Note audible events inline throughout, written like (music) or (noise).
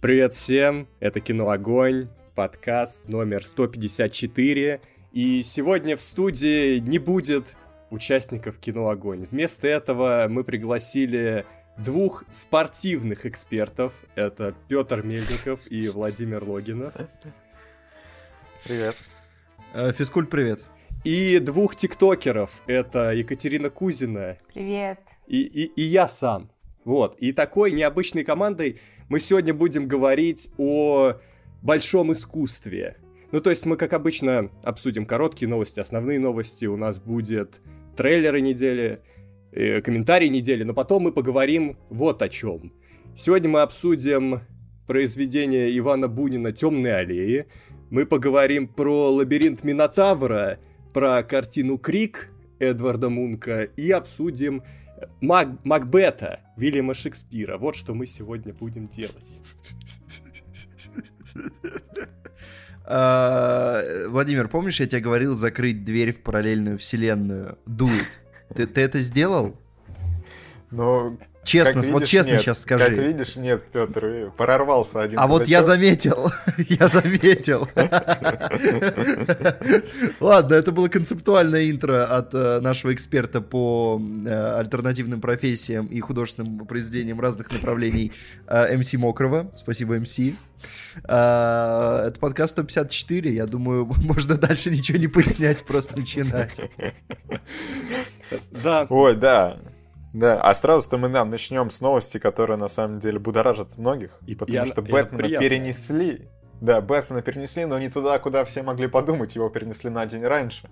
Привет всем, это Кино Огонь, подкаст номер 154. И сегодня в студии не будет участников Кино Огонь. Вместо этого мы пригласили двух спортивных экспертов. Это Петр Мельников и Владимир Логинов. Привет. Э, Физкульт, привет. И двух тиктокеров. Это Екатерина Кузина. Привет. И, и, и я сам. Вот. И такой необычной командой мы сегодня будем говорить о большом искусстве. Ну, то есть мы, как обычно, обсудим короткие новости, основные новости. У нас будет трейлеры недели, э, комментарии недели, но потом мы поговорим вот о чем. Сегодня мы обсудим произведение Ивана Бунина «Темные аллеи». Мы поговорим про лабиринт Минотавра, про картину «Крик» Эдварда Мунка и обсудим Мак Макбета Вильяма Шекспира. Вот что мы сегодня будем делать. А, Владимир, помнишь, я тебе говорил закрыть дверь в параллельную вселенную? Дует. Ты, ты это сделал? Ну, Честно, как вот видишь, честно нет. сейчас скажи. Как видишь, нет, Петр, прорвался один А вот я казачок. заметил, (laughs) я заметил. Ладно, это было концептуальное интро от э, нашего эксперта по э, альтернативным профессиям и художественным произведениям разных направлений э, МС Мокрого. Спасибо, МС. Это подкаст 154. Я думаю, (laughs) можно дальше ничего не пояснять, просто начинать. Да, Ой, да. Да, а сразу-то мы да, начнем с новости, которая на самом деле будоражит многих, И- потому и она- что Бэтмена перенесли. Да, Бэтмена перенесли, но не туда, куда все могли подумать, его перенесли на день раньше.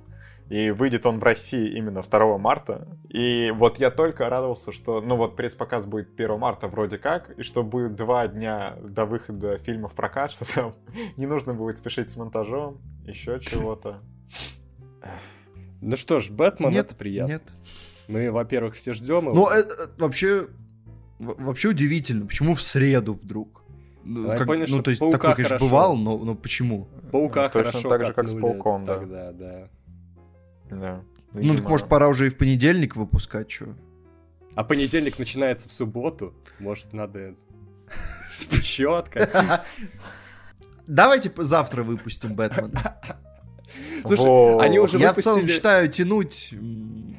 И выйдет он в России именно 2 марта. И вот я только радовался, что, ну вот пресс-показ будет 1 марта вроде как, и что будет два дня до выхода фильма в прокат, (laughs) что там не нужно будет спешить с монтажом, еще чего-то. ну что ж, Бэтмен Нет, это приятно. Нет. Мы, во-первых, все ждем его. Ну, это, э, вообще, вообще удивительно, почему в среду вдруг? Ну, А я как- понял, ну, что то есть «Паука» такой, конечно, хорошо. бывал, но, но почему? Паука Ну, точно хорошо так же, как с Пауком, да. Тогда, да. Да. Ну, Видимо, так может, пора уже и в понедельник выпускать, что? А понедельник начинается в субботу. Может, надо (laughs) еще откатить. Давайте завтра выпустим Бэтмена. (laughs) Слушай, Во. они уже Я в целом выпустили... считаю тянуть...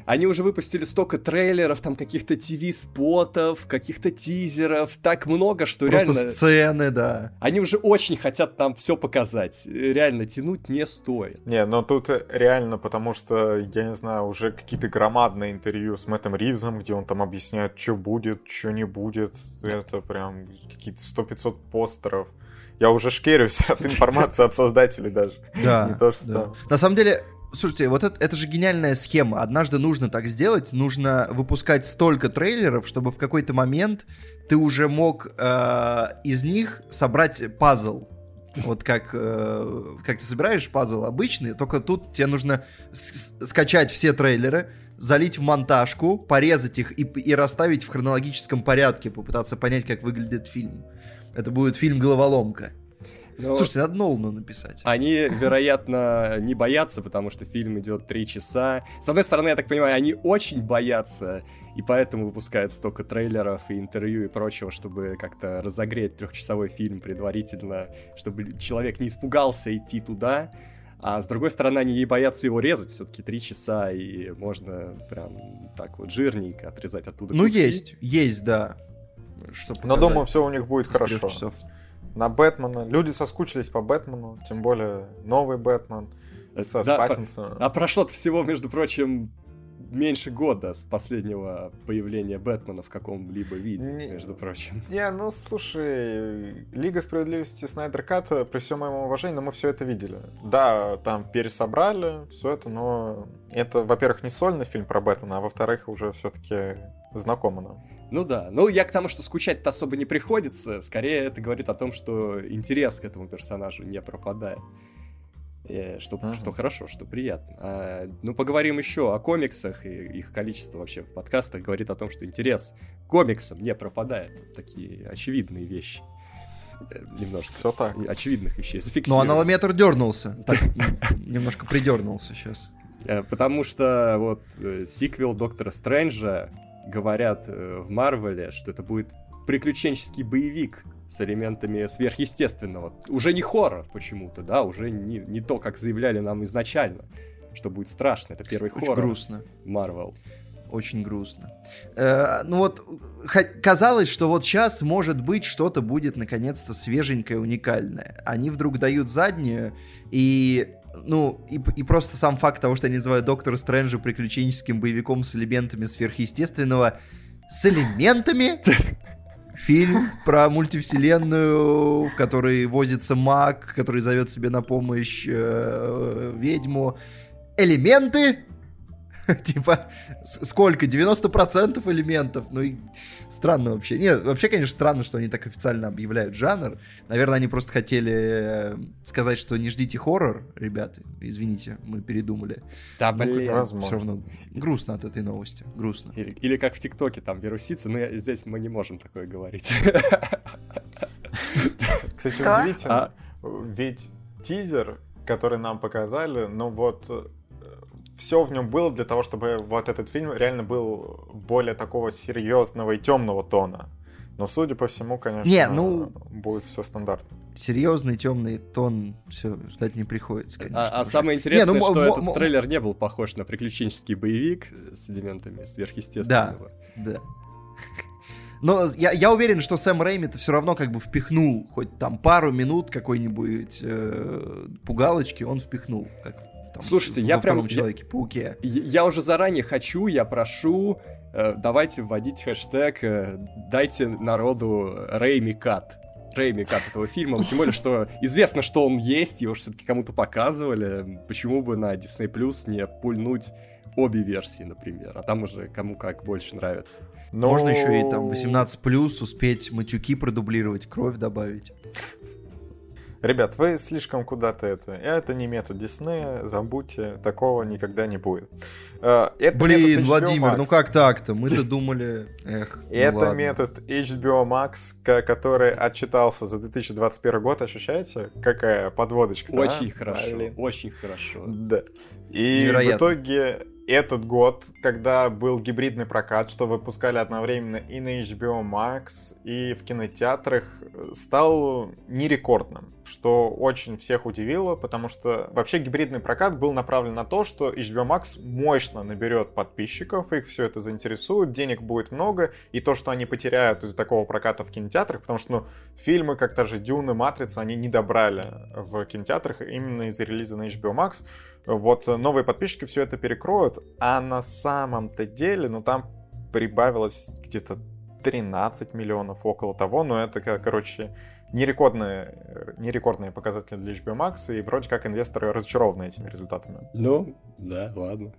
Они уже выпустили столько трейлеров, там каких-то ТВ-спотов, каких-то тизеров, так много, что Просто реально... сцены, да. Они уже очень хотят нам все показать. Реально, тянуть не стоит. Не, но тут реально, потому что, я не знаю, уже какие-то громадные интервью с Мэттом Ривзом, где он там объясняет, что будет, что не будет. Это прям какие-то 100-500 постеров. Я уже шкерюсь (laughs) от информации от создателей даже. Да, Не то, что да. там. На самом деле, слушайте, вот это, это же гениальная схема. Однажды нужно так сделать, нужно выпускать столько трейлеров, чтобы в какой-то момент ты уже мог э, из них собрать пазл. Вот как, э, как ты собираешь пазл обычный, только тут тебе нужно скачать все трейлеры, залить в монтажку, порезать их и, и расставить в хронологическом порядке, попытаться понять, как выглядит фильм. Это будет фильм «Головоломка». Но Слушайте, надо Нолану написать. они, вероятно, не боятся, потому что фильм идет три часа. С одной стороны, я так понимаю, они очень боятся, и поэтому выпускают столько трейлеров и интервью и прочего, чтобы как-то разогреть трехчасовой фильм предварительно, чтобы человек не испугался идти туда. А с другой стороны, они и боятся его резать, все-таки три часа, и можно прям так вот жирненько отрезать оттуда Ну, куски. есть, есть, да. Что Но думаю, все у них будет хорошо. часов. На Бэтмена. Люди соскучились по Бэтмену, тем более новый Бэтмен со Да, Паттинсоном. А прошло всего, между прочим, меньше года с последнего появления Бэтмена в каком-либо виде, Не- между прочим. Не, ну слушай, Лига справедливости Снайдер Ката, при всем моем уважении, но мы все это видели. Да, там пересобрали все это, но это, во-первых, не сольный фильм про Бэтмена, а во-вторых, уже все-таки знакомо нам. Ну да, ну я к тому, что скучать-то особо не приходится, скорее это говорит о том, что интерес к этому персонажу не пропадает. Э, Что, Ага. что хорошо, что приятно. А, ну, поговорим еще о комиксах, и их количество вообще в подкастах говорит о том, что интерес к комиксам не пропадает. Вот такие очевидные вещи. Э, Немножко Все так. очевидных вещей Ну, зафиксировано. аналометр дернулся. (laughs) Так, немножко придернулся сейчас. Э, Потому что вот сиквел Доктора Стрэнджа говорят в Марвеле, что это будет приключенческий боевик с элементами сверхъестественного. Уже не хоррор почему-то, да, уже не, не то, как заявляли нам изначально, что будет страшно. Это первый Очень хоррор. грустно. Марвел. Очень грустно. Э, ну вот, казалось, что вот сейчас, может быть, что-то будет наконец-то свеженькое, уникальное. Они вдруг дают заднюю, и ну, и, и просто сам факт того, что они называют Доктора Стрэнджа приключенческим боевиком с элементами сверхъестественного, с элементами (laughs) фильм про мультивселенную, в которой возится маг, который зовет себе на помощь э, ведьму. Элементы (laughs) Типа, сколько? 90% элементов? Ну, и странно вообще. Нет, вообще, конечно, странно, что они так официально объявляют жанр. Наверное, они просто хотели э, сказать, что не ждите хоррор, ребята. Извините, мы передумали. Да, ну, блин. Возможно. Все равно грустно от этой новости. Грустно. Или, или как в ТикТоке там вирусится, но здесь мы не можем такое говорить. (laughs) Кстати, удивительно. А? Ведь тизер, который нам показали, ну вот все в нем было для того, чтобы вот этот фильм реально был более такого серьезного и темного тона. Но, судя по всему, конечно, не, ну, будет все стандартно. Серьезный темный тон все ждать не приходится, конечно. А, а самое интересное, не, ну, что этот трейлер не был похож на приключенческий боевик с элементами сверхъестественного. Да, да. (laughs) Но я, я уверен, что Сэм Рэйми-то все равно как бы впихнул хоть там пару минут какой-нибудь э, пугалочки, он впихнул, как там, Слушайте, я прям... Человеке-пауке. Я, я уже заранее хочу, я прошу, э, давайте вводить хэштег э, «Дайте народу Рэйми Кат». Рэйми Кат этого фильма, тем более, что (laughs) известно, что он есть, его все-таки кому-то показывали. Почему бы на Disney Plus не пульнуть обе версии, например, а там уже кому как больше нравится. Но... Можно еще и там 18 плюс успеть матюки продублировать, кровь добавить. Ребят, вы слишком куда-то это. Это не метод Диснея, забудьте, такого никогда не будет. Э, это Блин, Владимир, Max. ну как так-то? Мы-то думали, эх. Ну это ладно. метод HBO Max, который отчитался за 2021 год, ощущаете? Какая подводочка? Очень а? хорошо, Блин. очень хорошо. Да. И Невероятно. в итоге этот год, когда был гибридный прокат, что выпускали одновременно и на HBO Max, и в кинотеатрах, стал нерекордным, что очень всех удивило, потому что вообще гибридный прокат был направлен на то, что HBO Max мощно наберет подписчиков, их все это заинтересует, денег будет много, и то, что они потеряют из-за такого проката в кинотеатрах, потому что ну, фильмы, как та же Дюна, Матрица, они не добрали в кинотеатрах именно из-за релиза на HBO Max, вот новые подписчики все это перекроют, а на самом-то деле, ну там прибавилось где-то 13 миллионов, около того, но это, короче, нерекордные, нерекордные показатели для HBO Max, и вроде как инвесторы разочарованы этими результатами. Ну, да, ладно.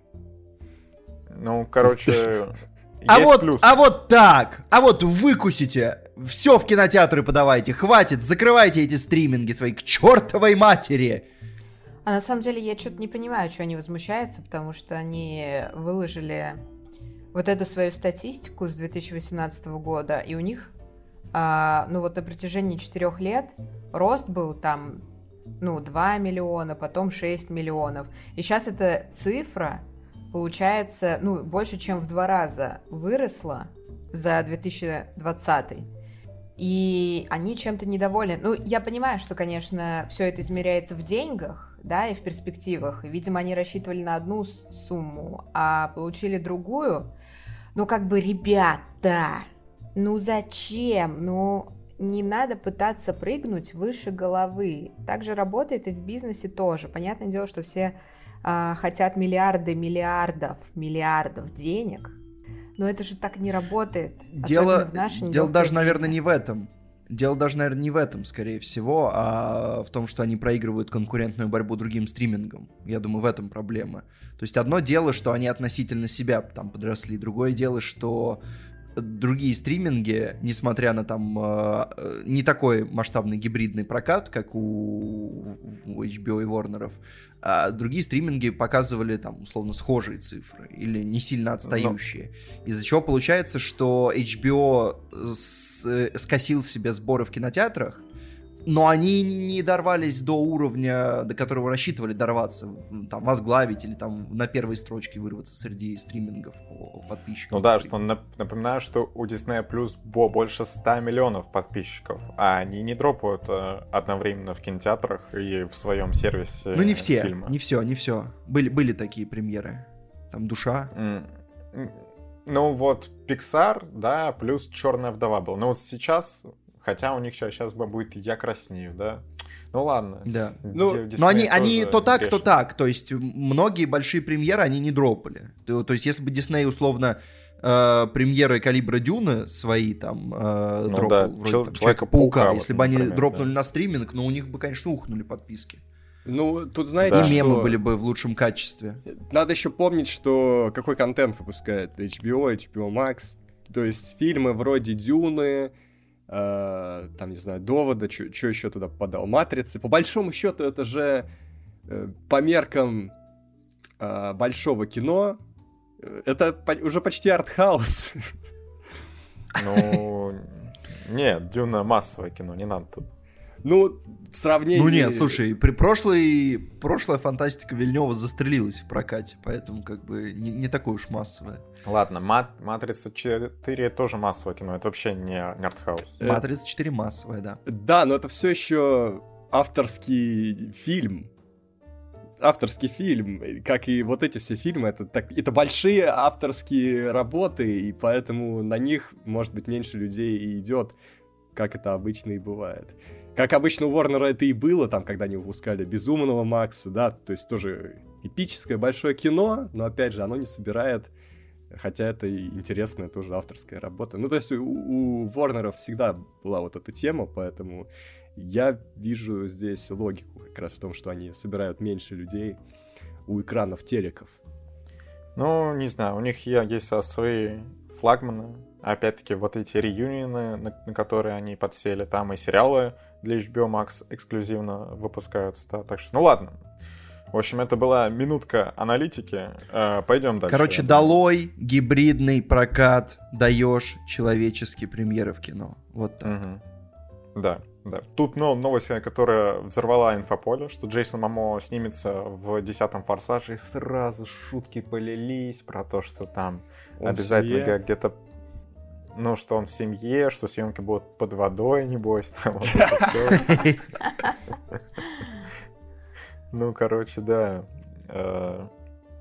Ну, короче, (laughs) а вот, плюс. а вот так, а вот выкусите, все в кинотеатры подавайте, хватит, закрывайте эти стриминги свои к чертовой матери. А на самом деле я что-то не понимаю, что они возмущаются, потому что они выложили вот эту свою статистику с 2018 года, и у них, а, ну вот на протяжении четырех лет рост был там, ну, 2 миллиона, потом 6 миллионов. И сейчас эта цифра, получается, ну, больше, чем в два раза выросла за 2020. И они чем-то недовольны. Ну, я понимаю, что, конечно, все это измеряется в деньгах, да, и в перспективах. Видимо, они рассчитывали на одну сумму, а получили другую. Ну, как бы, ребята, ну зачем? Ну, не надо пытаться прыгнуть выше головы. Так же работает и в бизнесе тоже. Понятное дело, что все а, хотят миллиарды миллиардов, миллиардов денег, но это же так не работает. Дело, в наше дело даже, наверное, не в этом. Дело даже, наверное, не в этом, скорее всего, а в том, что они проигрывают конкурентную борьбу другим стримингам. Я думаю, в этом проблема. То есть одно дело, что они относительно себя там подросли, другое дело, что другие стриминги, несмотря на там э, не такой масштабный гибридный прокат, как у, у HBO и Warner, а другие стриминги показывали там условно схожие цифры или не сильно отстающие. Но... Из-за чего получается, что HBO с, скосил себе сборы в кинотеатрах, но они не дорвались до уровня, до которого рассчитывали дорваться, там, возглавить или там на первой строчке вырваться среди стримингов по подписчикам. Ну да, что напоминаю, что у Disney Plus больше 100 миллионов подписчиков, а они не дропают э, одновременно в кинотеатрах и в своем сервисе Ну не все, фильма. не все, не все. Были, были такие премьеры. Там «Душа». Ну вот Pixar, да, плюс Черная вдова был. Но вот сейчас Хотя у них сейчас, сейчас будет «Я краснею», да? Ну ладно. Да. Ну, но они, они то так, то так. То есть многие большие премьеры они не дропали. То, то есть если бы Дисней условно э, премьеры калибра Дюны свои там э, ну, дропал, да. вроде Чел- там, Человека-паука, если бы они например, дропнули да. на стриминг, ну у них бы, конечно, ухнули подписки. Ну, тут знаете, да. И мемы были бы в лучшем качестве. Надо еще помнить, что какой контент выпускает HBO, HBO Max. То есть фильмы вроде Дюны, э, там, не знаю, довода, что еще туда попадал, матрицы. По большому счету, это же э, по меркам э, большого кино, э, это по- уже почти артхаус. Ну, нет, Дюна массовое кино, не надо тут. Ну, в сравнении... Ну нет, слушай, при прошлой, прошлая фантастика Вильнева застрелилась в прокате, поэтому как бы не, не такое уж массовое. Ладно, Мат Матрица 4 тоже массовое кино, это вообще не, не артхаус. Э, Матрица 4 массовая, да. Да, но это все еще авторский фильм. Авторский фильм, как и вот эти все фильмы, это, так, это большие авторские работы, и поэтому на них, может быть, меньше людей и идет, как это обычно и бывает. Как обычно у Warner это и было, там, когда они выпускали «Безумного Макса», да, то есть тоже эпическое большое кино, но, опять же, оно не собирает, хотя это и интересная тоже авторская работа. Ну, то есть у, у Warner всегда была вот эта тема, поэтому я вижу здесь логику как раз в том, что они собирают меньше людей у экранов телеков. Ну, не знаю, у них есть свои флагманы, опять-таки вот эти реюнионы, на, на которые они подсели, там и сериалы для HBO Max эксклюзивно выпускаются. Да? Так что, ну ладно. В общем, это была минутка аналитики. Э, пойдем дальше. Короче, долой гибридный прокат даешь человеческие премьеры в кино. Вот так. Угу. Да, да. Тут ну, новость, которая взорвала инфополе, что Джейсон Мамо снимется в десятом форсаже, и сразу шутки полились про то, что там Он обязательно где-то ну, что он в семье, что съемки будут под водой, небось, (laughs) там вот Ну, короче, да. Э,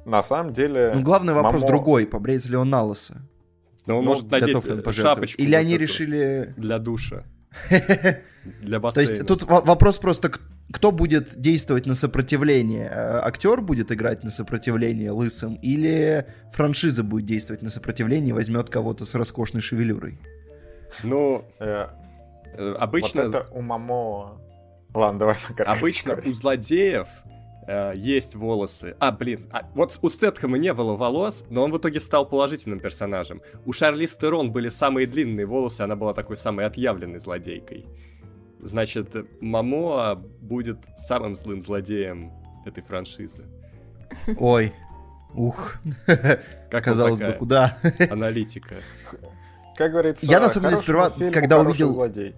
на самом деле... Ну, главный вопрос другой, побреется ли он на лысо. Ну, он может надеть шапочку. Или они решили... Для душа. (laughs) Для бассейна. То есть тут вопрос просто, кто будет действовать на сопротивление? Э, Актер будет играть на сопротивление лысым или франшиза будет действовать на сопротивление и возьмет кого-то с роскошной шевелюрой? Ну, э, э, обычно... Вот это у Мамо... Ладно, давай. (laughs) Обычно у злодеев э, есть волосы. А, блин, а, вот у Стэтхэма не было волос, но он в итоге стал положительным персонажем. У Шарли Стерон были самые длинные волосы, она была такой самой отъявленной злодейкой. Значит, Мамоа будет самым злым злодеем этой франшизы. Ой, ух. Как казалось бы, куда? Аналитика. Как говорится, я на самом деле сперва, когда увидел... Злодей.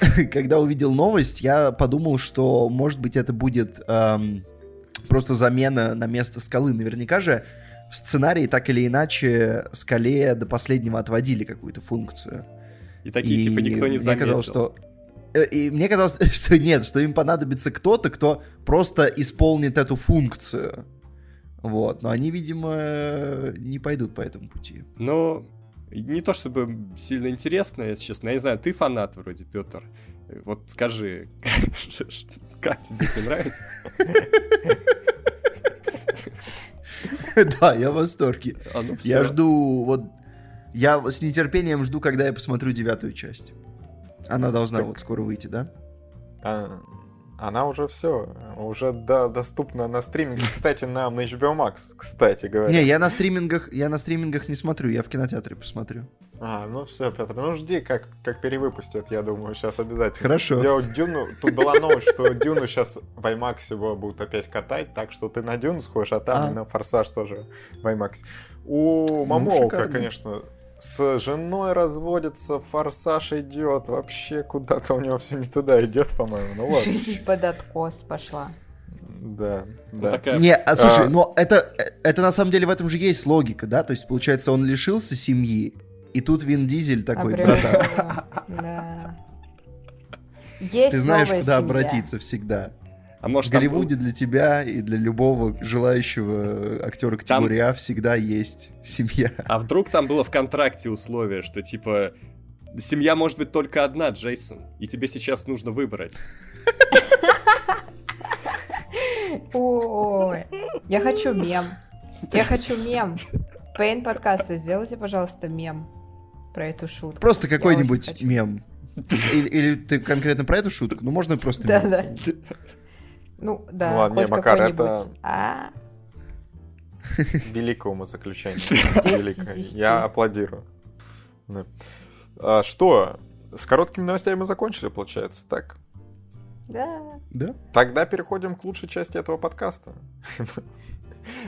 (laughs) когда увидел новость, я подумал, что, может быть, это будет эм, просто замена на место скалы. Наверняка же в сценарии так или иначе скале до последнего отводили какую-то функцию. И такие, и типа, никто не заметил. Казалось, что... Э, и мне казалось, (laughs) что нет, что им понадобится кто-то, кто просто исполнит эту функцию. Вот, но они, видимо, не пойдут по этому пути. Ну, не то чтобы сильно интересно, если честно. Я не знаю, ты фанат вроде, Петр. Вот скажи, (laughs) как тебе, тебе нравится? (laughs) Да, я в восторге. А, ну я жду, вот, я с нетерпением жду, когда я посмотрю девятую часть. Она должна вот скоро выйти, да? А, она уже все, уже до, доступна на стриминге, (laughs) кстати, на, на HBO Max, кстати говоря. Не, я на стримингах, я на стримингах не смотрю, я в кинотеатре посмотрю. А, ну все, Петр, ну жди, как, как перевыпустят, я думаю, сейчас обязательно. Хорошо. Делать Дюну, тут была новость, что Дюну сейчас в IMAX его будут опять катать, так что ты на Дюну сходишь, а там а. на Форсаж тоже в IMAX. У ну, Мамоука, конечно, с женой разводится, форсаж идет, вообще куда-то у него все не туда идет, по-моему. Ну ладно. Жизнь под откос пошла. Да, Ну, да. такая- Не, а слушай, А. но это, это на самом деле в этом же есть логика, да? То есть, получается, он лишился семьи, и тут Вин Дизель такой, братан. Да. Есть ты знаешь, куда семья. обратиться всегда. А В может, там был- Голливуде для тебя и для любого желающего актера категории А всегда есть семья. А вдруг там было в контракте условие, что типа семья может быть только одна, Джейсон, и тебе сейчас нужно выбрать. Ой, я хочу мем. Я хочу мем. Пейн подкаста, сделайте, пожалуйста, мем про эту шутку. Просто какой-нибудь мем. Или, или ты конкретно про эту шутку? Ну, можно просто Да, мем. да. Ну, да, Ну ладно, не, Макар, это- А, Великому (laughs) заключению. Великое. (laughs) Я аплодирую. Да. А, что? С короткими новостями мы закончили, получается, так? да. Да? Тогда переходим к лучшей части этого подкаста. (laughs)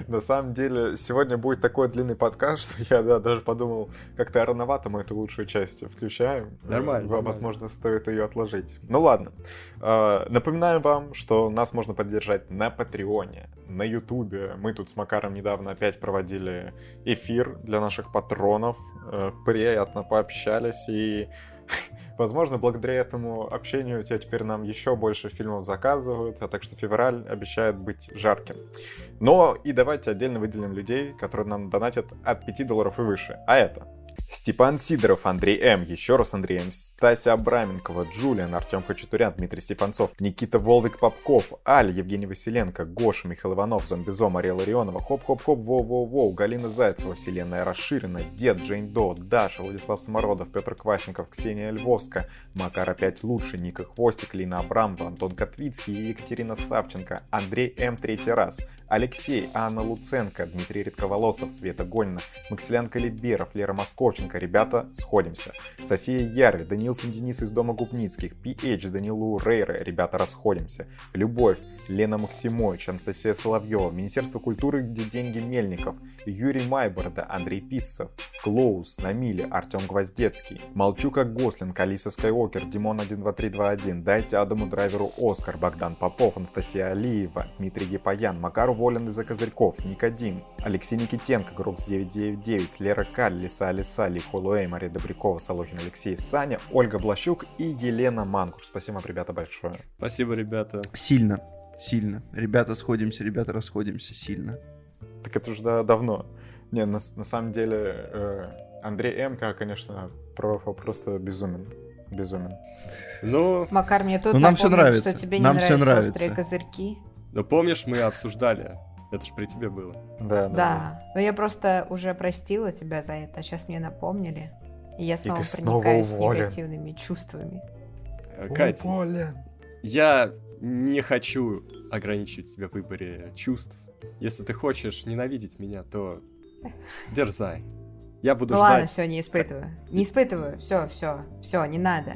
На самом деле, сегодня будет такой длинный подкаст, что я да, даже подумал, как-то рановато мы эту лучшую часть включаем. Нормально, нормально. Возможно, стоит ее отложить. Ну ладно. Э, Напоминаю вам, что нас можно поддержать на Патреоне, на Ютубе. Мы тут с Макаром недавно опять проводили эфир для наших патронов. Э, Приятно пообщались и (laughs) Возможно, благодаря этому общению тебя теперь нам еще больше фильмов заказывают, а так что февраль обещает быть жарким. Но и давайте отдельно выделим людей, которые нам донатят от 5 долларов и выше. А это Степан Сидоров, Андрей М, еще раз Андрей М, Стася Абраменкова, Джулиан, Артем Хачатурян, Дмитрий Степанцов, Никита Волдык-Попков, Аль, Евгений Василенко, Гоша, Михаил Иванов, Зомбизо, Мария Ларионова, Хоп-Хоп-Хоп, Воу-Воу-Воу, Галина Зайцева, Вселенная расширена, Дед, Джейн До, Даша, Владислав Самородов, Петр Квасников, Ксения Львовска, Макар опять лучше, Ника Хвостик, Лина Абрамова, Антон Котвицкий Екатерина Савченко, Андрей М. Третий раз, Алексей, Анна Луценко, Дмитрий Редковолосов, Света Гонина, Максилян Калиберов, Лера Московченко. Ребята, сходимся. София Ярви, Данилсон Денис из Дома Губницких, PH, Данилу Рейра. Ребята, расходимся. Любовь, Лена Максимович, Анастасия Соловьева, Министерство культуры, где деньги Мельников, Юрий Майборда, Андрей Писсов, Клоус, Намиле, Артем Гвоздецкий, Молчу как Гослинг, Алиса Скайуокер, Димон 12321, Дайте Адаму Драйверу Оскар, Богдан Попов, Анастасия Алиева, Дмитрий Гепаян, Макар Волин из-за козырьков, Никодим, Алексей Никитенко, Грокс 999, Лера Каль, Лиса Лиса, Лихолуэй, Мария Добрякова, Солохин Алексей, Саня, Ольга Блащук и Елена Манкуш. Спасибо, ребята, большое. Спасибо, ребята. Сильно, сильно. Ребята сходимся, ребята расходимся сильно. Так это уже да- давно. Не, на, на самом деле, э, Андрей М.К., конечно, про, просто безумен. Безумен. Ну, Макар, мне тут Ну, нам напомнили, нравится. что тебе не Нам всё нравятся нравится. острые козырьки. Ну помнишь, мы обсуждали. Это ж при тебе было. Да, да. Да, но я просто уже простила тебя за это, а сейчас мне напомнили. И я снова ты снова проникаюсь уволен. негативными чувствами. Э, да. Кать, Уволен. я не хочу ограничивать тебя в выборе чувств. Если ты хочешь ненавидеть меня, то дерзай. Я буду Ну ладно, ждать. все, не испытываю. Не испытываю, все, все, все, не надо.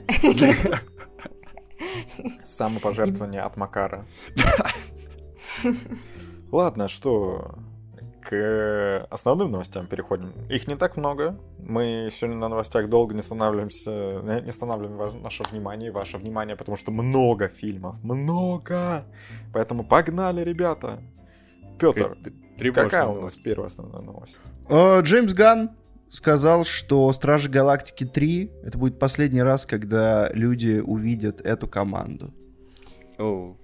Самопожертвование от Макара. (laughs) (laughs) Ладно, что к основным новостям переходим. Их не так много. Мы сегодня на новостях долго не останавливаемся, не останавливаем ва- наше внимание, ваше внимание, потому что много фильмов, много. Поэтому погнали, ребята. Петр, какая у нас новость. первая основная новость? Э, Джеймс Ганн сказал, что Стражи Галактики 3 это будет последний раз, когда люди увидят эту команду. Оу.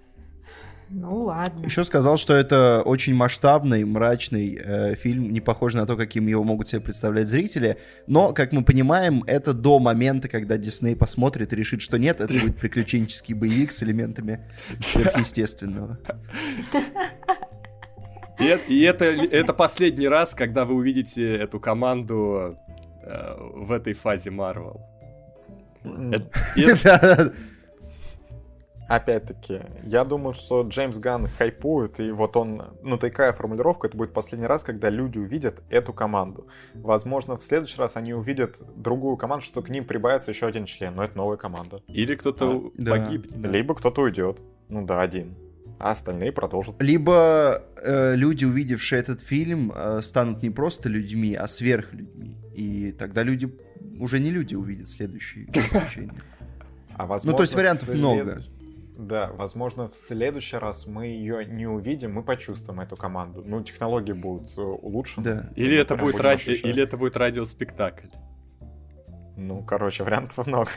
Ну ладно. Еще сказал, что это очень масштабный, мрачный э, фильм, не похожий на то, каким его могут себе представлять зрители. Но, как мы понимаем, это до момента, когда Дисней посмотрит и решит, что нет, это будет приключенческий боевик с элементами сверхъестественного. И, и это, это последний раз, когда вы увидите эту команду э, в этой фазе Марвел. Это- это- Да-да-да. Опять-таки, я думаю, что Джеймс Ганн хайпует, и вот он, ну такая формулировка, это будет последний раз, когда люди увидят эту команду. Возможно, в следующий раз они увидят другую команду, что к ним прибавится еще один член, но это новая команда. Или кто-то Да, погибнет. да. Либо кто-то уйдет, ну да, один, а остальные продолжат. Либо э, люди, увидевшие этот фильм, э, станут не просто людьми, а сверхлюдьми. И тогда люди уже не люди увидят следующие (laughs) приключения. А возможно, Ну, то есть вариантов след- много. Да, возможно, в следующий раз мы ее не увидим, мы почувствуем эту команду. Ну, технологии будут э, улучшены. Да. Или это будет ради... ощущать. или это будет радиоспектакль. Ну, короче, вариантов много.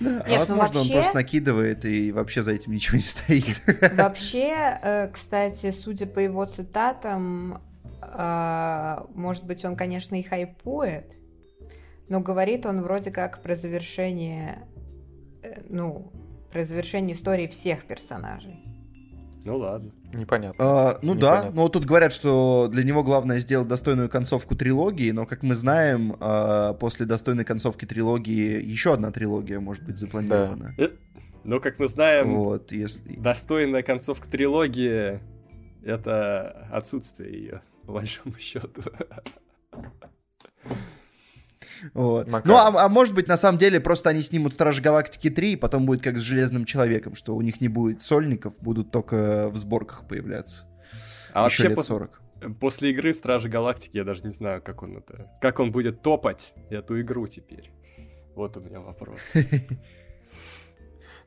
Да, а Нет, ну возможно, он вообще- просто накидывает и вообще за этим ничего не стоит. (laughs) Вообще, э, кстати, судя по его цитатам, э, может быть, он, конечно, и хайпует, но говорит он вроде как про завершение, ну, про завершение истории всех персонажей. Ну ладно. Непонятно. А, ну да, Непонятно. но вот тут говорят, что для него главное сделать достойную концовку трилогии, но, как мы знаем, а, после достойной концовки трилогии еще одна трилогия может быть запланирована. Но, как мы знаем, Вот, если... достойная концовка трилогии — это отсутствие ее, по большому счету. Вот. Макар. Ну, а, а может быть, на самом деле, просто они снимут Стражи Галактики 3, и потом будет как с Железным Человеком, что у них не будет сольников, будут только в сборках появляться. А Еще вообще, лет пос- 40. после игры Стражи Галактики я даже не знаю, как он это... Как он будет топать эту игру теперь. Вот у меня вопрос. (laughs)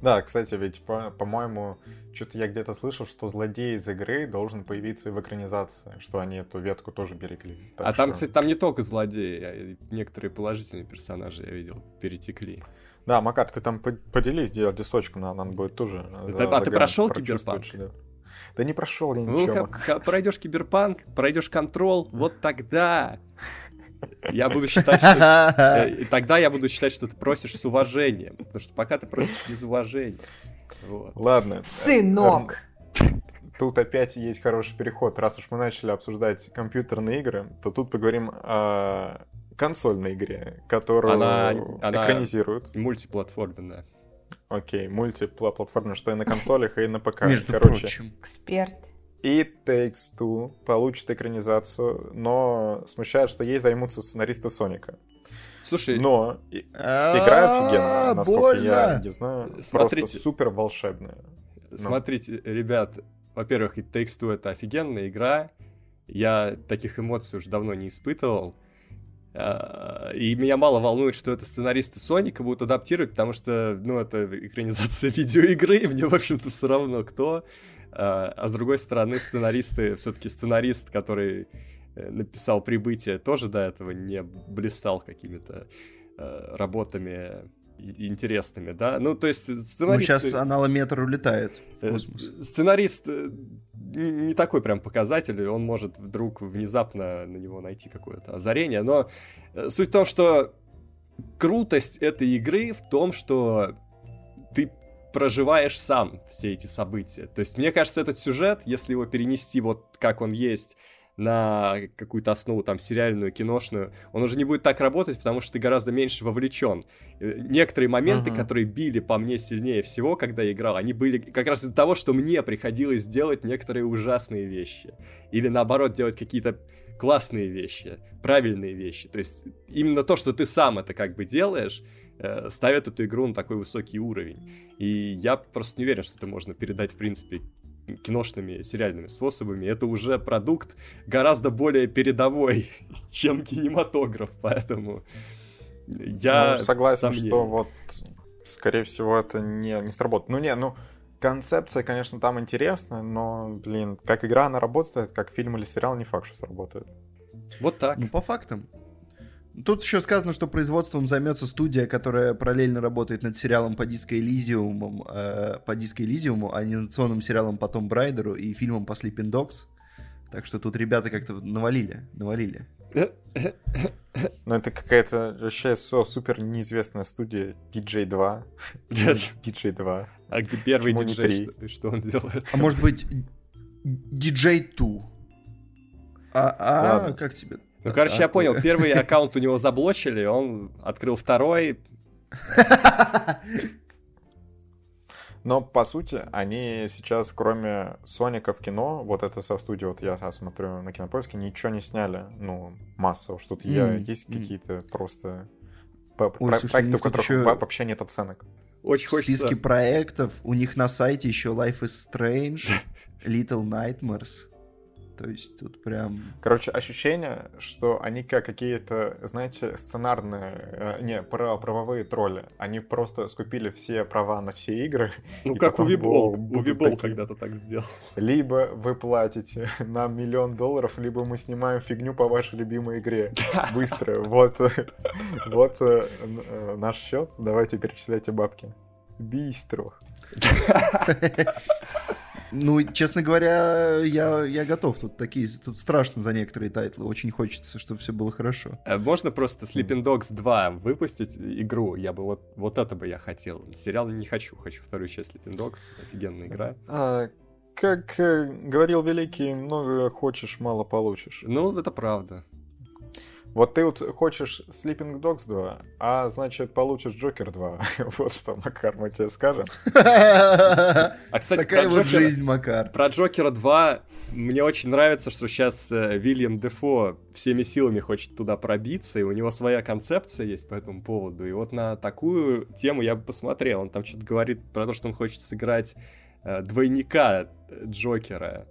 Да, кстати, ведь, по- по-моему, что-то я где-то слышал, что злодей из игры должен появиться и в экранизации, что они эту ветку тоже берегли. Так А там, что- кстати, там не только злодеи, а некоторые положительные персонажи, я видел, перетекли. Да, Макар, ты там по- поделись, где дисочку, нам надо будет тоже. Ты- за- а ты за прошел грань прочувствовать, Киберпанк? да. Да не прошел я Ну, ничего. как пройдешь киберпанк, пройдешь контрол, вот тогда я буду считать, что... (laughs) э, и Тогда я буду считать, что ты просишь с уважением. Потому что пока ты просишь без уважения. Вот. Ладно. Сынок! Тут опять есть хороший переход. Раз уж мы начали обсуждать компьютерные игры, то тут поговорим о консольной игре, которую Она- она- экранизируют. Мультиплатформенная. Окей, мультиплатформенно, что и на консолях, и на ПК. Между Короче, прочим. Эксперт. И Takes Two получит экранизацию, но смущает, что ей займутся сценаристы Соника. Слушай, Но игра А, офигенная, насколько я не знаю. Смотрите. Просто супер волшебная. Смотрите, ребят, во-первых, и Takes Two это офигенная игра. Я таких эмоций уже давно не испытывал. А, И меня мало волнует, что это сценаристы Соника будут адаптировать, потому что, ну, это экранизация (laughs) видеоигры, и мне, в общем-то, все равно кто. А а с другой стороны, сценаристы, все-таки сценарист, который э, написал «Прибытие», тоже до этого не блистал какими-то э, работами интересными, да? Ну, то есть Ну, сценаристы... сейчас аналометр улетает в Э, космос. Сценарист не, такой прям показатель, он может вдруг внезапно на него найти какое-то озарение, но суть в том, что крутость этой игры в том, что ты проживаешь сам все эти события. То есть, мне кажется, этот сюжет, если его перенести вот как он есть на какую-то основу там сериальную, киношную, он уже не будет так работать, потому что ты гораздо меньше вовлечен. Э, Некоторые моменты, Мгм. которые били по мне сильнее всего, когда я играл, они были как раз из-за того, что мне приходилось делать некоторые ужасные вещи. Или наоборот, делать какие-то классные вещи, правильные вещи. То есть именно то, что ты сам это как бы делаешь, э, ставит эту игру на такой высокий уровень. И я просто не уверен, что это можно передать, в принципе, киношными, сериальными способами. Это уже продукт гораздо более передовой, (laughs) чем кинематограф, поэтому я Ну, согласен, сомнений. что вот, скорее всего, это не, не сработает. Ну, не, ну, концепция, конечно, там интересная, но, блин, как игра она работает, как фильм или сериал, не факт, что сработает. Вот так. Ну, по фактам. Тут еще сказано, что производством займется студия, которая параллельно работает над сериалом по Диско Элизиуму, э, по Диско Элизиуму, анимационным сериалом по Том Брайдеру и фильмом по Sleeping Dogs. Так что тут ребята как-то навалили, навалили. Но это какая-то вообще супер неизвестная студия DJ2. DJ2. (laughs) А где первый Почему диджей, что, что он делает? А может быть, DJ 2? А, а как тебе? Ну, короче, я понял, первый аккаунт у него заблочили, он открыл второй. (laughs) Но, по сути, они сейчас, кроме Соника в кино, вот это со студии, вот я смотрю на кинопоиске, ничего не сняли, ну, массово. Что-то я, М, есть какие-то просто Ой, про- слушай, у проекты, них у тут которых во- вообще нет оценок. Очень В хочется... списке проектов у них на сайте еще Life is Strange, (laughs) Little Nightmares. То есть тут прям... Короче, ощущение, что они как какие-то, знаете, сценарные, э, не, правовые тролли. Они просто скупили все права на все игры. (laughs) Ну, как о, будут Увибол такие. когда-то так сделал. (laughs) Либо вы платите (laughs) нам миллион долларов, либо мы снимаем фигню по вашей любимой игре. Быстро. Вот, вот э, э, наш счет. Давайте перечисляйте бабки. Быстро. Ну, честно говоря, я, я готов. Тут такие, тут страшно за некоторые тайтлы. Очень хочется, чтобы все было хорошо. Э, Можно просто Sleeping Dogs 2 выпустить игру? Я бы вот, вот это бы я хотел. Сериал не хочу. Хочу вторую часть Sleeping Dogs. Офигенная игра. А, как э, говорил Великий, много хочешь, мало получишь. Ну, это правда. Вот ты вот хочешь Sleeping Dogs 2, а значит получишь Джокер 2. (laughs) вот что, Макар, мы тебе скажем. (laughs) А, кстати, Такая про вот Джокера- жизнь, Макар. Про Джокера 2 мне очень нравится, что сейчас э, Вильям Дефо всеми силами хочет туда пробиться, и у него своя концепция есть по этому поводу. И вот на такую тему я бы посмотрел. Он там что-то говорит про то, что он хочет сыграть э, двойника э, Джокера,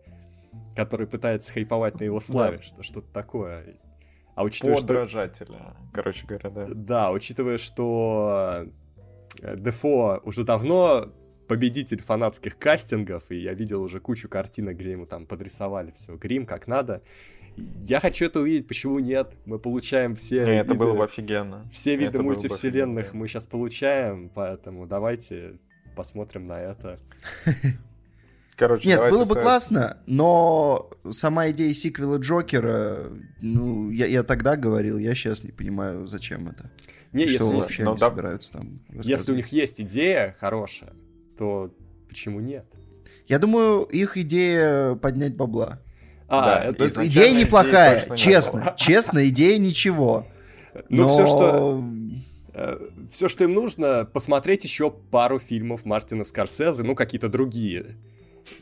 который пытается хайповать на его славе, что что-то такое. А учитывая, что... Подражателя. Короче говоря, да. Да, учитывая, что э, Дефо уже давно победитель фанатских кастингов, и я видел уже кучу картинок, где ему там подрисовали все, грим как надо. Я хочу это увидеть, почему нет? Мы получаем все Не, это виды, было бы офигенно. все виды это бы мультивселенных офигенно. мы сейчас получаем, поэтому давайте посмотрим на это. (laughs) Короче, Нет, было бы классно, но сама идея сиквела Джокера, ну, я, я тогда говорил, я сейчас не понимаю, зачем это. Не, что если, вообще ну они да. собираются там если у них есть идея хорошая, то почему нет? Я думаю, их идея поднять бабла. А, Да, это- идея неплохая, не честно. было. Честно, идея ничего. (laughs) ну но... все, что все, что им нужно, посмотреть еще пару фильмов Мартина Скорсезе, ну, какие-то другие,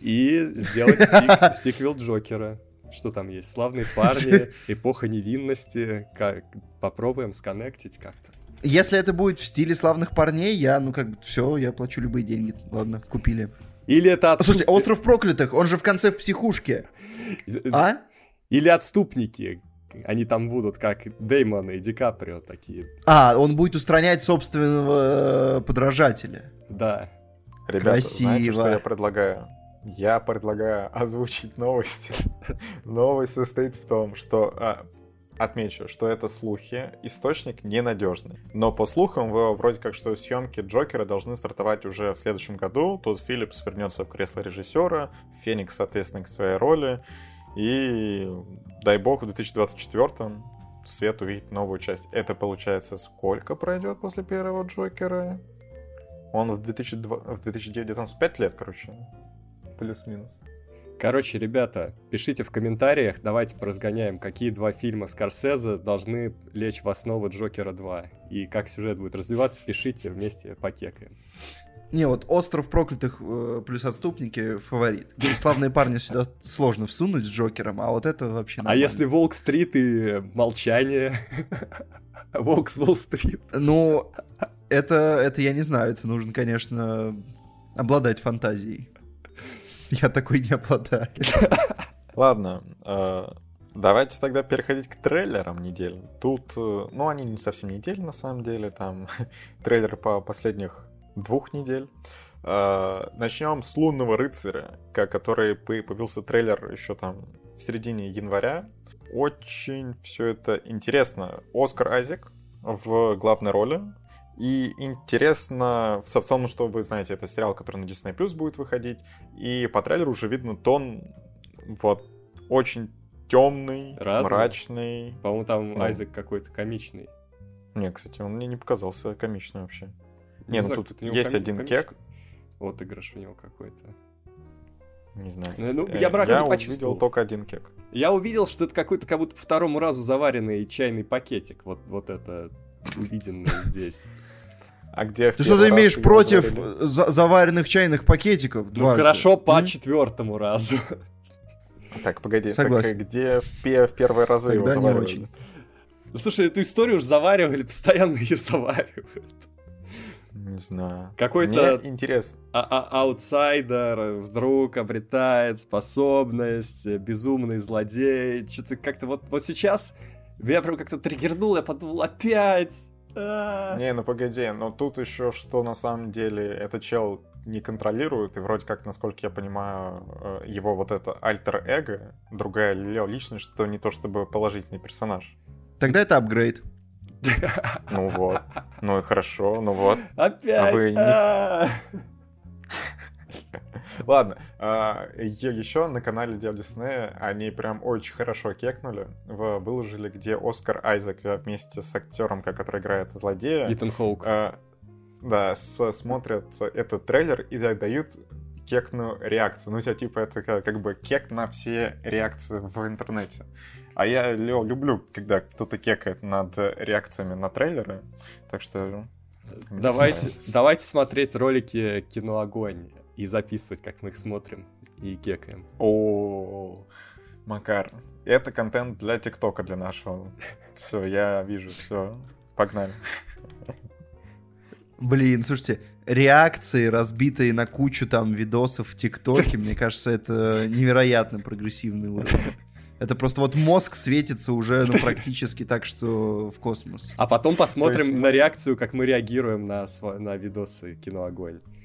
и сделать сик- (laughs) сиквел Джокера. Что там есть? Славные парни, (laughs) эпоха невинности. Как... Попробуем сконнектить как-то. Если это будет в стиле славных парней, я, ну, как бы, все, я плачу любые деньги. Ладно, купили. Или это отступ- Слушайте, Остров Проклятых, он же в конце в психушке. А? Или отступники. Они там будут, как Деймон и Ди Каприо такие. А, он будет устранять собственного э, подражателя. Да. Ребята, знаете, что Красиво. я предлагаю? Я предлагаю (laughs) озвучить новости. (laughs) Новость состоит в том, что... а, отмечу, что это слухи, источник ненадежный. Но по слухам, вроде как, что съемки Джокера должны стартовать уже в следующем году. Тут Филлипс вернется в кресло режиссера, Феникс, соответственно, к своей роли. И дай бог в 2024 Свет увидит новую часть. Это получается сколько пройдет после первого Джокера? Он в, 2002, в 2019 5 лет, короче. Плюс-минус. Короче, ребята, пишите в комментариях, давайте поразгоняем, какие два фильма Скорсезе должны лечь в основу Джокера 2. И как сюжет будет развиваться, пишите, вместе покекаем. Не, вот Остров Проклятых э, плюс Отступники фаворит. Славные парни сюда сложно всунуть с Джокером, а вот это вообще А нормально. если Волк-стрит и Молчание? (laughs) Волк с Уолл-стрит. Ну, это, это я не знаю, это нужно, конечно, обладать фантазией. Я такой не обладаю. (laughs) Ладно, э, давайте тогда переходить к трейлерам недели. Тут, э, ну, они не совсем недели, на самом деле, там (laughs) трейлеры по последних двух недель. Э, Начнем с Лунного рыцаря, ко- который по- появился трейлер еще там в середине января. Очень все это интересно. Оскар Айзек в главной роли. И интересно, в целом, что вы знаете, это сериал, который на Disney Plus будет выходить. И по трейлеру уже видно тон вот очень темный, Разве? мрачный. По-моему, там Ну. Айзек какой-то комичный. Не, кстати, он мне не показался комичным вообще. Не, ну знаю, тут кто-то у него есть коми- один комичный. кек. Вот игрыш у него какой-то. Не знаю. Ну, ну, Э, я брака не увидел почувствовал. только один кек. Я увидел, что это какой-то как будто по второму разу заваренный чайный пакетик. Вот, вот это увиденное (laughs) здесь. А где в Ты что первый ты раз имеешь против за- заваренных чайных пакетиков? Ну дважды? хорошо по М? четвертому разу. Так, погоди, Согласен. так где в, в первые разы его Тогда заваривали? очень. Ну слушай, эту историю уже заваривали, постоянно ее заваривают. Не знаю. Какой-то интересно. а- а- аутсайдер вдруг обретает способность, безумный злодей. Что-то как-то вот, вот сейчас меня прям как-то триггернуло, я подумал, опять. А. Не, ну погоди, но тут еще что на самом деле этот чел не контролирует, и вроде как, насколько я понимаю, э, его вот это альтер-эго, другая личность, что не то чтобы положительный персонаж. Тогда это апгрейд. Ну вот. Ну и хорошо, ну вот. Опять. вы не- а. Ладно, а, еще на канале Дел Диснея они прям очень хорошо кекнули, выложили, где Оскар Айзек вместе с актером, который играет злодея, Итан Хоук. а, да, с- смотрят этот трейлер и да- дают кекную реакцию. Ну, у тебя типа это как, как бы кек на все реакции в интернете. А я люблю, когда кто-то кекает над реакциями на трейлеры. Так что... Давайте, (laughs) давайте смотреть ролики кино Огонь и записывать, как мы их смотрим и кекаем. О, Макар, это контент для ТикТока, для нашего. (laughs) Все, я вижу, все. Погнали. Блин, слушайте, реакции, разбитые на кучу там видосов в ТикТоке, мне кажется, это невероятно прогрессивный уровень. Это просто вот мозг светится уже, ну, практически так, что в космос. А потом посмотрим есть- на реакцию, как мы реагируем на, сва- на видосы кино Огонь. О,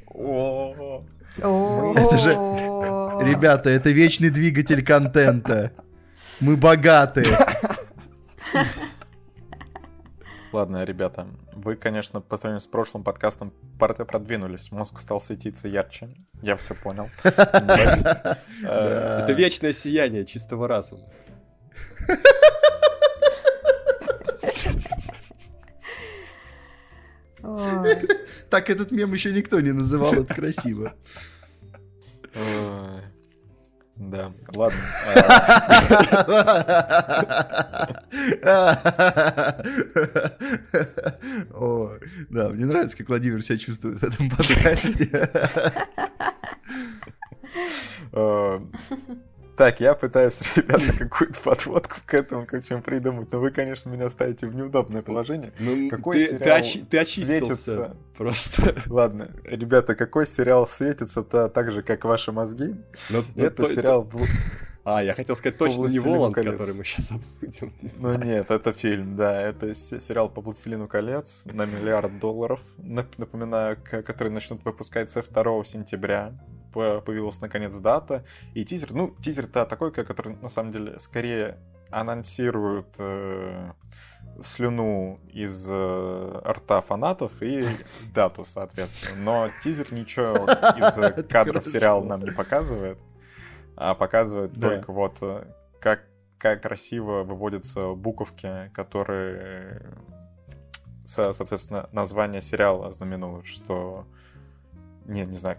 Это же- Ребята, это вечный двигатель контента. Мы богаты. Ладно, ребята, вы, конечно, по сравнению с прошлым подкастом пар- продвинулись. Мозг стал светиться ярче. Я все понял. (laughs) Э. Это вечное сияние чистого разума. Так этот мем еще никто не называл, это красиво. Да, ладно. О, да, мне нравится, как Владимир себя чувствует в этом подкасте. Так, я пытаюсь, (laughs) ребята, какую-то подводку к этому ко всем придумать, но вы, конечно, меня ставите в неудобное положение. Ну, Какой ты, ты, сериал очи- ты очистился светится? просто. (laughs) Ладно, ребята, какой сериал светится-то так же, как ваши мозги? Ну, ну, Это то- сериал... в- А, я хотел сказать точно не «Властелину Воланд, колец». который мы сейчас обсудим. Не Ну нет, это фильм, да, это сериал по «Властелину колец» на миллиард долларов, Нап- напоминаю, который начнут выпускать со 2 сентября. По- Появилась наконец дата, и тизер, ну, тизер-то такой, который на самом деле скорее анонсирует э, слюну из э, рта фанатов и (laughs) дату, соответственно. Но тизер ничего (laughs) из э, кадров сериала нам не показывает, а показывает Да. только вот э, как, как красиво выводятся буковки, которые, со- соответственно, название сериала знаменуют, что, не, не знаю,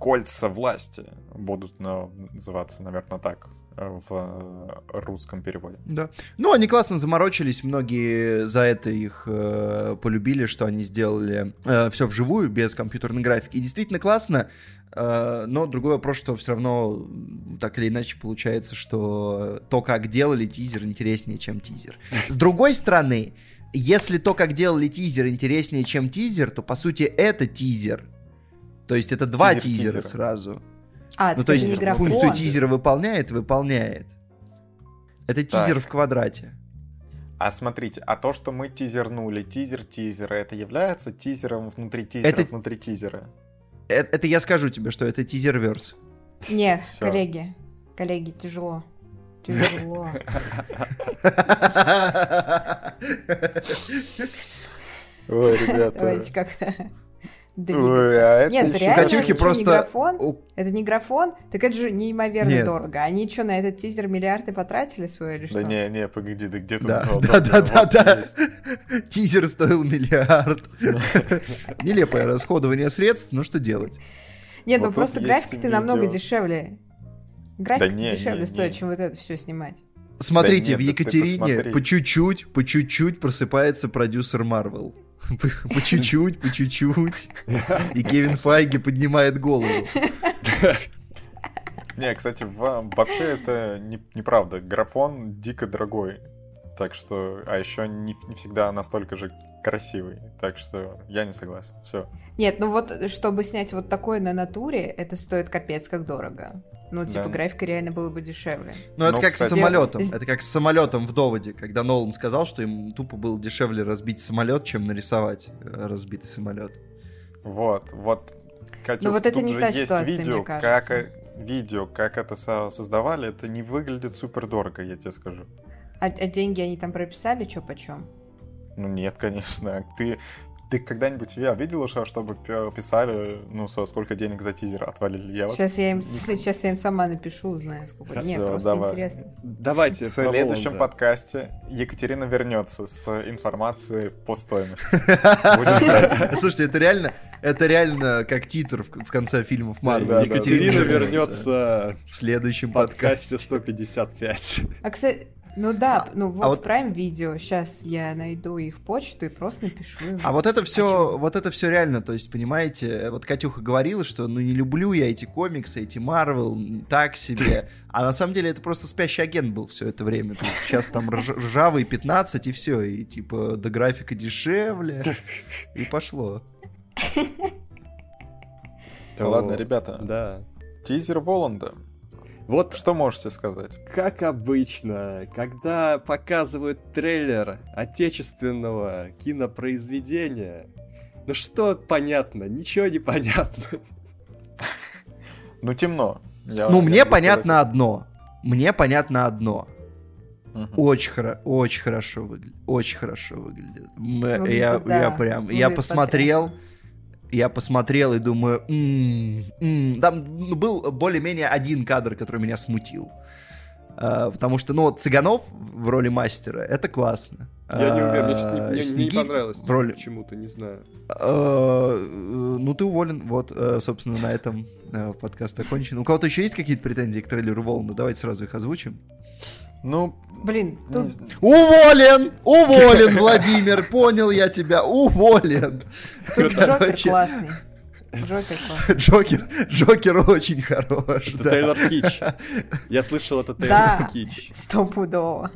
кольца власти будут ну, называться, наверное, так э, в э, русском переводе. Да. Ну, они классно заморочились, многие за это их э, полюбили, что они сделали все вживую, без компьютерной графики. И действительно классно, э, но другой вопрос, что все равно так или иначе получается, что то, как делали тизер, интереснее, чем тизер. С другой стороны, если то, как делали тизер, интереснее, чем тизер, то, по сути, это тизер. То есть это два Тизер тизера тизера. сразу. А, Ну, то есть графон. функцию тизера выполняет, выполняет. Это тизер Так. в квадрате. А смотрите, а то, что мы тизернули, тизер тизера, это является тизером внутри тизера Это- внутри тизера? Это, это я скажу тебе, что это тизерверс. Не, Всё. коллеги, коллеги, тяжело. Тяжело. (laughs) Ой, ребята. Давайте как-то двигаться. а это Нет, реально, Катюхи это просто- не графон? У- Это не графон? Так это же неимоверно Нет. дорого. Они что, на этот тизер миллиарды потратили свой или что? Да не, не, погоди, да где тут... Да, да, да, да, да. (laughs) Тизер стоил миллиард. (laughs) Нелепое расходование средств, ну что делать? Нет, ну просто есть графика-то намного дешевле. Графика не, дешевле стоит, чем вот это все снимать. Смотрите, нет, в Екатерине посмотри. по чуть-чуть, по чуть-чуть просыпается продюсер Марвел. По чуть-чуть, по чуть-чуть. И Кевин Файги поднимает голову. Не, кстати, вообще это не- неправда. Графон дико дорогой. Так что, а еще не, не всегда настолько же красивый. Так что я не согласен. Все. Нет, ну вот, чтобы снять вот такое на натуре, это стоит капец как дорого. Ну, типа, Да. графика реально было бы дешевле. Ну, это Ну, как кстати- с самолетом. Это как с самолетом в доводе, когда Нолан сказал, что им тупо было дешевле разбить самолет, чем нарисовать э, разбитый самолет. Вот, вот. Катюх, Ну вот это не та есть ситуация, видео, мне как кажется. э, видео, как это со- создавали, это не выглядит супер дорого, я тебе скажу. А, а деньги они там прописали, что почем? Ну нет, конечно. Ты, ты когда-нибудь я видел уже, чтобы писали, ну, сколько денег за тизер отвалили? Я вот Сейчас я им, сейчас я им сама напишу, узнаю сколько. Всё, Нет, просто давай. интересно. Давайте. В следующем Воланда. подкасте Екатерина вернется с информацией по стоимости. (laughs) Слушайте, это реально, это реально как титр в, конце фильмов Марвел. Да, да, Екатерина да. вернется в следующем подкасте. 155. А, кстати, ну да, ну вот, а вот- Prime видео. Сейчас я найду их почту и просто напишу им. А вот это все, чего? вот это все реально, то есть, понимаете, вот Катюха говорила, что ну не люблю я эти комиксы, эти Марвел, так себе. А на самом деле это просто спящий агент был все это время. То есть сейчас там рж- ржавый 15 и все, и типа до графика дешевле, и пошло. Ладно, ребята, Да. тизер Воланда. Вот Что можете сказать? как обычно, когда показывают трейлер отечественного кинопроизведения, ну что понятно, ничего не понятно. Ну, темно. Я- Ну я мне понятно одно. Мне понятно одно. сказать. Мгм. Очень, хоро- очень хорошо выглядит. Очень хорошо выглядит. Выглядит, я, да. я прям, я Выглядит посмотрел, потрясно. Я посмотрел и думаю, «М, м». там был более-менее один кадр, который меня смутил. А, потому что, ну, Цыганов в роли мастера, это классно. Я не уверен, мне А, не- мне не, Снегирь понравилось в роли... почему-то, не знаю. А, ну, ты уволен. Вот, э, собственно, на этом э, подкаст окончен. У кого-то еще есть какие-то претензии к трейлеру Волна? Давайте сразу их озвучим. Ну, Блин, тут Уволен! Уволен, Владимир! Понял я тебя, уволен! Тут Джокер классный. Джокер классный. Джокер, Джокер очень хорош, Это да. трейлер Кич. Я слышал, это Да. трейлер Кич. Стопудово.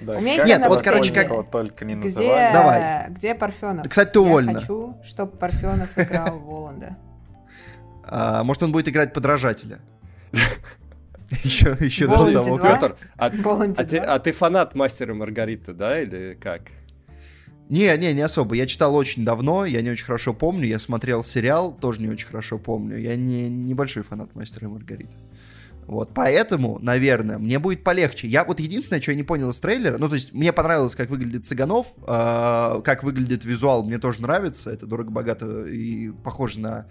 да, У меня есть одна вот, короче, как- только не Где, называли. Давай. где Парфенов? Кстати, ты уволена. Я хочу, чтобы Парфенов играл Воланда. А, может, он будет играть подражателя? (laughs) (laughs) Еще, еще до того. Петр, а, (laughs) а ты, а ты фанат Мастера и Маргариты, да, или как? Не, не, не особо. Я читал очень давно, я не очень хорошо помню. Я смотрел сериал, тоже не очень хорошо помню. Я не небольшой фанат Мастера и Маргариты. Вот, поэтому, наверное, мне будет полегче. Я вот единственное, что я не понял из трейлера, ну, то есть, мне понравилось, как выглядит Цыганов, э, как выглядит визуал, мне тоже нравится. Это дорого-богато и похоже на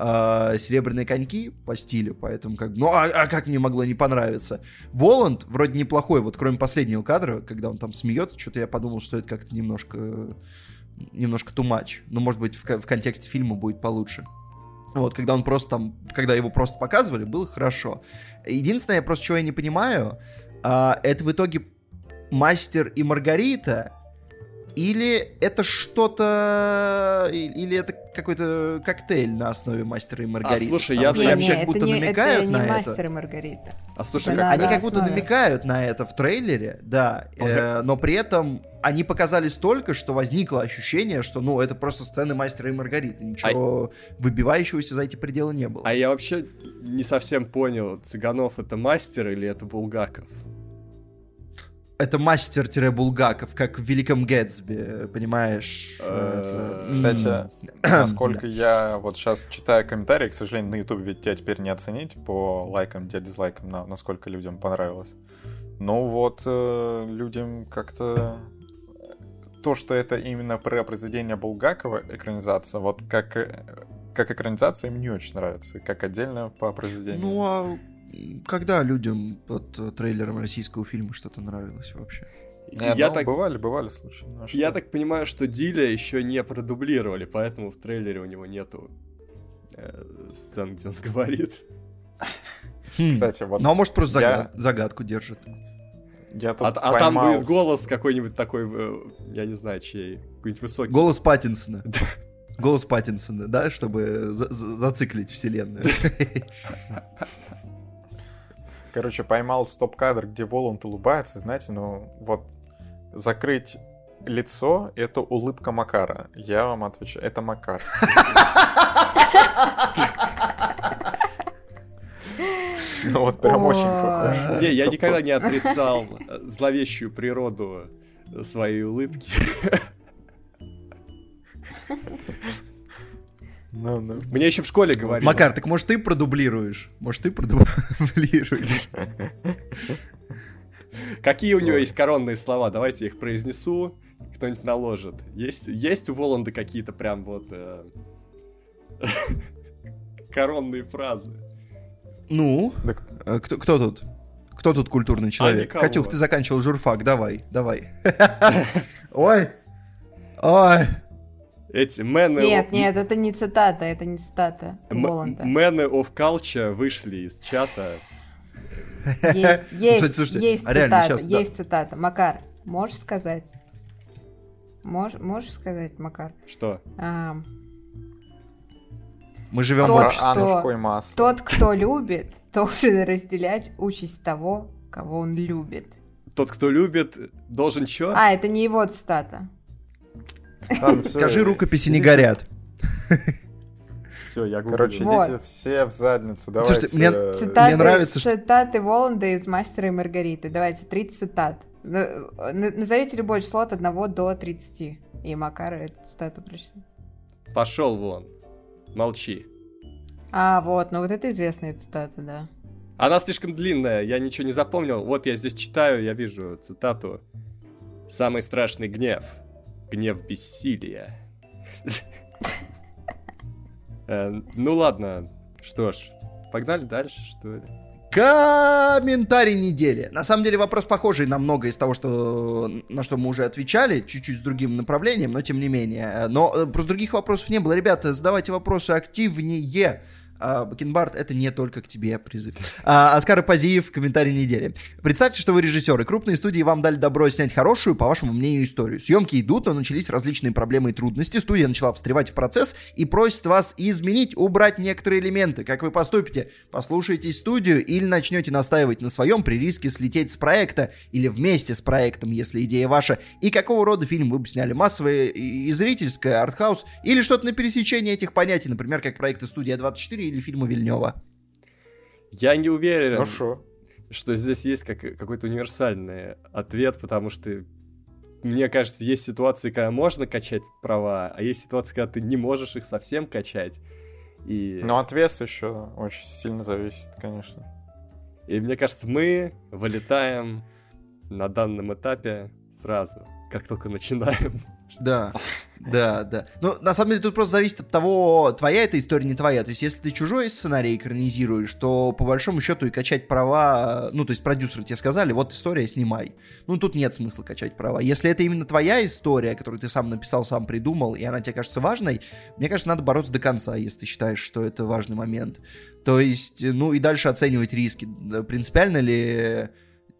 э, серебряные коньки по стилю, поэтому как ну, а, а как мне могло не понравиться? Воланд вроде неплохой, вот кроме последнего кадра, когда он там смеется, что-то я подумал, что это как-то немножко немножко too much. Ну, может быть, в, в контексте фильма будет получше. Вот, когда он просто там, когда его просто показывали, было хорошо. Единственное, просто чего я не понимаю, а, это в итоге мастер и Маргарита, или это что-то, или это какой-то коктейль на основе мастера и Маргариты. слушай, Потому я Не, как не, будто не, намекают это не на это. мастер и Маргарита. А слушай, Это как- Они как будто намекают на это в трейлере, да, э, но при этом они показали столько, что возникло ощущение, что, ну, это просто сцены мастера и Маргариты. Ничего выбивающегося за эти пределы не было. а я вообще не совсем понял, Цыганов это мастер или это Булгаков? Это мастер-булгаков, как в Великом Гэтсби, понимаешь? Э, Это- Кстати, (clears throat) насколько я вот сейчас читаю комментарии, к сожалению, на YouTube ведь тебя теперь не оценить по лайкам, дизлайкам, на- насколько людям понравилось. Ну вот, э, людям как-то то, что это именно про произведение Булгакова экранизация, вот как, э, как экранизация им не очень нравится, как отдельно по произведению. Ну, а когда людям под э, трейлером российского фильма что-то нравилось вообще? Не, я ну, так бывали, бывали случаи. ну, а что? Я так понимаю, что Диля еще не продублировали, поэтому в трейлере у него нету э, сцен, где он (laughs) говорит. Хм. Кстати, вот Ну, а может, просто я- загад- загадку держит. я тут А, а там поймал будет голос какой-нибудь такой, э, я не знаю, чей, какой-нибудь высокий. Голос Паттинсона. (laughs) Голос Паттинсона, да, чтобы за- за- зациклить вселенную. (laughs) Короче, поймал стоп-кадр, где Воланд улыбается, знаете, ну вот закрыть лицо — это улыбка Макара. Я вам отвечаю, это Макар. Ну вот прям очень похож. Не, я никогда не отрицал зловещую природу своей улыбки. Ну, ну. Мне еще в школе говорили. Макар, так может ты продублируешь? Может ты продублируешь? Какие у него есть коронные слова? Давайте я их произнесу. Кто-нибудь наложит. Есть, есть у Воланда какие-то прям вот э, (laughs) коронные фразы? Ну, Так, э, кто, кто тут? Кто тут культурный человек? никого. Катюх, ты заканчивал журфак, давай, давай. (laughs) Ой, ой. Эти мены... Нет, нет, это не цитата, это не цитата Воланда. Мены of Culture вышли из чата. Есть, (laughs) есть, Кстати, слушайте, есть а цитата, да. есть цитата. Макар, можешь сказать? Мож- можешь сказать, Макар? Что? А, Мы живем в Тот, что- Анушку и масло. Тот, кто любит, должен (laughs) разделять участь того, кого он любит. Тот, кто любит, должен чё? А, это не его цитата. Ладно, (laughs) всё, Скажи, рукописи не горят. Все, я гуглю. Короче, Вот. идите все в задницу, давайте. Слушайте, мне- э, Цитаты, нравится, что- цитаты Воланда из «Мастера и Маргариты». Давайте, 30 цитат. На- на- Назовите любое число от 1 до 30. И Макара эту цитату прочитал. Пошел вон. Молчи. А, вот, ну вот это известная цитата, да. Она слишком длинная, я ничего не запомнил. Вот я здесь читаю, я вижу цитату. Самый страшный гнев. Гнев бессилия. Э, Ну ладно, что ж, погнали дальше, что ли? Комментарий недели. На самом деле вопрос похожий на многое из того, что, на что мы уже отвечали, чуть-чуть с другим направлением, но тем не менее. Но э, просто других вопросов не было. Ребята, задавайте вопросы активнее. А, Бакенбард, это не только к тебе призыв. А, Оскар Пазиев, комментарий недели. Представьте, что вы режиссеры. Крупные студии вам дали добро снять хорошую, по вашему мнению, историю. Съемки идут, но начались различные проблемы и трудности. Студия начала встревать в процесс и просит вас изменить, убрать некоторые элементы. Как вы поступите? Послушайте студию или начнете настаивать на своем при риске слететь с проекта или вместе с проектом, если идея ваша. И какого рода фильм вы бы сняли? Массовое и и зрительское, артхаус или что-то на пересечении этих понятий, например, как проекты «Студия 24» или фильмы Вильнева? Я не уверен, Ну шо? что здесь есть как, какой-то универсальный ответ, потому что мне кажется, есть ситуации, когда можно качать права, а есть ситуации, когда ты не можешь их совсем качать. И, Но от веса еще очень сильно зависит, конечно. и мне кажется, мы вылетаем на данном этапе сразу, как только начинаем. Да, да, да. Ну, на самом деле, тут просто зависит от того, твоя эта история, не твоя. То есть, если ты чужой сценарий экранизируешь, то по большому счету и качать права, ну, то есть продюсеры тебе сказали, вот история, снимай. Ну, тут нет смысла качать права. Если это именно твоя история, которую ты сам написал, сам придумал, и она тебе кажется важной, мне кажется, надо бороться до конца, если ты считаешь, что это важный момент. То есть, ну, и дальше оценивать риски. Принципиально ли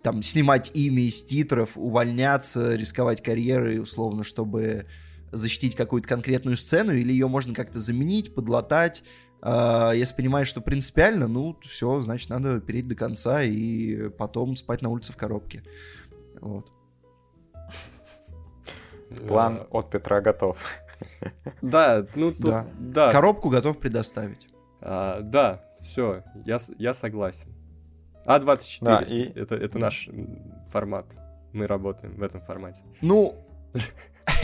там снимать имя из титров, увольняться, рисковать карьерой, условно, чтобы защитить какую-то конкретную сцену, или ее можно как-то заменить, подлатать. А, Если понимаешь, что принципиально, ну, все, значит, надо перейти до конца и потом спать на улице в коробке. Вот. План от Петра готов. Да, ну тут, Да. да. Коробку готов предоставить. А, да, все, я, я согласен. А24, Да, и- это, это наш формат. Мы работаем в этом формате. Ну, (laughs)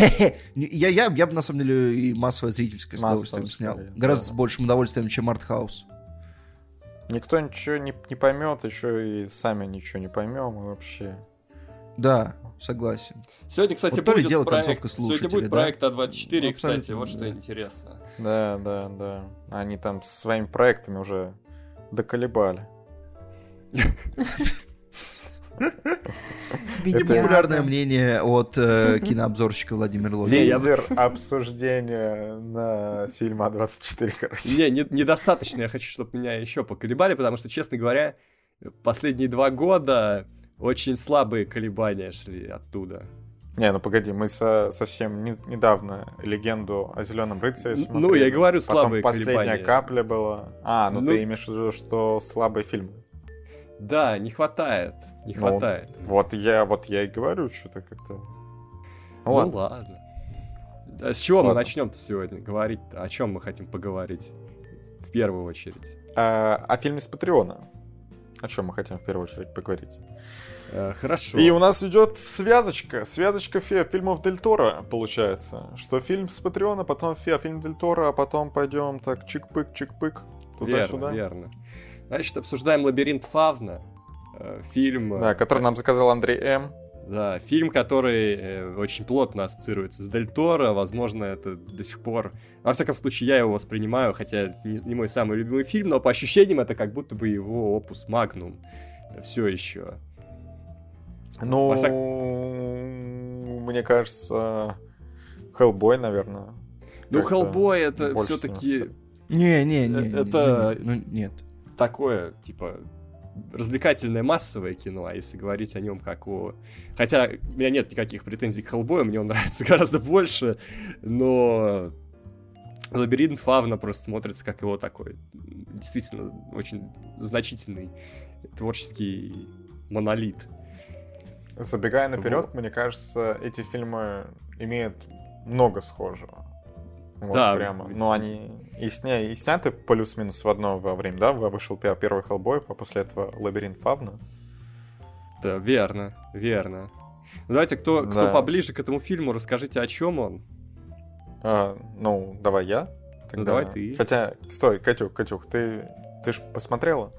я, я, я бы, на самом деле, и массовое зрительское с удовольствием снял. Гораздо да. с большим удовольствием, чем артхаус. Никто ничего не, не поймет, еще и сами ничего не поймем, и вообще. Да, согласен. Сегодня, кстати, Вот то будет дело проект, сегодня будет да? проект А24, Ну, кстати, вот что да. интересно. Да, да, да. Они там со своими проектами уже доколебали. Это- популярное мнение от э, кинообзорщика Владимира я бы- Тизер обсуждения на фильм А24, короче. Не, не- недостаточно, я хочу, чтобы меня еще поколебали, потому что, честно говоря, последние два года очень слабые колебания шли оттуда. Не, ну погоди, мы со- совсем не- недавно легенду о Зеленом рыцаре Ну, смотрели. я и говорю, Потом слабые последняя колебания. капля была. А, ну, Ну- ты имеешь в виду, что слабые фильмы. Да, не хватает, не Ну, хватает. Вот я, вот я и говорю, что-то как-то Ну ладно. Ну ладно. А с чего ладно. мы начнем сегодня говорить? О чем мы хотим поговорить? В первую очередь. А, о фильме с Патреона. О чем мы хотим в первую очередь поговорить? Э, хорошо. И у нас идет связочка, связочка фи фильмов Дель Торо, получается. Что фильм с Патреона, потом фи фильм Дель Торо, а потом пойдем так чик-пык, чик-пык, туда-сюда. Верно, верно. Значит, обсуждаем «Лабиринт Фавна», э, фильм... Да, который нам заказал Андрей М. Да, фильм, который э, очень плотно ассоциируется с Дель Торо, возможно, это до сих пор... Во всяком случае, я его воспринимаю, хотя не, не мой самый любимый фильм, но по ощущениям это как будто бы его опус магнум все еще. Ну, Во мне кажется, Хеллбой, наверное. Ну, Хеллбой это все-таки... Не, не, не. Это... Ну, нет. Такое, типа, развлекательное массовое кино, а если говорить о нем как о... Хотя у меня нет никаких претензий к Хеллбою, мне он (laughs) нравится гораздо больше, но Лабиринт Фавна просто смотрится как его такой действительно очень значительный творческий монолит. Забегая наперед, вот. мне кажется, эти фильмы имеют много схожего. Вот да. Прямо. Но они и, сня... и сняты плюс-минус в одно время, да? Вышел первый Хеллбой, а после этого Лабиринт Фавна. Да, верно, верно. Ну, давайте, кто, да. кто поближе к этому фильму, расскажите, о чем он. А, ну, давай я. Ну, Тогда... Ну, давай ты. Хотя, стой, Катюк, Катюк, ты, ты ж посмотрела?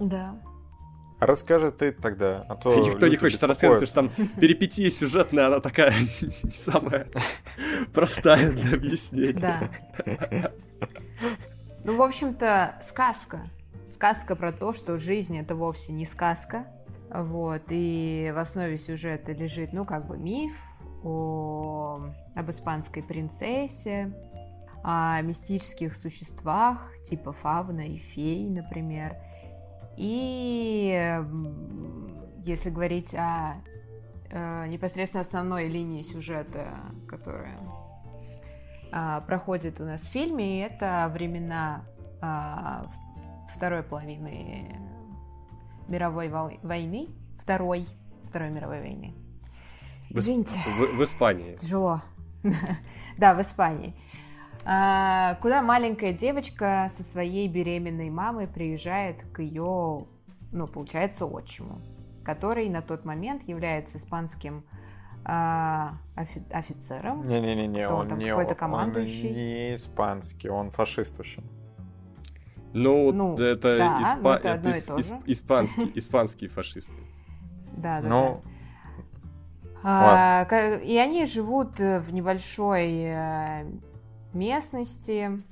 Да. Расскажи ты тогда, а то (laughs) Никто не хочет рассказывать, потому что там перипетия сюжетная, она такая (laughs) не самая (laughs) простая для объяснения. Да. Ну, в общем-то, сказка. Сказка про то, что жизнь это вовсе не сказка. Вот, и в основе сюжета лежит, ну, как бы миф о... об испанской принцессе, о мистических существах, типа фавна и фей, например. И если говорить о э, непосредственно основной линии сюжета, которая э, проходит у нас в фильме, это времена э, второй половины мировой войны, второй, второй мировой войны. Извините. В, в Испании. Тяжело. (laughs) да, в Испании. А, куда маленькая девочка со своей беременной мамой приезжает к ее, ну, получается, отчиму, который на тот момент является испанским а, офи- офицером. Не-не-не, он, он не какой-то командующий. Он не испанский, он фашист вообще. Ну, ну это, да, испа... это, это исп... Исп... испанский, (laughs) испанский фашист. Да, да, ну, да. А, и они живут в небольшой э, местности,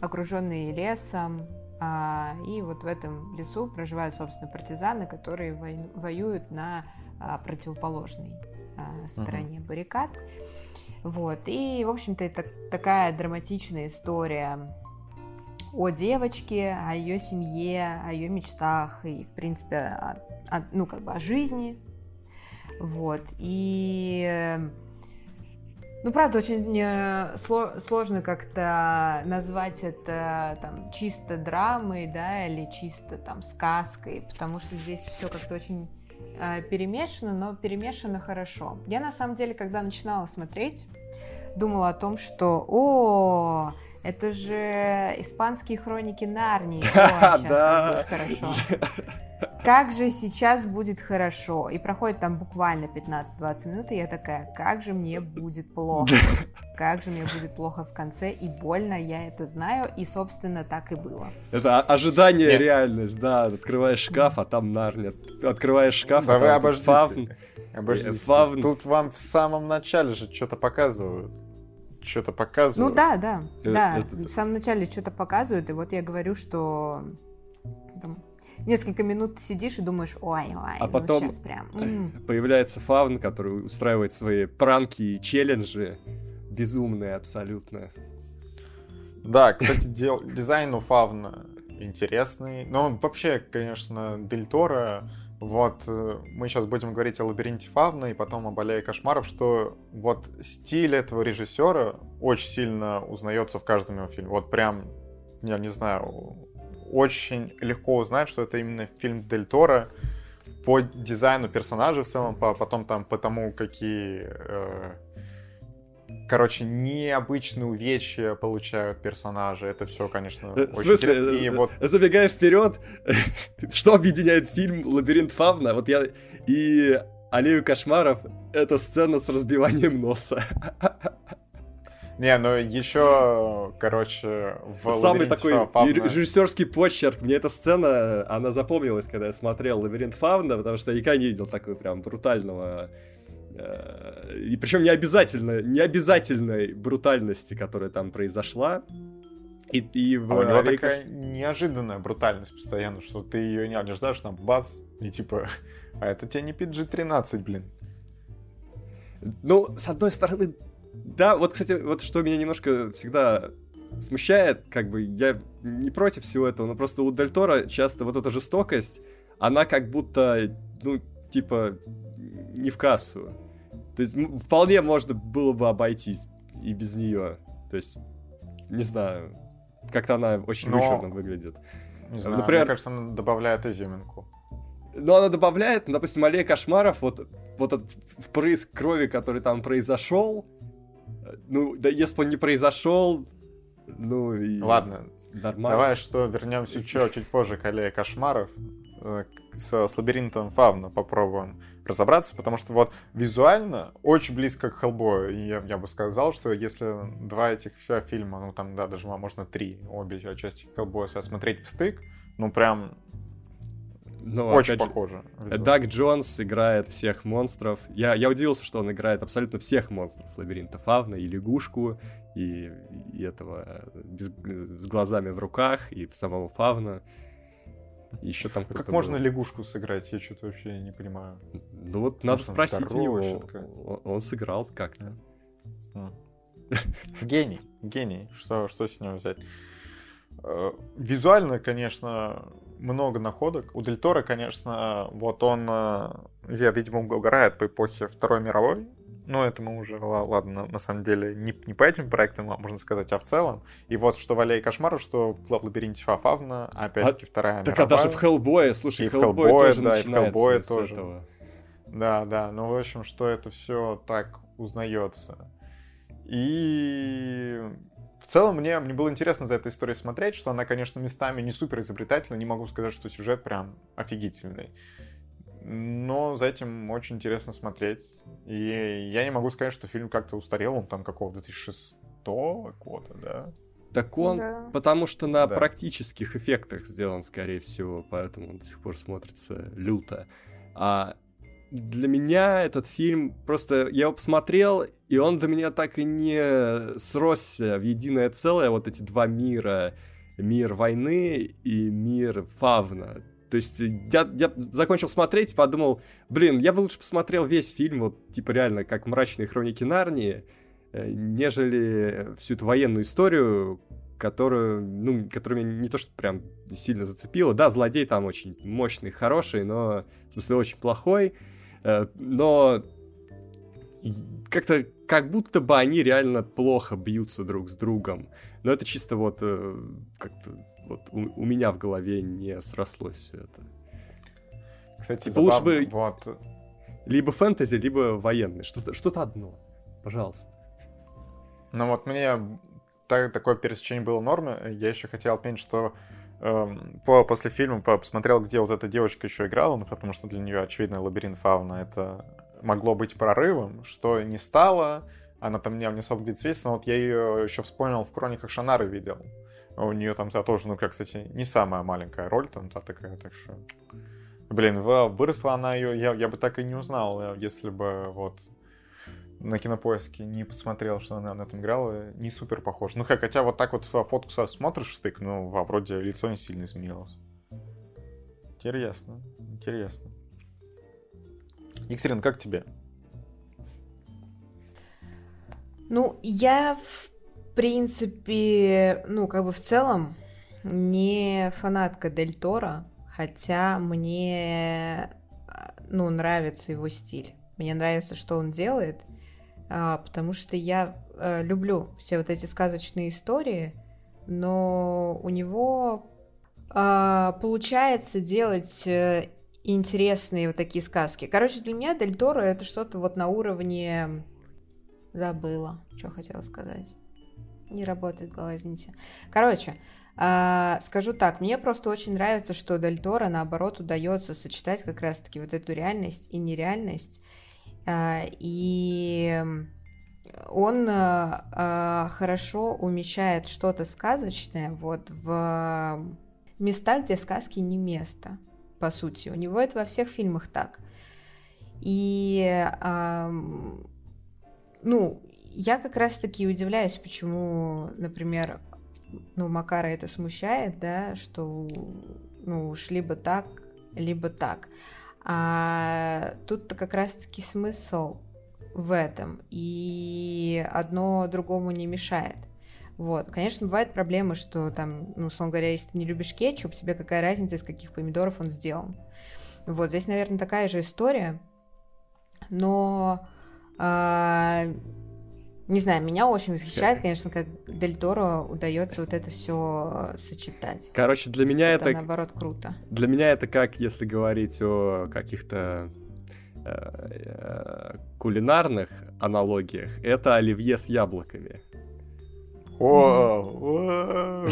окруженные лесом, а, и вот в этом лесу проживают, собственно, партизаны, которые воюют на а, противоположной а, стороне uh-huh. баррикад. Вот. И, в общем-то, это такая драматичная история о девочке, о ее семье, о ее мечтах и, в принципе, о, о, ну, как бы о жизни. Вот. И ну, правда, очень э, сложно как-то назвать это там чисто драмой, да, или чисто там сказкой, потому что здесь все как-то очень э, перемешано, но перемешано хорошо. Я на самом деле, когда начинала смотреть, думала о том, что, о, это же испанские хроники Нарнии. (laughs) О, сейчас будет хорошо. (laughs) Как же сейчас будет хорошо? И проходит там буквально 15-20 минут, и я такая, как же мне будет плохо? (laughs) Как же мне будет плохо в конце, и больно, я это знаю, и, собственно, так и было. Это ожидание, Нет. реальность, да. Открываешь шкаф, а там Нарния. Открываешь шкаф, да а там вы обождите. Фавн. Обождите. Фавн. Тут вам в самом начале же что-то показывают что-то показывают. Ну да, да, это, да. Это... В самом начале что-то показывают, и вот я говорю, что там, несколько минут сидишь и думаешь, ой, ой, а ну потом сейчас прям. Появляется фаун, который устраивает свои пранки и челленджи, безумные абсолютно. Да, кстати, дел... дизайн у фавна интересный. Но вообще, конечно, Дель Торо вот э, мы сейчас будем говорить о лабиринте Фавна и потом об Аллее кошмаров, что вот стиль этого режиссера очень сильно узнается в каждом его фильме. Вот прям, я не знаю, очень легко узнать, что это именно фильм Дель Торо по дизайну персонажей в целом, по, потом там по тому, какие э, короче, необычные увечья получают персонажи. Это все, конечно, Э, очень смысле, интересно. И э, вот забегая вперед, (laughs) что объединяет фильм «Лабиринт Фавна»? Вот я и «Аллею кошмаров» — это сцена с разбиванием носа. (laughs) Не, ну еще, короче, в Самый «Лабиринте такой Фавна» режиссерский почерк. Мне эта сцена, она запомнилась, когда я смотрел «Лабиринт Фавна», потому что я никогда не видел такого прям брутального... э, И причем не обязательно, не обязательной брутальности, которая там произошла. И, и в А у него «Аллее такая неожиданная брутальность постоянно, что ты ее не ожидаешь, там бац, и типа, а это тебе не PG-13, блин. Ну, с одной стороны, да, вот, кстати, вот что меня немножко всегда смущает, как бы, я не против всего этого, но просто у Дель Торо часто вот эта жестокость, она как будто, ну, типа, не в кассу. То есть вполне можно было бы обойтись и без нее. То есть, не знаю, как-то она очень Но- вычурно выглядит. Не знаю, Например- мне кажется, она добавляет изюминку. Но она добавляет, ну, допустим, аллея кошмаров, вот, вот этот впрыск крови, который там произошел, ну, да если он не произошел, ну и... Ладно, Нормально. давай что, вернемся еще чуть позже к аллее кошмаров. э, С, с лабиринтом Фавна попробуем разобраться, потому что вот визуально очень близко к Хеллбою. И я, я бы сказал, что если два этих фи- фильма, ну там, да, даже можно три, обе части Хеллбоя смотреть в стык, ну прям Но, очень опять же, похоже. Даг Джонс играет всех монстров. Я, я удивился, что он играет абсолютно всех монстров лабиринта Фавна, и лягушку, и, и этого э, без- с глазами в руках, и самого Фавна. Еще там А Как можно был. лягушку сыграть? Я что-то вообще не понимаю. Ну вот надо Может, он спросить у него. Он, он сыграл как-то. Гений, гений. Что, что с него взять? Э, Визуально, конечно, много находок. У Дель Торо, конечно, вот он, э, я, видимо, угорает по эпохе Второй мировой. Но это мы уже, ла- ладно, на, самом деле, не, не по этим проектам, а можно сказать, а в целом. И вот что в «Аллее кошмаров», что в «Лаб- лабиринте Фафавна, опять-таки Вторая Так а мировая. даже в Хеллбое, слушай, И Хеллбое, тоже да, и в начинается Хеллбое с тоже. этого. Да, да, ну, в общем, что это все так узнается. И в целом мне, мне было интересно за этой историей смотреть, что она, конечно, местами не супер изобретательна, не могу сказать, что сюжет прям офигительный. Но за этим очень интересно смотреть. И я не могу сказать, что фильм как-то устарел, он там какого 2006 года, да? Так он, Да. потому что на Да. практических эффектах сделан, скорее всего, поэтому он до сих пор смотрится люто. А для меня этот фильм просто я его посмотрел, и он для меня так и не сросся в единое целое, вот эти два мира, мир войны и мир фавна. То есть я, я закончил смотреть подумал, блин, я бы лучше посмотрел весь фильм, вот типа реально, как «Мрачные хроники Нарнии», э, нежели всю эту военную историю, которую, ну, которая меня не то что прям сильно зацепила. Да, злодей там очень мощный, хороший, но, в смысле, очень плохой. Э, Но как-то, как будто бы они реально плохо бьются друг с другом. Но это чисто вот э, как-то вот у, у меня в голове не срослось все это. Кстати, Типа лучше бы- вот Либо фэнтези, либо военный. Что-то, что-то одно. Пожалуйста. Ну вот мне та- такое пересечение было нормы. Я еще хотел отметить, что по, после фильма по- посмотрел, где вот эта девочка еще играла, ну, потому что для нее, очевидно, лабиринт фауна это могло быть прорывом, что не стало. Она там не особо где-то но вот я ее еще вспомнил в Хрониках Шанары видел. У нее там тоже, ну, как, кстати, не самая маленькая роль там та такая, так что... Блин, выросла она ее, я, я бы так и не узнал, э, если бы вот на кинопоиске не посмотрел, что она на этом играла, не супер похож. Ну, хотя вот так вот фотку смотришь в стык, ну, а вроде лицо не сильно изменилось. Интересно, интересно. Екатерина, как тебе? Ну, я, в принципе, ну, как бы в целом не фанатка Дель Торо, хотя мне, а, ну, нравится его стиль. Мне нравится, что он делает, потому что я э, люблю все вот эти сказочные истории, но у него а, получается делать э, интересные вот такие сказки. Короче, для меня Дель Торо это что-то вот на уровне Забыла, что хотела сказать. Не работает голова, извините. Короче, а, скажу так, мне просто очень нравится, что Дель Торо, наоборот, удается сочетать как раз-таки вот эту реальность и нереальность. А, и он а, хорошо умещает что-то сказочное вот в места, где сказки не место, по сути. У него это во всех фильмах так. И, ну, я как раз-таки удивляюсь, почему, например, ну, Макара это смущает, да, что, ну, уж либо так, либо так. А тут-то как раз-таки смысл в этом, и одно другому не мешает. Вот. Конечно, бывают проблемы, что там, ну, условно говоря, если ты не любишь кетчуп, тебе какая разница, из каких помидоров он сделан. Вот, здесь, наверное, такая же история, но а, не знаю, меня очень восхищает, конечно, как Дель Торо удается вот это все сочетать. Короче, для меня это, это наоборот круто. Для меня это как, если говорить о каких-то э, э, кулинарных аналогиях, это оливье с яблоками. О,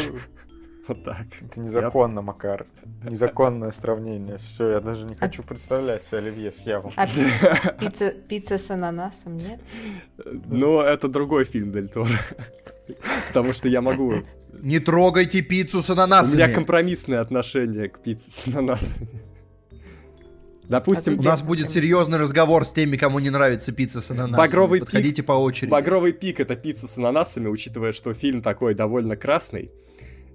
Вот так. Это незаконно, Макар. Незаконное сравнение. Все, я даже не хочу представлять себе оливье с яблоком. А (laughs) пицца, пицца с ананасом, нет? Ну, это другой фильм Дель Торо. Потому что я могу... Не трогайте пиццу с ананасами. У меня компромиссное отношение к пицце с ананасами. Допустим, у нас будет серьезный разговор с теми, кому не нравится пицца с ананасами. Багровый Подходите пик, по очереди. Багровый пик это пицца с ананасами, учитывая, что фильм такой довольно красный.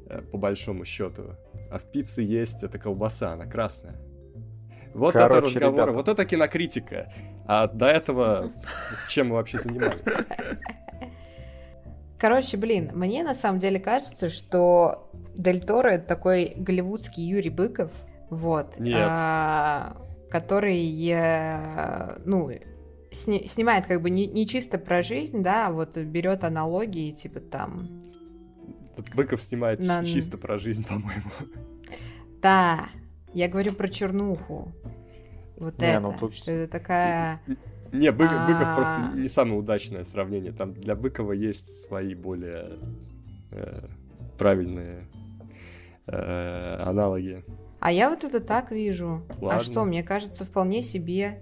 Э, по большому счету. А в пицце есть эта колбаса, она красная. Вот Короче, это разговор, ребята. вот это кинокритика. А до этого (laughs) чем мы вообще занимались? Короче, блин, мне на самом деле кажется, что Дель Торо это такой голливудский Юрий Быков, вот, Нет. А, который, э, ну, сни, снимает как бы не, не чисто про жизнь, да, а вот берет аналогии, типа там вот Быков снимает На... чисто про жизнь, по-моему. Да, я говорю про чернуху. Вот не, ну это, ну тут... что это такая... Не, Бык, а... Быков просто не самое удачное сравнение. Там для Быкова есть свои более э, правильные э, аналоги. А я вот это так вижу. А Ладно. А что, мне кажется, вполне себе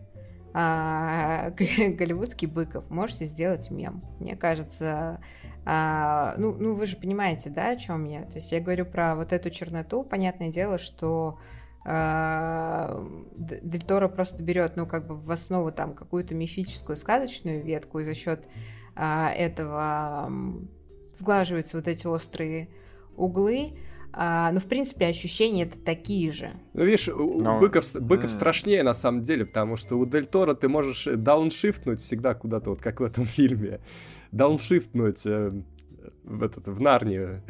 а, (laughs) голливудский Быков. Можете сделать мем. Мне кажется, а, ну, ну, вы же понимаете, да, о чем я? То есть я говорю про вот эту черноту. Понятное дело, что а, Дель Торо просто берет, ну, как бы в основу там какую-то мифическую, сказочную ветку, и за счет а, этого сглаживаются вот эти острые углы. А, ну, в принципе, ощущения это такие же. Ну, видишь, у Но... Быков, Быков mm. страшнее на самом деле, потому что у Дель Торо ты можешь дауншифтнуть всегда куда-то, вот как в этом (laughs) фильме дауншифтнуть э, в, этот, в Нарнию.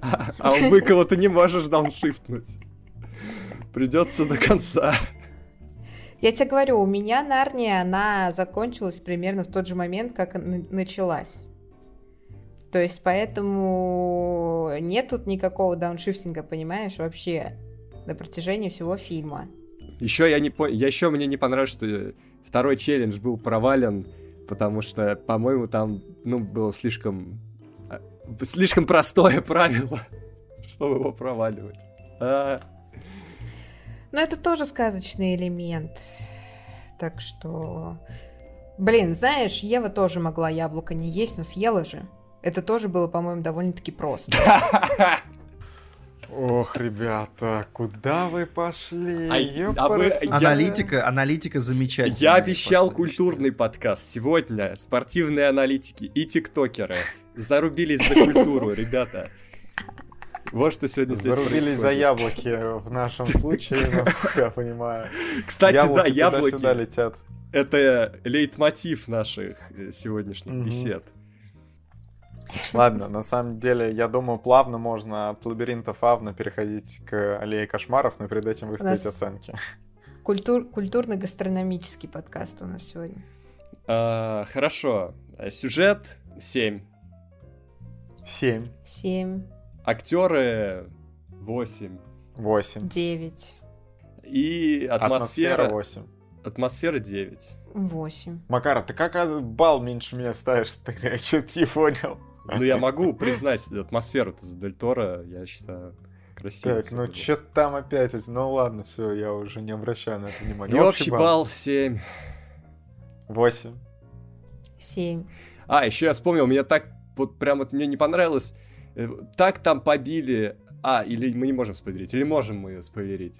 (laughs) А у Быкова ты не можешь дауншифтнуть. Придется до конца. Я тебе говорю, у меня Нарния, она закончилась примерно в тот же момент, как началась. То есть поэтому нет тут никакого дауншифтинга, понимаешь, вообще на протяжении всего фильма. Еще я не понял, еще мне не понравилось, что второй челлендж был провален потому что, по-моему, там, ну, было слишком... А, слишком простое (laughs) правило, чтобы его проваливать. А... Но это тоже сказочный элемент. Так что... Блин, знаешь, Ева тоже могла яблоко не есть, но съела же. Это тоже было, по-моему, довольно-таки просто. (laughs) Ох, ребята, куда вы пошли? А, а вы, аналитика, я... аналитика замечательная. Я обещал пошли. культурный подкаст. Сегодня спортивные аналитики и тиктокеры зарубились за культуру, (laughs) ребята. Вот что сегодня здесь Зарубились за яблоки в нашем случае, насколько я понимаю. Кстати, да, яблоки. летят. Это лейтмотив наших э, сегодняшних бесед. Ладно, на самом деле, я думаю, плавно можно от лабиринта фавна переходить к аллее кошмаров, но перед этим выставить оценки. Культур, культурно-гастрономический подкаст у нас сегодня. А, хорошо. Сюжет 7. 7. 7. Актеры 8. 8. 9. И атмосфера... Атмосфера 8. Атмосфера 9. Восемь. Макар, ты как а, балл меньше меня ставишь тогда? Я что-то не понял. Ну, я могу признать атмосферу Дель Торо, я считаю, красиво. Так, ну что там опять? Ну ладно, все, я уже не обращаю на это внимания. И общий балл 7. 8. 7. А, еще я вспомнил, мне так вот прям вот мне не понравилось. э, Так там побили... А, или мы не можем спойлерить, или можем мы ее спойлерить?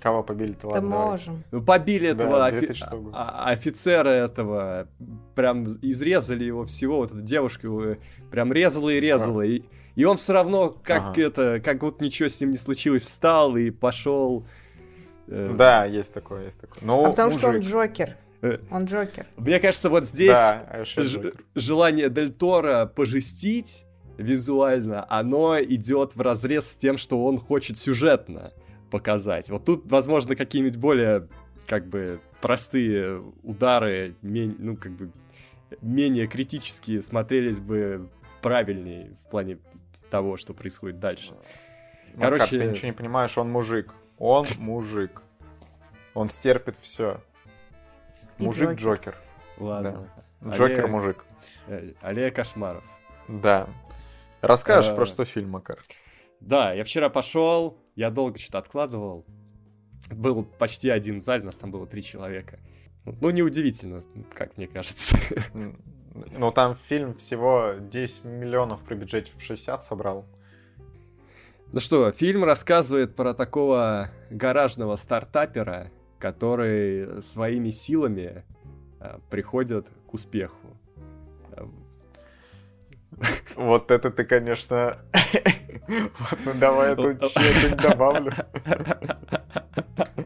Кого побили-то, Да ладно, давай. можем. Ну, побили Да, этого офи- 2006 год. а- офицера этого, прям изрезали его всего, вот эта девушка его прям резала и резала, и, и он все равно, как Ага. это, как вот ничего с ним не случилось, встал и пошел. э, Да, есть такое, есть такое. Ну, А потому что он мужик. Джокер. Э. Он Джокер. Мне кажется, вот здесь Да, а ж- желание Дель Торо пожестить визуально, оно идет в разрез с тем, что он хочет сюжетно показать. Вот тут, возможно, какие-нибудь более, как бы, простые удары, мен- ну, как бы, менее критические смотрелись бы правильнее в плане того, что происходит дальше. Макар, короче- ты ничего не понимаешь, он мужик. Он (laughs) мужик. Он стерпит все. И Мужик Джокер. Джокер. Ладно. Джокер Аллея- мужик. Э, Аллея кошмаров. Да. Расскажешь Э, про что фильм, Макар? Да, я вчера пошел, я долго что-то откладывал. Был почти один в зале, нас там было три человека. Ну, неудивительно, как мне кажется. (laughs) Ну, там фильм всего 10 миллионов при бюджете в 60 собрал. Ну что, фильм рассказывает про такого гаражного стартапера, который своими силами э, приходит к успеху. Вот это ты, конечно... Ладно, (laughs) давай я тут что-нибудь добавлю. (laughs)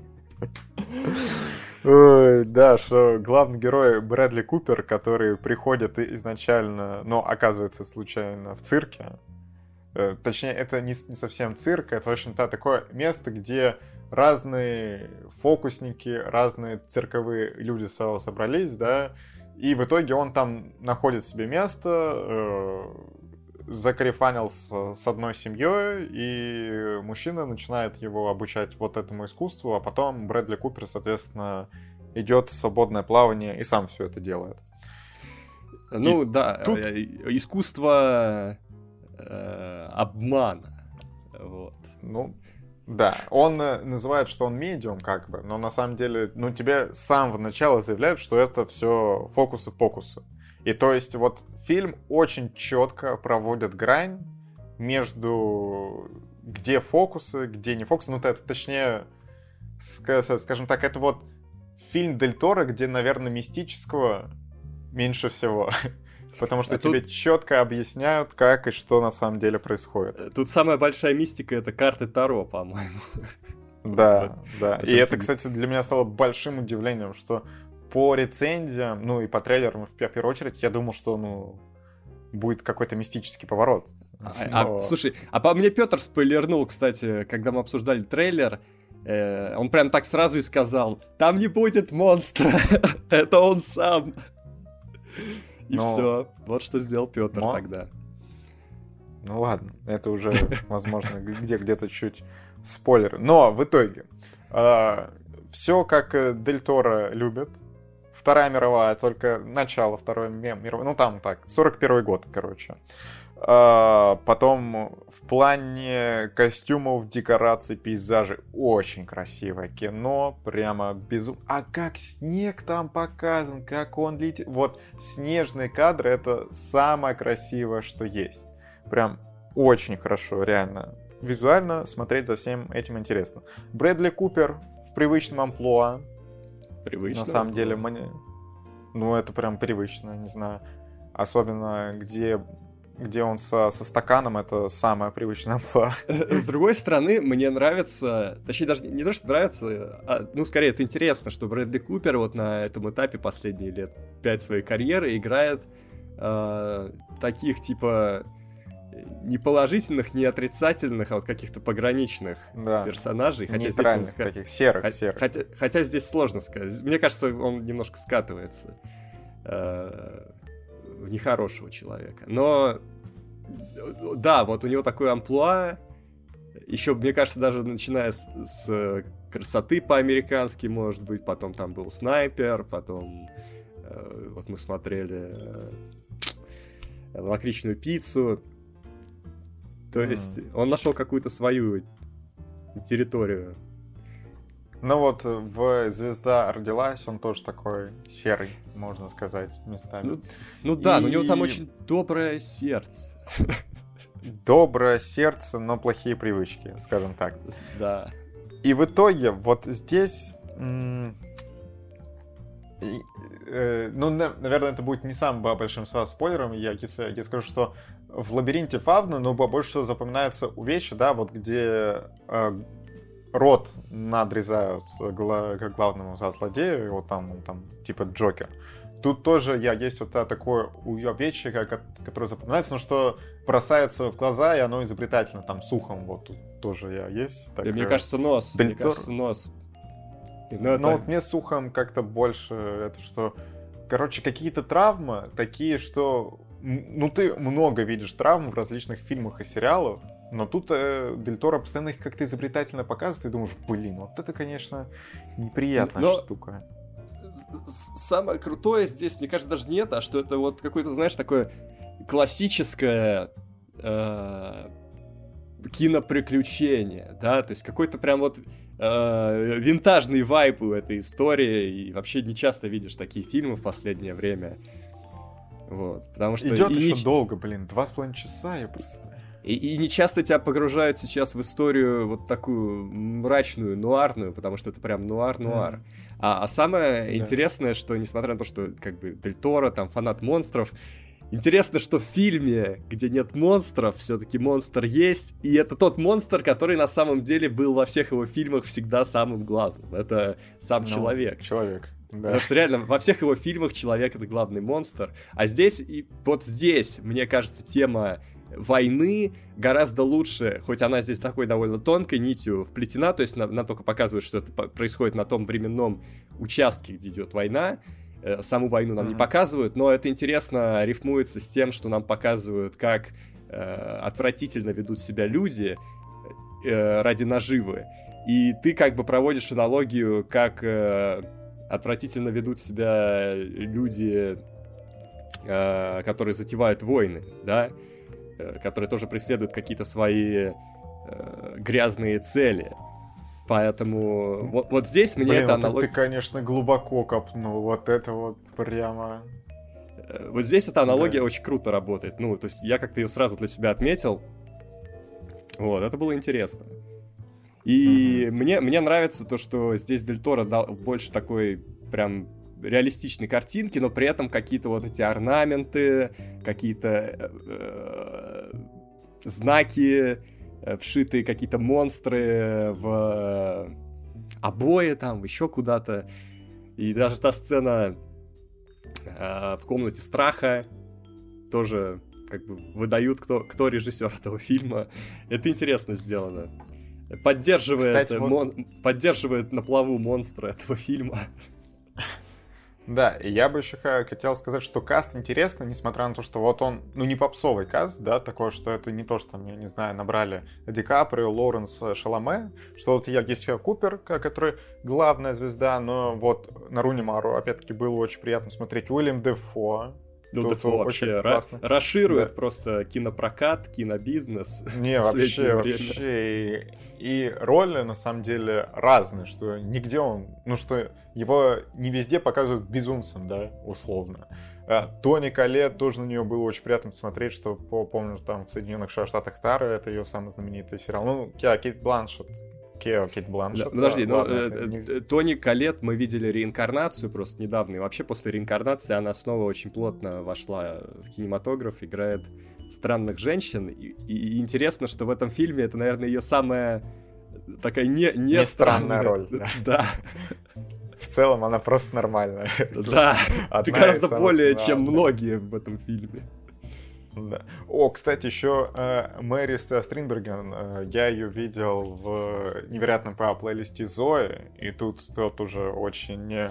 Ой, да, что главный герой Брэдли Купер, который приходит изначально, но оказывается случайно в цирке. Э, Точнее, это не, не совсем цирк, это очень та, такое место, где разные фокусники, разные цирковые люди со- собрались, да, и в итоге он там находит себе место, э, закарифанился с одной семьей, и мужчина начинает его обучать вот этому искусству, а потом Брэдли Купер, соответственно, идет в свободное плавание и сам все это делает. Ну да, тут- э, искусство э, обмана. Вот. Ну, да, он э, называет, что он медиум, как бы, но на самом деле, ну, тебе с самого начала заявляют, что это все фокусы-покусы. И то есть вот фильм очень четко проводит грань между где фокусы, где не фокусы. Ну, это точнее, ска- скажем так, это вот фильм Дель Торо, где, наверное, мистического меньше всего. (laughs) Потому что А тут- тебе четко объясняют, как и что на самом деле происходит. Э, Тут самая большая мистика это карты Таро, по-моему. Да, (laughs) да. И это, кстати, для меня стало большим удивлением, что по рецензиям, ну и по трейлерам в пе- в первую очередь, я думал, что, ну, будет какой-то мистический поворот. А, а, Но- слушай, а по мне Петр спойлернул, кстати, когда мы обсуждали трейлер. э, он прям так сразу и сказал: там не будет монстра, (laughs) это он сам. И Но- все. Вот что сделал Петр Но- тогда. Ну ладно, это уже, возможно, где где-то чуть спойлеры. Но в итоге все как э, Дель Торо любит. Вторая мировая, только начало Второй ми- мировой. Ну там так, 41 год, короче. А, Потом в плане костюмов, декораций, пейзажей очень красивое кино, прямо безумно. А как снег там показан, как он летит. Вот снежные кадры это самое красивое, что есть. Прям очень хорошо, реально. Визуально смотреть за всем этим интересно. Брэдли Купер в привычном амплуа. Привычно. На самом деле, мне... ну это прям привычно, не знаю. Особенно где, где он со, со стаканом, это самое привычное (laughs) амплуа. С другой стороны, мне нравится, точнее даже не то, что нравится, а, ну скорее это интересно, что Брэдли Купер вот на этом этапе последние лет пять своей карьеры играет э, таких типа не положительных, не отрицательных, а вот каких-то пограничных Да. персонажей. Хотя здесь, он таких, серых, хо- серых. хотя, хотя здесь сложно сказать. Мне кажется, он немножко скатывается э, в нехорошего человека. Но да, вот у него такой амплуа, еще, мне кажется, даже начиная с, с э, красоты по-американски, может быть, потом там был снайпер, потом э, вот мы смотрели э, лакричную пиццу. То есть mm. он нашел какую-то свою территорию. Ну вот в «Звезда родилась» он тоже такой серый, можно сказать, местами. Ну, ну да, И... но у него там очень доброе сердце. Доброе сердце, но плохие привычки, скажем так. Да. И в итоге вот здесь... И, э, ну, наверное, это будет не самым большим спойлером, я, если я скажу, что в лабиринте Фавна, ну, больше всего запоминается увечья, да, вот где э, рот надрезают гла- главному злодею, его там, там, типа Джокер. Тут тоже я есть вот такое увечье, которое запоминается, но что бросается в глаза, и оно изобретательно, там, сухом, вот тут тоже я есть. Так, мне кажется, нос. Дельтор... Мне кажется, нос. Ну, это... Но вот мне сухом как-то больше, это что... Короче, какие-то травмы такие, что... Ну, ты много видишь травм в различных фильмах и сериалах, но тут э, Дель Торо постоянно их как-то изобретательно показывает, и думаешь, блин, вот это, конечно, неприятная Но... штука. Самое крутое здесь, мне кажется, даже нет, а что это вот какое-то, знаешь, такое классическое э, киноприключение, да, то есть какой-то прям вот э, винтажный вайп у этой истории, и вообще не часто видишь такие фильмы в последнее время. Вот, потому что... Идет еще не... долго, блин, два с половиной часа, я просто... И, и не часто тебя погружают сейчас в историю вот такую мрачную, нуарную, потому что это прям нуар-нуар. Mm. А, а самое yeah. интересное, что несмотря на то, что как бы Дель Торо, там фанат монстров, Интересно, что в фильме, где нет монстров, все-таки монстр есть, и это тот монстр, который на самом деле был во всех его фильмах всегда самым главным. Это сам ну, человек. Человек. Да. Потому что реально во всех его фильмах человек это главный монстр. А здесь, и вот здесь, мне кажется, тема войны гораздо лучше, хоть она здесь такой довольно тонкой нитью вплетена, то есть нам, нам только показывают, что это происходит на том временном участке, где идет война, э, саму войну нам mm-hmm. не показывают, но это интересно рифмуется с тем, что нам показывают, как э, отвратительно ведут себя люди э, ради наживы. И ты как бы проводишь аналогию, как э, отвратительно ведут себя люди, э, которые затевают войны, да, которые тоже преследуют какие-то свои э, грязные цели. Поэтому вот, вот здесь мне Блин, это аналог... ты, конечно, глубоко копнул. Вот это вот прямо... Э, вот здесь эта аналогия да. очень круто работает. Ну, то есть я как-то ее сразу для себя отметил. Вот, это было интересно. И угу. мне, мне нравится то, что здесь Дель Торо дал больше такой прям реалистичной картинки, но при этом какие-то вот эти орнаменты, какие-то э, знаки, э, вшитые какие-то монстры в обои там, еще куда-то. И даже та сцена э, в комнате страха тоже как бы выдают, кто, кто режиссер этого фильма. Это интересно сделано. Поддерживает, Кстати, мон... поддерживает на плаву монстра этого фильма. Да, и я бы еще хотел сказать, что каст интересный, несмотря на то, что вот он, ну не попсовый каст, да, такой, что это не то, что там, я не знаю, набрали Ди Каприо, Лоуренс, Шаломе, что вот есть Купер, который главная звезда, но вот на Руни Мару, опять-таки, было очень приятно смотреть Уильям Дефо, ну, Дефо вообще классно. расширует да. просто кинопрокат, кинобизнес. Не, (laughs) вообще, вообще. И, и роли, на самом деле, разные, что нигде он, ну, что его не везде показывают безумцем, да, условно. А, Тони Калет тоже на нее было очень приятно смотреть, что помню, там в Соединенных Штатах Тара, это ее самый знаменитый сериал. Ну, Кейт Бланшет Кео, Кейт Бланшет. Да, подожди, но э, э, Тони Калет мы видели реинкарнацию просто недавно, и вообще после реинкарнации она снова очень плотно вошла в кинематограф, играет странных женщин, и, и интересно, что в этом фильме это, наверное, ее самая такая не, не, не странная роль. Да. да. В целом она просто нормальная. Да, ты гораздо более, чем многие в этом фильме. Да. О, кстати, еще э, Мэри Стринберген, э, я ее видел в невероятном по плейлисте Зои, и тут тот уже очень не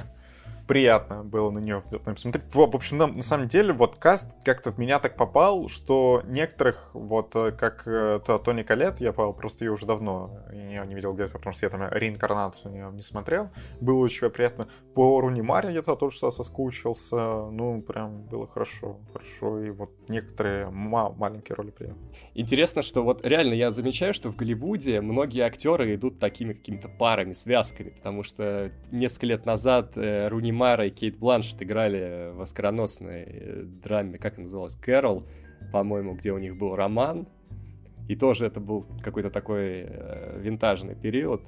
приятно было на нее смотреть. В общем, на, на самом деле, вот каст как-то в меня так попал, что некоторых, вот э, как э, то, Тони Калет, я просто ее уже давно я не видел где-то, потому что я там реинкарнацию не, не смотрел. Было очень приятно. По Руни Маре я тоже соскучился. Ну, прям было хорошо, хорошо. И вот некоторые ма- маленькие роли приятно. Интересно, что вот реально я замечаю, что в Голливуде многие актеры идут такими какими-то парами, связками, потому что несколько лет назад э, Руни Мара и Кейт Бланшет играли в оскароносной драме, как она называлась, Кэрол, по-моему, где у них был роман. И тоже это был какой-то такой э, винтажный период.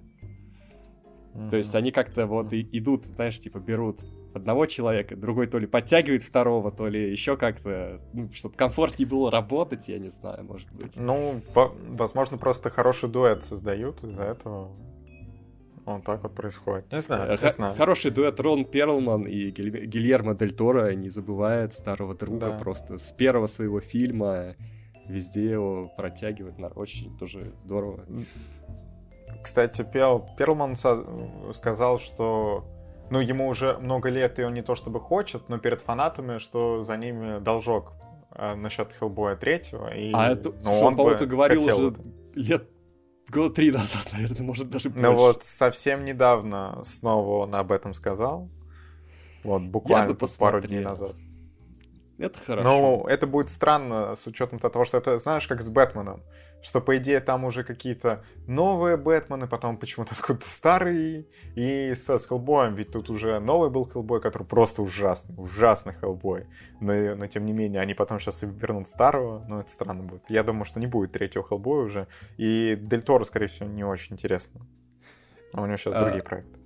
Mm-hmm. То есть они как-то вот и, идут, знаешь, типа берут одного человека, другой то ли подтягивает второго, то ли еще как-то, ну, чтобы комфортнее было работать, я не знаю, может быть. Ну, по- возможно, просто хороший дуэт создают, из-за этого вот так вот происходит. Не знаю, не знаю. Хороший дуэт Рон Перлман и Гиль... Гильермо Дель Торо не забывает старого друга да. просто с первого своего фильма везде его протягивает очень тоже здорово. Кстати, Пел... Перлман со... сказал, что ну, ему уже много лет, и он не то чтобы хочет, но перед фанатами, что за ними должок э, насчет Хеллбоя третьего. И, а это, ну, он, он по-моему, говорил уже лет года три (laughs) назад, наверное, может даже больше. Ну вот совсем недавно снова он об этом сказал. Вот, буквально пару дней назад. Это хорошо. Ну, это будет странно с учетом того, что это, знаешь, как с Бэтменом. Что, по идее, там уже какие-то новые Бэтмены, потом почему-то откуда-то старые. И со с Хеллбоем, ведь тут уже новый был Хеллбой, который просто ужасный, ужасный Хеллбой. Но, но, тем не менее, они потом сейчас вернут старого, но это странно будет. Я думаю, что не будет третьего Хеллбоя уже. И Дель Торо, скорее всего, не очень интересно. А у него сейчас а... другие проекты.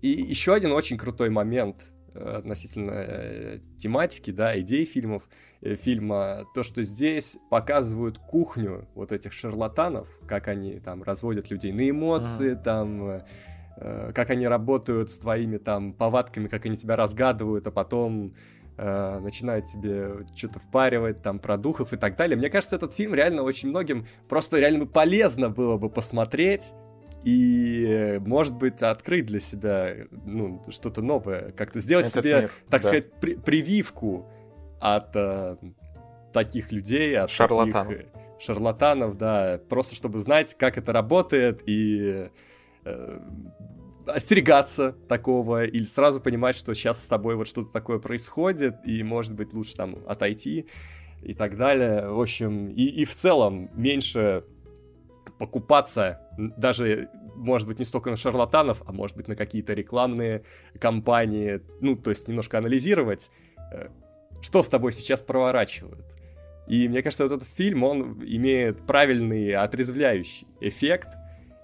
И еще один очень крутой момент — относительно э, тематики, да, идей фильмов, э, фильма, то, что здесь показывают кухню вот этих шарлатанов, как они там разводят людей на эмоции, mm-hmm. там, э, как они работают с твоими там повадками, как они тебя разгадывают, а потом э, начинают тебе что-то впаривать, там, про духов и так далее. Мне кажется, этот фильм реально очень многим просто реально полезно было бы посмотреть, и, может быть, открыть для себя ну, что-то новое, как-то сделать Этот себе, мир, так да. сказать, при- прививку от э, таких людей, от шарлатанов. таких шарлатанов, да, просто чтобы знать, как это работает и э, остерегаться такого или сразу понимать, что сейчас с тобой вот что-то такое происходит и, может быть, лучше там отойти и так далее. В общем, и, и в целом меньше покупаться даже, может быть, не столько на шарлатанов, а может быть, на какие-то рекламные кампании, ну, то есть немножко анализировать, э, что с тобой сейчас проворачивают. И мне кажется, вот этот фильм, он имеет правильный отрезвляющий эффект,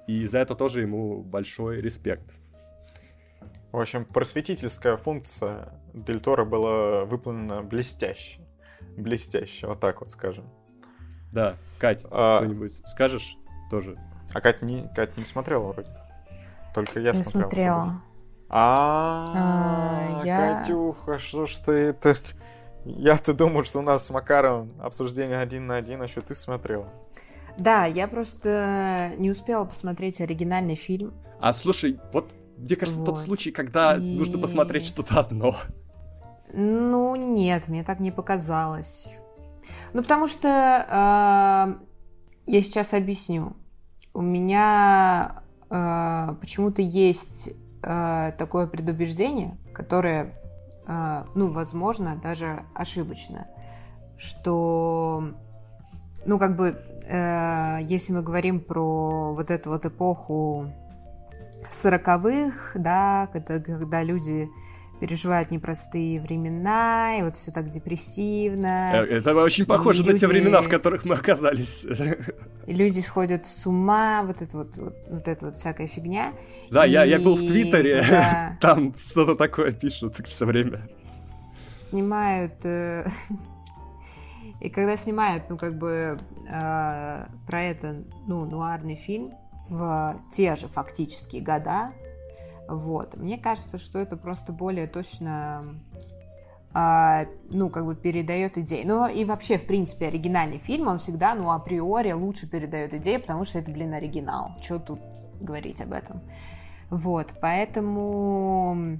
и за это тоже ему большой респект. В общем, просветительская функция Дель Торо была выполнена блестяще. Блестяще, вот так вот скажем. Да, Катя, а... кто-нибудь скажешь? тоже. А Катя не, Катя не смотрела вроде. Только я не смотрел. смотрела. А, я... Катюха, что ж ты это... Я-то думал, что у нас с Макаром обсуждение один на один, а что ты смотрела? Да, я просто не успела посмотреть оригинальный фильм. А слушай, вот мне кажется, вот. тот случай, когда И... нужно посмотреть что-то одно. Ну, нет, мне так не показалось. Ну, потому что э, я сейчас объясню у меня э, почему-то есть э, такое предубеждение, которое, ну, возможно, даже ошибочно, что, ну, как бы, э, если мы говорим про вот эту вот эпоху сороковых, да, когда, когда люди переживают непростые времена, и вот все так депрессивно. Э, это очень похоже люди... на те времена, в которых мы оказались. И (laughs) люди сходят с ума, вот это вот, вот, вот это вот всякая фигня. Да, и... я, я был в Твиттере, да. (laughs) там что-то такое пишут все время. Снимают... Э, (laughs) и когда снимают, ну, как бы, э, про это, ну, нуарный фильм в те же фактические года, вот. Мне кажется, что это просто более точно а, ну, как бы передает идею. Ну, и вообще, в принципе, оригинальный фильм, он всегда, ну, априори лучше передает идею, потому что это, блин, оригинал. Что тут говорить об этом? Вот, поэтому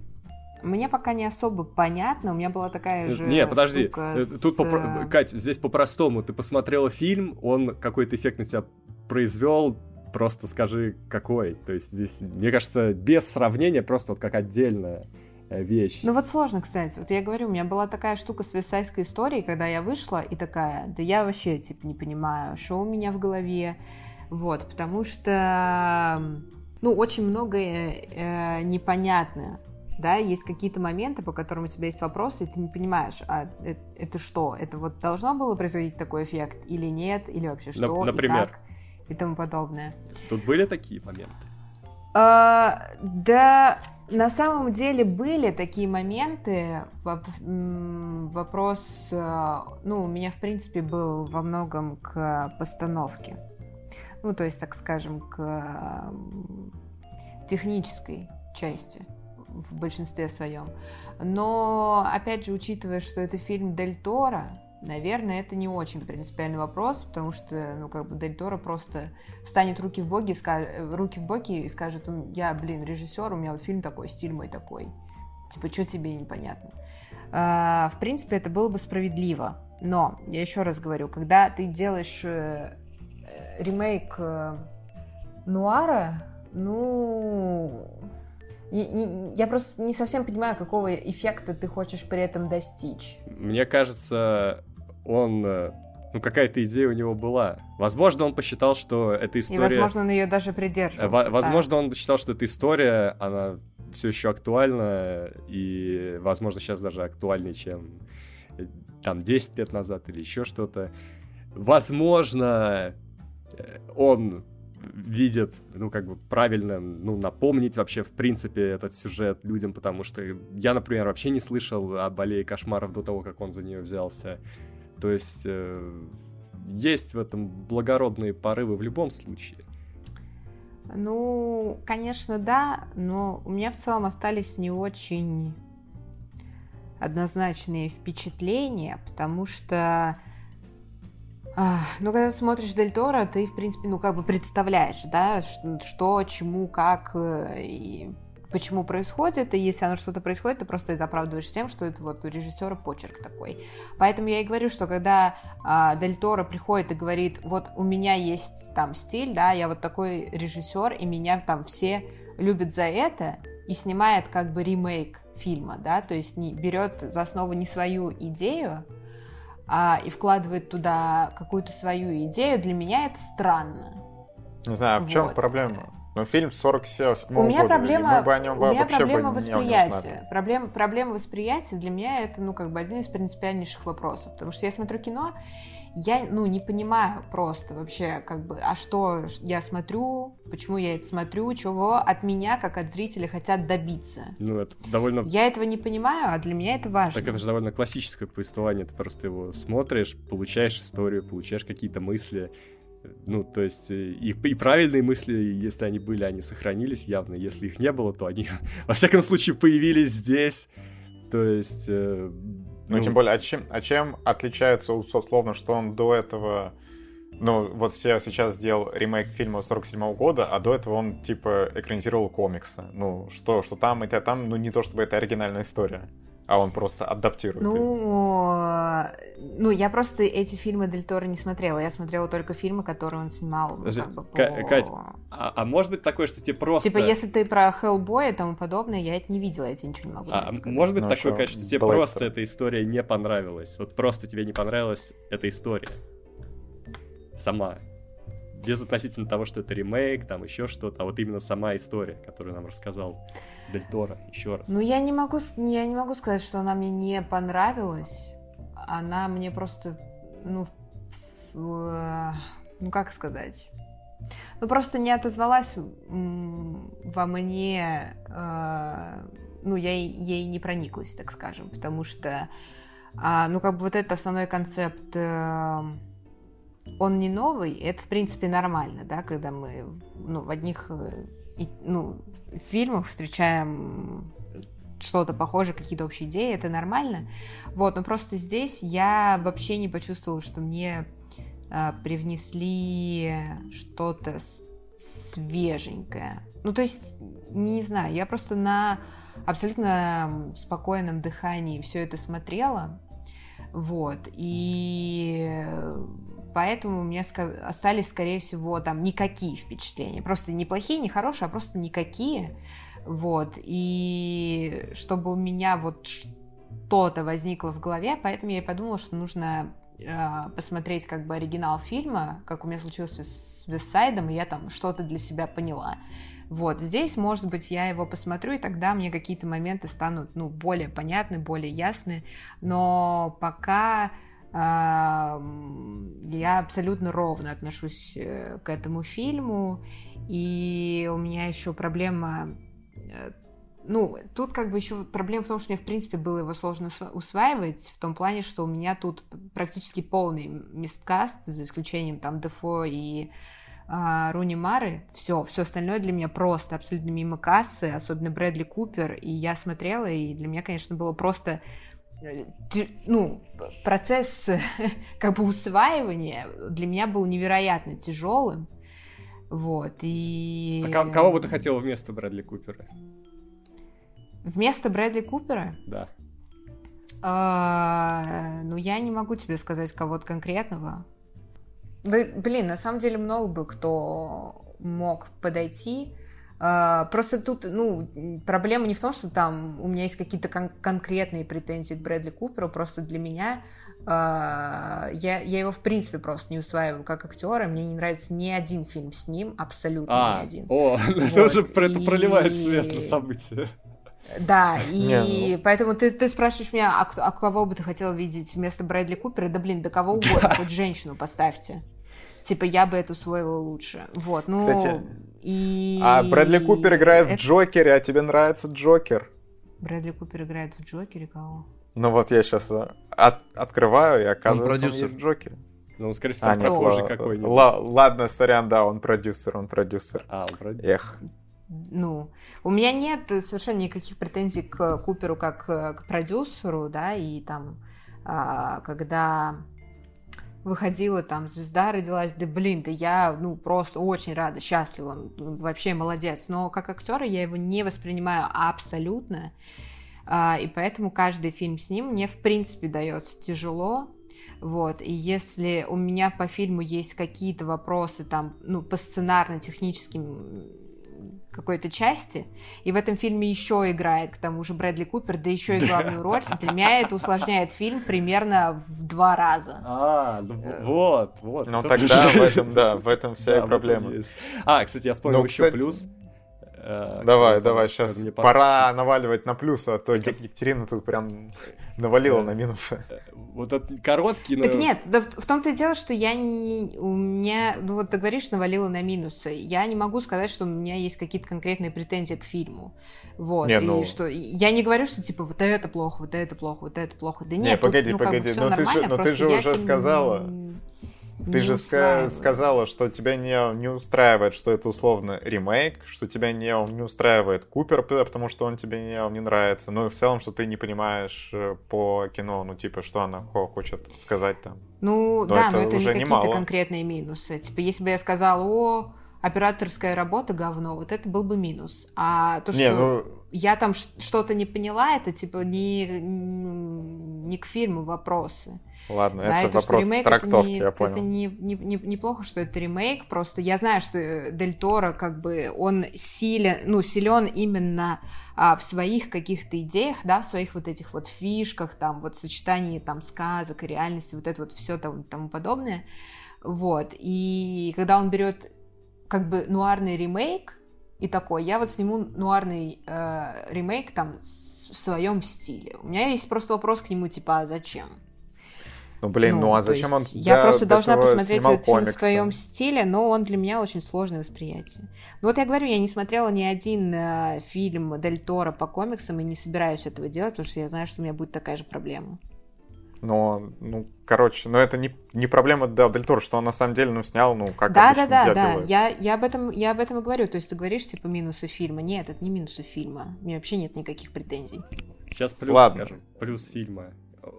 мне пока не особо понятно. У меня была такая же Не, подожди. Э, Тут, с, по- э, Кать, здесь по-простому. Ты посмотрела фильм, он какой-то эффект на тебя произвел, просто скажи, какой. То есть здесь, мне кажется, без сравнения, просто вот как отдельная э, вещь. Ну вот сложно, кстати. Вот я говорю, у меня была такая штука с висайской историей, когда я вышла и такая, да я вообще, типа, не понимаю, что у меня в голове. Вот, потому что, ну, очень многое э, непонятно. Да, есть какие-то моменты, по которым у тебя есть вопросы, и ты не понимаешь, а это, это что? Это вот должно было произойти такой эффект или нет, или вообще что, например? и как, и тому подобное. Тут были такие моменты? А, да, на самом деле были такие моменты. Вопрос, э, ну, у меня, в принципе, был во многом к постановке. Ну, то есть, так скажем, к технической части в большинстве своем. Но, опять же, учитывая, что это фильм Дель Торо, наверное, это не очень принципиальный вопрос, потому что, ну, как бы Дель Торо просто встанет руки в, боги и ска- руки в боки и скажет, «Ну, я, блин, режиссер, у меня вот фильм такой, стиль мой такой. Типа, что тебе непонятно? А, в принципе, это было бы справедливо. Но, я еще раз говорю, когда ты делаешь э, э, ремейк э, Нуара, ну... Я просто не совсем понимаю, какого эффекта ты хочешь при этом достичь. Мне кажется, он... э, Ну, какая-то идея у него была. Возможно, он посчитал, что эта И, история... возможно, он ее даже придерживался. во- да. Возможно, он считал, что эта история, она все еще актуальна, и, возможно, сейчас даже актуальнее, чем э, там 10 лет назад или еще что-то. Возможно, э, он видит, ну, как бы правильно, ну, напомнить вообще, в принципе, этот сюжет людям, потому что я, например, вообще не слышал об аллее кошмаров до того, как он за нее взялся. То есть э, есть в этом благородные порывы в любом случае. Ну, конечно, да, но у меня в целом остались не очень однозначные впечатления, потому что, ну, когда смотришь Дель Торо, ты, в принципе, ну, как бы представляешь, да, что, чему, как э, и почему происходит, и если оно что-то происходит, ты просто это оправдываешь тем, что это вот у режиссера почерк такой. Поэтому я и говорю, что когда а, Дель Торо приходит и говорит, вот у меня есть там стиль, да, я вот такой режиссер, и меня там все любят за это, и снимает как бы ремейк фильма, да, то есть не, берет за основу не свою идею, а, и вкладывает туда какую-то свою идею, для меня это странно. Не знаю, а в чем Вот. проблема? Ну, фильм 47 У меня года, проблема, мы бы о нем у меня проблема бы восприятия. Проблема, проблема восприятия для меня это, ну, как бы один из принципиальнейших вопросов. Потому что я смотрю кино, я, ну, не понимаю просто вообще, как бы, а что я смотрю, почему я это смотрю, чего от меня, как от зрителя, хотят добиться. Ну, это довольно Я этого не понимаю, а для меня это важно. Так это же довольно классическое повествование. Ты просто его смотришь, получаешь историю, получаешь какие-то мысли. Ну, то есть, э, и, и правильные мысли, если они были, они сохранились явно. Если их не было, то они, (laughs) во всяком случае, появились здесь. То есть... э, Ну, тем более, а чем, а чем отличается условно, что он до этого... Ну, вот все сейчас сделал ремейк фильма 47 года, а до этого он, типа, экранизировал комиксы. Ну, что, что там и то, там, ну, не то чтобы это оригинальная история, а он просто адаптирует. Ну, ну, я просто эти фильмы Дель Торо не смотрела. Я смотрела только фильмы, которые он снимал. ну, как бы по- Ка- Кать, А, а может быть такое, что тебе просто... Типа, если ты про Хеллбоя и тому подобное, я это не видела, я тебе ничего не могу А, сказать. может быть Ну, такое, что, конечно, что тебе Блэкстер. просто эта история не понравилась. Вот просто тебе не понравилась эта история. Сама. Без относительно того, что это ремейк, там еще что-то, а вот именно сама история, которую нам рассказал Дель Торо, еще раз. Ну, я не могу, я не могу сказать, что она мне не понравилась. Она мне просто, ну, ну, как сказать? Ну, просто не отозвалась во мне, э, ну, я ей, ей не прониклась, так скажем, потому что, а, ну, как бы вот этот основной концепт, э, он не новый, это, в принципе, нормально, да, когда мы, ну, в одних, э, ну, фильмах встречаем что-то похожее, какие-то общие идеи, это нормально. Вот, но просто здесь я вообще не почувствовала, что мне а, привнесли что-то свеженькое. Ну, то есть, не знаю, я просто на абсолютно спокойном дыхании все это смотрела. Вот. И поэтому у меня остались, скорее всего, там никакие впечатления. Просто не плохие, не хорошие, а просто никакие. Вот. И чтобы у меня вот что-то возникло в голове, поэтому я и подумала, что нужно э, посмотреть как бы оригинал фильма, как у меня случилось с Вестсайдом, и я там что-то для себя поняла. Вот, здесь, может быть, я его посмотрю, и тогда мне какие-то моменты станут, ну, более понятны, более ясны, но пока я абсолютно ровно отношусь э, к этому фильму, и у меня еще проблема э, ну, тут как бы еще проблема в том, что мне, в принципе, было его сложно усваивать, в том плане, что у меня тут практически полный мисткаст, за исключением там Дефо и а, Руни Мары. Все, все остальное для меня просто абсолютно мимо кассы, особенно Брэдли Купер. И я смотрела, и для меня, конечно, было просто э, ну, процесс (laughs) как бы усваивания для меня был невероятно тяжелым. Вот, и... А кого бы ты хотела вместо Брэдли Купера? Вместо Брэдли Купера? Да. А, ну, я не могу тебе сказать кого-то конкретного. Да, блин, на самом деле много бы кто мог подойти. А, просто тут, ну, проблема не в том, что там у меня есть какие-то кон- конкретные претензии к Брэдли Куперу, просто для меня а, я, я его в принципе просто не усваиваю как актера, мне не нравится ни один фильм с ним, абсолютно а, ни один. О, (laughs) вот. тоже и... проливает свет на события. Да, (laughs) и Не, ну... поэтому ты, ты спрашиваешь меня, а, а кого бы ты хотел видеть вместо Брэдли Купера? Да блин, да кого (laughs) угодно, да. хоть женщину поставьте. Типа, я бы это усвоила лучше. Вот, ну... Кстати, и... а Брэдли Купер играет это... в Джокере, а тебе нравится Джокер? Брэдли Купер играет в Джокере кого? Ну вот я сейчас э, от, открываю, и оказывается, он, продюсер. он есть Джокере. Ну, скорее всего, а, похоже какой-нибудь. ладно, сорян, да, он продюсер, он продюсер. А, он продюсер. Эх. Ну, у меня нет совершенно никаких претензий к Куперу как э, к продюсеру, да, и там, а, когда выходила там «Звезда родилась», да блин, да я, ну, просто очень рада, счастлива, он вообще молодец, но как актера я его не воспринимаю абсолютно, а, и поэтому каждый фильм с ним мне, в принципе, дается тяжело, вот, и если у меня по фильму есть какие-то вопросы там, ну, по сценарно-техническим какой-то части, и в этом фильме еще играет, к тому же, Брэдли Купер, да еще и главную роль, для меня это усложняет фильм примерно в два раза. А, ну вот, вот. Ну тогда в этом, да, в этом вся и проблема. А, кстати, я вспомнил еще плюс. Э, давай, давай, сейчас пора наваливать на плюсы, а то Екатерина тут прям навалила э, на минусы. Э, вот этот короткий... Так нет, да в, в том-то и дело, что я не... У меня... Ну вот ты говоришь, навалила на минусы. Я не могу сказать, что у меня есть какие-то конкретные претензии к фильму. Вот. Не, ну... И что... Я не говорю, что типа вот это плохо, вот это плохо, вот это плохо. Да нет, не, погоди, тут, ну, погоди. Как бы, но ты же, но ты же уже сказала... Ты же ска- сказала, что тебя не, не устраивает, что это условно ремейк, что тебя не, не устраивает Купер, потому что он тебе не, не нравится. Ну и в целом, что ты не понимаешь э, по кино, ну типа, что она хочет сказать там. Ну но да, это но это не какие-то конкретные минусы. Типа, если бы я сказала, о, операторская работа говно, вот это был бы минус. А то, что не, ну... я там что-то не поняла, это типа не, не к фильму вопросы. Ладно, да, это, это вопрос ремейк, трактовки, это не, я понял. Это не, не, не, неплохо, что это ремейк, просто я знаю, что Дель Торо, как бы, он силен, ну, силен именно а, в своих каких-то идеях, да, в своих вот этих вот фишках, там, вот сочетании, там, сказок и реальности, вот это вот все там, тому подобное, вот, и когда он берет, как бы, нуарный ремейк, и такой, я вот сниму нуарный э, ремейк там в своем стиле. У меня есть просто вопрос к нему, типа, а зачем? Ну, блин, ну, ну а зачем он Я просто должна посмотреть этот фильм в твоем стиле, но он для меня очень сложное восприятие. Ну, вот я говорю, я не смотрела ни один э, фильм Дель Торо по комиксам и не собираюсь этого делать, потому что я знаю, что у меня будет такая же проблема. Но, ну, короче, но это не, не проблема да, Дель Торо, что он на самом деле, ну, снял, ну, как да, да, да, да, я, я, об этом, я об этом и говорю. То есть ты говоришь, типа, минусы фильма. Нет, это не минусы фильма. У меня вообще нет никаких претензий. Сейчас плюс, Ладно. скажем, плюс фильма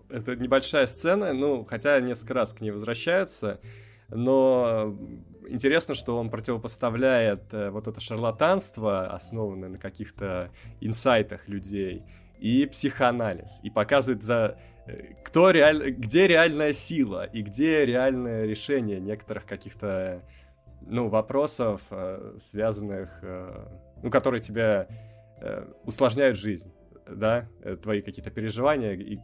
это небольшая сцена, ну, хотя несколько раз к ней возвращаются, но интересно, что он противопоставляет э, вот это шарлатанство, основанное на каких-то инсайтах людей, и психоанализ. И показывает, за, э, кто реаль, где реальная сила и где реальное решение некоторых каких-то ну, вопросов, э, связанных, ну, которые тебя усложняют жизнь, да, твои какие-то переживания, и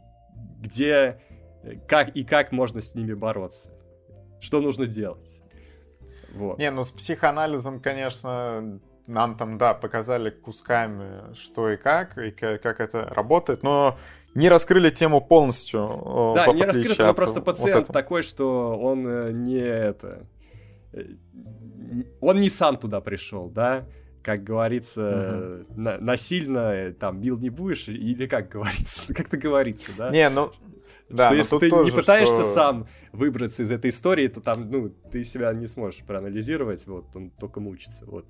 где, э, как и как можно с ними бороться, что нужно делать. Вот. Не, ну с психоанализом, конечно, нам там, да, показали кусками, что и как, и как это работает, но не раскрыли тему полностью. Да, не раскрыли, но просто пациент вот такой, что он э, не это... Э, он не сам туда пришел, да? Как говорится, угу. на, насильно э, там бил не будешь, или как говорится, (laughs) как-то говорится, да? Не, ну да, что если ты не пытаешься что... сам выбраться из этой истории, то там, ну, ты себя не сможешь проанализировать, вот, он только мучится, вот.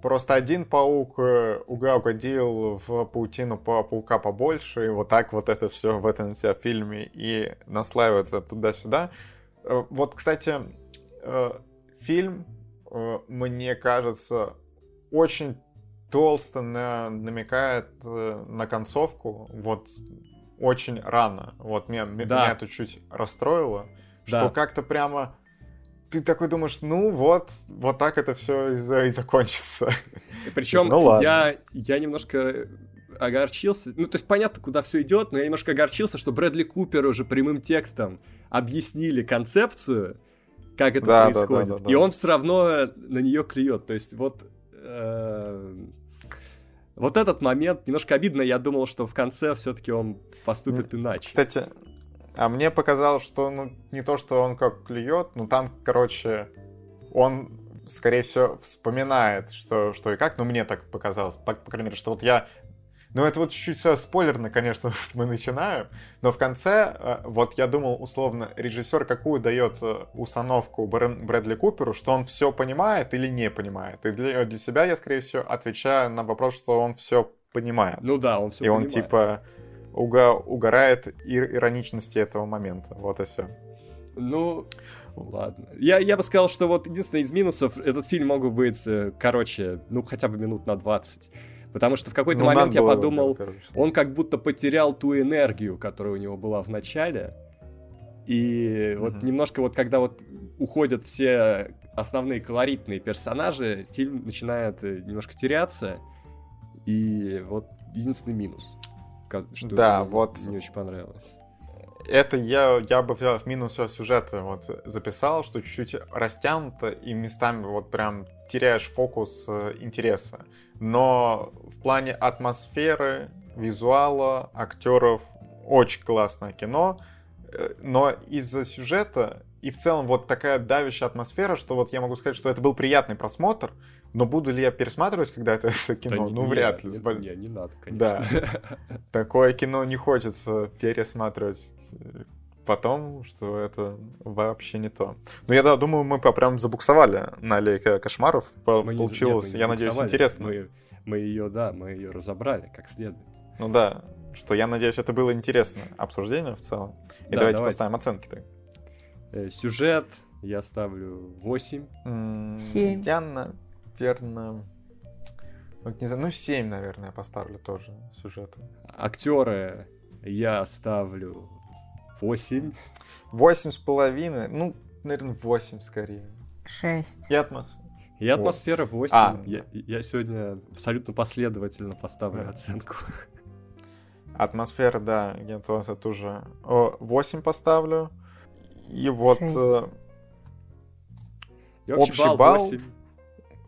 Просто один паук э, угодил в паутину по паука побольше, и вот так вот это все в этом вся фильме и наслаивается туда-сюда. Э, вот, кстати, фильм, мне кажется, очень толсто на, намекает на концовку. Вот очень рано. Вот меня, да. меня это чуть расстроило, да. что как-то прямо ты такой думаешь, ну вот, вот так это все и, и закончится. Причем ну, я, я немножко огорчился. Ну, то есть понятно, куда все идет, но я немножко огорчился, что Брэдли Купер уже прямым текстом объяснили концепцию, как это да, происходит. Да, да, да. И он все равно на нее клюет. То есть вот э, вот этот момент немножко обидно. Я думал, что в конце все-таки он поступит иначе. Кстати, а мне показалось, что ну, не то, что он как клюет, но там, короче, он, скорее всего, вспоминает, что, что и как. Ну, мне так показалось. По, по крайней мере, что вот я ну, это вот чуть-чуть спойлерно, конечно, (laughs) мы начинаем, но в конце, э, вот я думал, условно, режиссер какую дает э, установку Брэдли Куперу, что он все понимает или не понимает. И для, для себя я, скорее всего, отвечаю на вопрос, что он все понимает. Ну да, он все и понимает. И он, типа, уга угорает ир ироничности этого момента. Вот и все. Ну, ладно. Я, я бы сказал, что вот единственное из минусов, этот фильм мог бы быть, э, короче, ну, хотя бы минут на 20. Потому что в какой-то ну, момент я подумал, было, он как будто потерял ту энергию, которая у него была в начале. И mm-hmm. вот немножко вот когда вот уходят все основные колоритные персонажи, фильм начинает э, немножко теряться. И вот единственный минус, что да, вот не очень понравилось. Это я, я бы в минус сюжета вот записал, что чуть-чуть растянуто и местами вот прям теряешь фокус э, интереса но в плане атмосферы, визуала, актеров очень классное кино, э, но из-за сюжета и в целом вот такая давящая атмосфера, что вот я могу сказать, что это был приятный просмотр, но буду ли я пересматривать, когда это кино? Да ну, не, вряд ли. Не, не, не надо, конечно. Да. (laughs) Такое кино не хочется пересматривать потом, что это вообще не то. Но я да, думаю, мы прям забуксовали на аллее кошмаров. Мы Получилось, не, нет, я надеюсь, интересно. Мы, мы ее, да, мы ее разобрали как следует. Ну да, что я надеюсь, это было интересно обсуждение в целом. И да, давайте, давайте поставим оценки так. Э, сюжет я ставлю 8. 7. Я, наверное... Вот не знаю, ну 7, наверное, я поставлю тоже сюжету. Актеры я ставлю 8. Восемь с половиной, ну, наверное, 8 скорее. 6. И атмосфера. И атмосфера 8. А, я, я сегодня абсолютно последовательно поставлю да. оценку. Атмосфера, да, я тоже, тоже 8 поставлю. И вот 6. Э, и общий, общий балл, 8.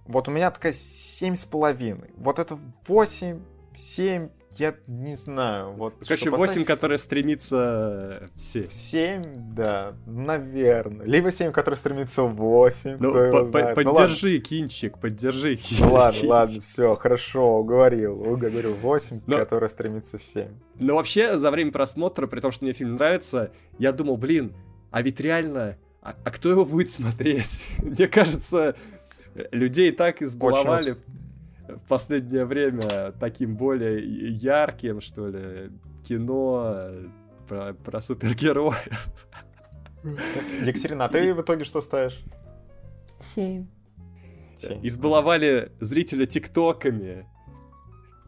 Вот у меня такая 7,5. Вот это 8, 7, я не знаю. Вот, Короче, 8, поставить... которые стремится в 7. 7, да, наверное. Либо 7, которые стремится в 8. Ну, по -по поддержи, ну, кинчик, поддержи. Ну ладно, ладно, все, хорошо, уговорил. Уговорил 8, Но... которые стремится в 7. Но вообще, за время просмотра, при том, что мне фильм нравится, я думал, блин, а ведь реально, а, а кто его будет смотреть? (laughs) Мне кажется, людей так избаловали. Очень в последнее время таким более ярким, что ли, кино про, про супергероев. (laughs) Екатерина, а ты в итоге что ставишь? Семь. Избаловали зрителя тиктоками.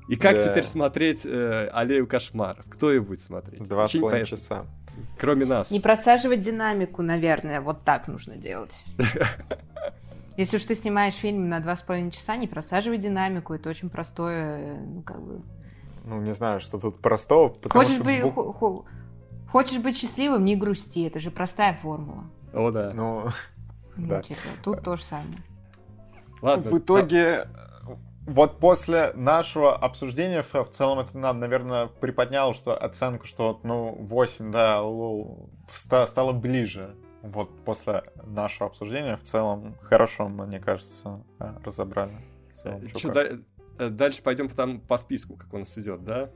И как Да. теперь смотреть э, аллею кошмаров? Кто ее будет смотреть? Два с половиной часа. Кроме нас. Не просаживать динамику, наверное, вот так нужно делать. (laughs) Если уж ты снимаешь фильм на два с половиной часа, не просаживай динамику, это очень простое, э, ну, как бы... Ну, не знаю, что тут простого, потому Хочешь что быть, бу- хо- хо- хочешь быть счастливым, не грусти, это же простая формула. О, да. Ну, (laughs) Ну, Да. типа, тут то же самое. Ладно. в итоге, вот после нашего обсуждения, в целом это нам, наверное, приподняло что оценку, что ну, 8, да, стало ближе. Вот после нашего обсуждения в целом хорошо, мне кажется, да, разобрали. Целом, чё Что, как. да- э, дальше пойдем там по списку, как у нас идет, да?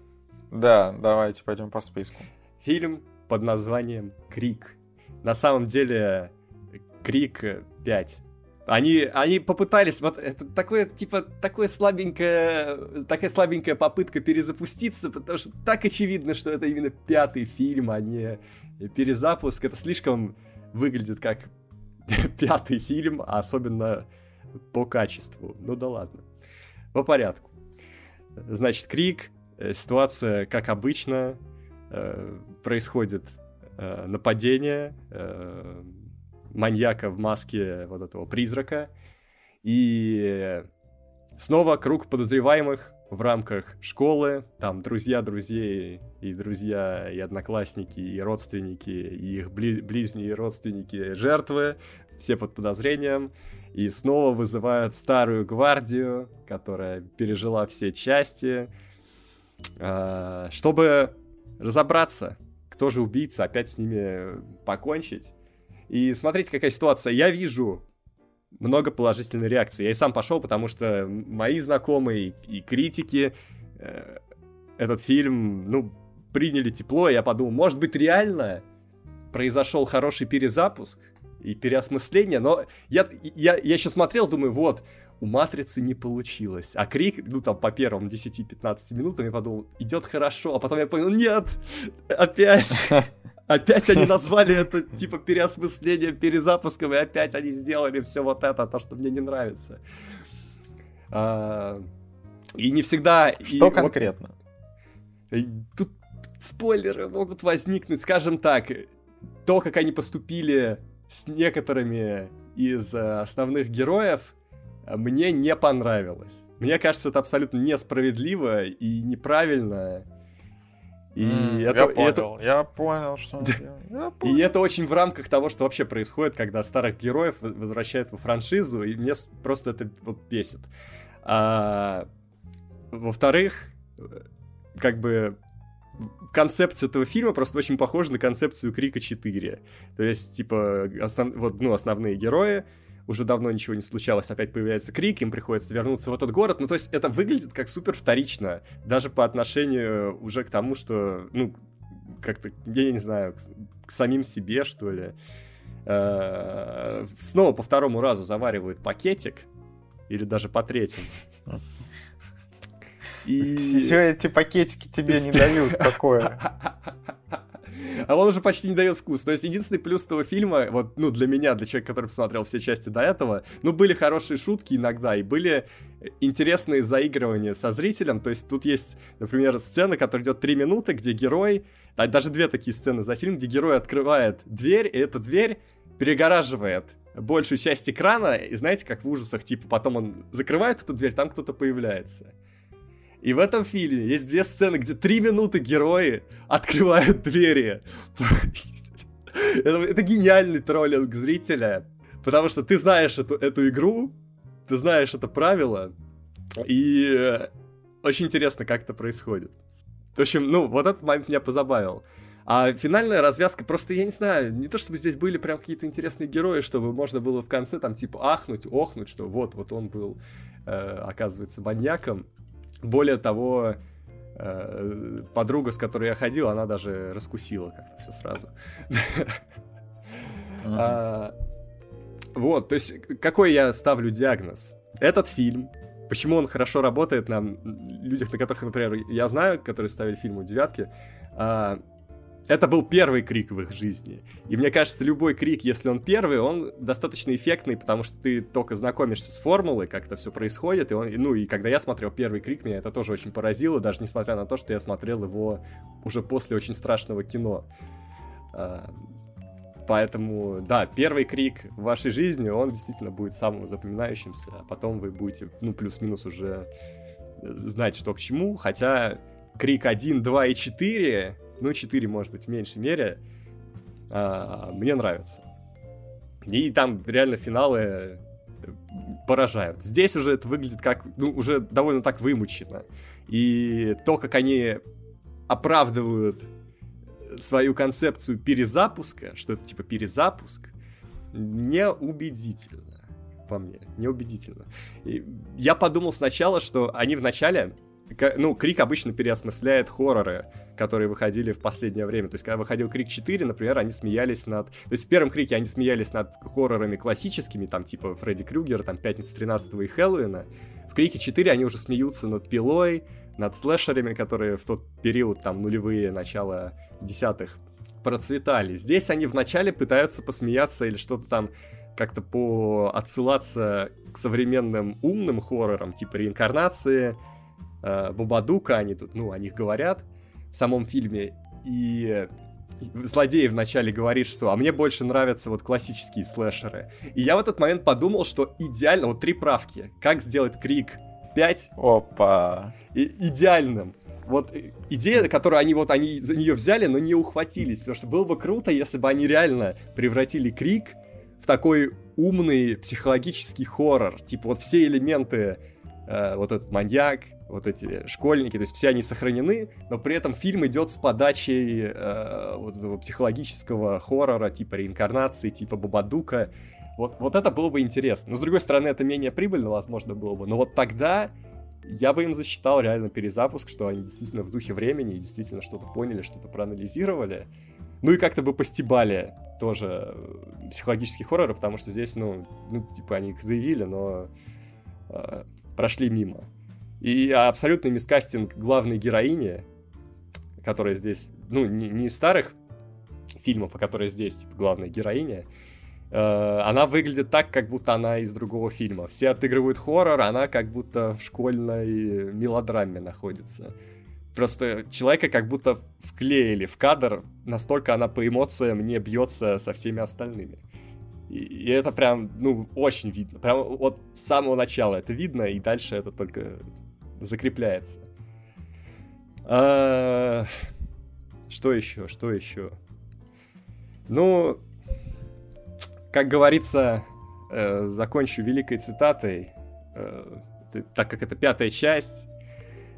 Да, давайте пойдем по списку. Фильм под названием «Крик». На самом деле, «Крик 5». Они, они попытались, вот это такое, типа, такое слабенькое, такая слабенькая попытка перезапуститься, потому что так очевидно, что это именно пятый фильм, а не перезапуск. Это слишком выглядит как (laughs) пятый фильм, а особенно по качеству. Ну да ладно. По порядку. Значит, Крик, э, ситуация, как обычно, э, происходит э, нападение маньяка в маске вот этого призрака. И снова круг подозреваемых в рамках школы. Там друзья друзей, и друзья, и одноклассники, и родственники, и их бли- и родственники жертвы. Все под подозрением. И снова вызывают старую гвардию, которая пережила все части, а, чтобы разобраться, кто же убийца, опять с ними покончить. И смотрите, какая ситуация. Я вижу много положительной реакции. Я и сам пошел, потому что мои знакомые и критики э, этот фильм, ну, приняли тепло. И я подумал, может быть, реально произошел хороший перезапуск и переосмысление. Но я, я, я еще смотрел, думаю, вот, у Матрицы не получилось. А Крик, ну там по первым 10-15 минутам я подумал, идет хорошо, а потом я понял, нет, опять, (laughs) опять они (laughs) назвали это типа переосмыслением, перезапуском, и опять они сделали все вот это, то, что мне не нравится. А, и не всегда... и Что вот- конкретно? и Тут спойлеры могут возникнуть, скажем так, то, как они поступили с некоторыми из э, основных героев, э, мне не понравилось. Мне кажется, это абсолютно несправедливо и неправильно. И, М, это, я и это- понял, я понял, что он. Я понял. и это очень в рамках того, что вообще происходит, когда старых героев возвращают во франшизу, и мне просто это вот бесит. А, во-вторых, э, как бы концепция этого фильма просто очень похожа на концепцию Крика 4. То есть, типа, основ- вот, ну, основные герои, уже давно ничего не случалось, опять появляется Крик, им приходится вернуться в этот город. Ну, то есть, это выглядит как супер вторично, даже по отношению уже к тому, что, ну, как-то, я не знаю, к, к самим себе, что ли. Э, Снова по второму разу заваривают пакетик, или даже по третьему. (laughs) И... Чё эти пакетики тебе не дают? Какое? (laughs) А он уже почти не дает вкус. То есть единственный плюс этого фильма, вот, ну, для меня, для человека, который посмотрел все части до этого, ну, были хорошие шутки иногда, и были интересные заигрывания со зрителем. То есть тут есть, например, сцена, которая идет 3 минуты, где герой, а даже две такие сцены за фильм, где герой открывает дверь, и эта дверь перегораживает большую часть экрана, и знаете, как в ужасах, типа, потом он закрывает эту дверь, там кто-то появляется. И в этом фильме есть две сцены, где три минуты герои открывают двери. Это, это гениальный троллинг зрителя, потому что ты знаешь эту, эту игру, ты знаешь это правило, и э, очень интересно, как это происходит. В общем, ну, вот этот момент меня позабавил. А финальная развязка, просто, я не знаю, не то чтобы здесь были прям какие-то интересные герои, чтобы можно было в конце там типа ахнуть, охнуть, что вот, вот он был, э, оказывается, маньяком. Более того, э, подруга, с которой я ходил, она даже раскусила как-то все сразу. А, Вот, то есть, какой я ставлю диагноз? Этот фильм, почему он хорошо работает на людях, на которых, например, я знаю, которые ставили фильму девятки, а, это был первый крик в их жизни. И мне кажется, любой крик, если он первый, он достаточно эффектный, потому что ты только знакомишься с формулой, как это все происходит. И он, ну и когда я смотрел первый крик, меня это тоже очень поразило, даже несмотря на то, что я смотрел его уже после очень страшного кино. А, поэтому, да, первый крик в вашей жизни, он действительно будет самым запоминающимся, а потом вы будете, ну, плюс-минус уже знать, что к чему, хотя крик 1, 2 и 4 ну, 4, может быть, в меньшей мере, а, мне нравится. И там реально финалы э, поражают. Здесь уже это выглядит как, ну, уже довольно так вымучено. И то, как они оправдывают свою концепцию перезапуска, что это типа перезапуск, неубедительно по мне, неубедительно. И я подумал сначала, что они вначале ну, Крик обычно переосмысляет хорроры, которые выходили в последнее время. То есть, когда выходил Крик 4, например, они смеялись над... То есть, в первом Крике они смеялись над хоррорами классическими, там, типа Фредди Крюгер, там, Пятница 13 и Хэллоуина. В Крике 4 они уже смеются над Пилой, над слэшерами, которые в тот период, там, нулевые, начало десятых, процветали. Здесь они вначале пытаются посмеяться или что-то там как-то по отсылаться к современным умным хоррорам, типа реинкарнации, э, Бабадука, они тут, ну, о них говорят в самом фильме, и злодей вначале говорит, что «а мне больше нравятся вот классические слэшеры». И я в этот момент подумал, что идеально, вот три правки, как сделать Крик 5 Опа. И, идеальным. Вот идея, которую они вот они за нее взяли, но не ухватились, потому что было бы круто, если бы они реально превратили Крик в такой умный психологический хоррор. Типа вот все элементы, э, вот этот маньяк, вот эти школьники, то есть все они сохранены, но при этом фильм идет с подачей э, вот этого психологического хоррора, типа реинкарнации, типа Бабадука. Вот, вот это было бы интересно. Но с другой стороны, это менее прибыльно, возможно, было бы. Но вот тогда я бы им засчитал реально перезапуск, что они действительно в духе времени и действительно что-то поняли, что-то проанализировали. Ну и как-то бы постебали тоже психологические хорроры, потому что здесь, ну, ну типа они их заявили, но э, прошли мимо. И абсолютный мискастинг главной героини, которая здесь, ну, не, не из старых фильмов, а которая здесь, типа, главная героиня, э, она выглядит так, как будто она из другого фильма. Все отыгрывают хоррор, она как будто в школьной мелодраме находится. Просто человека как будто вклеили в кадр, настолько она по эмоциям не бьется со всеми остальными. И, это прям, ну, очень видно. Прям вот с самого начала это видно, и дальше это только закрепляется. А... Что еще? Что еще? Ну, как говорится, э, закончу великой цитатой, э, так как это пятая часть,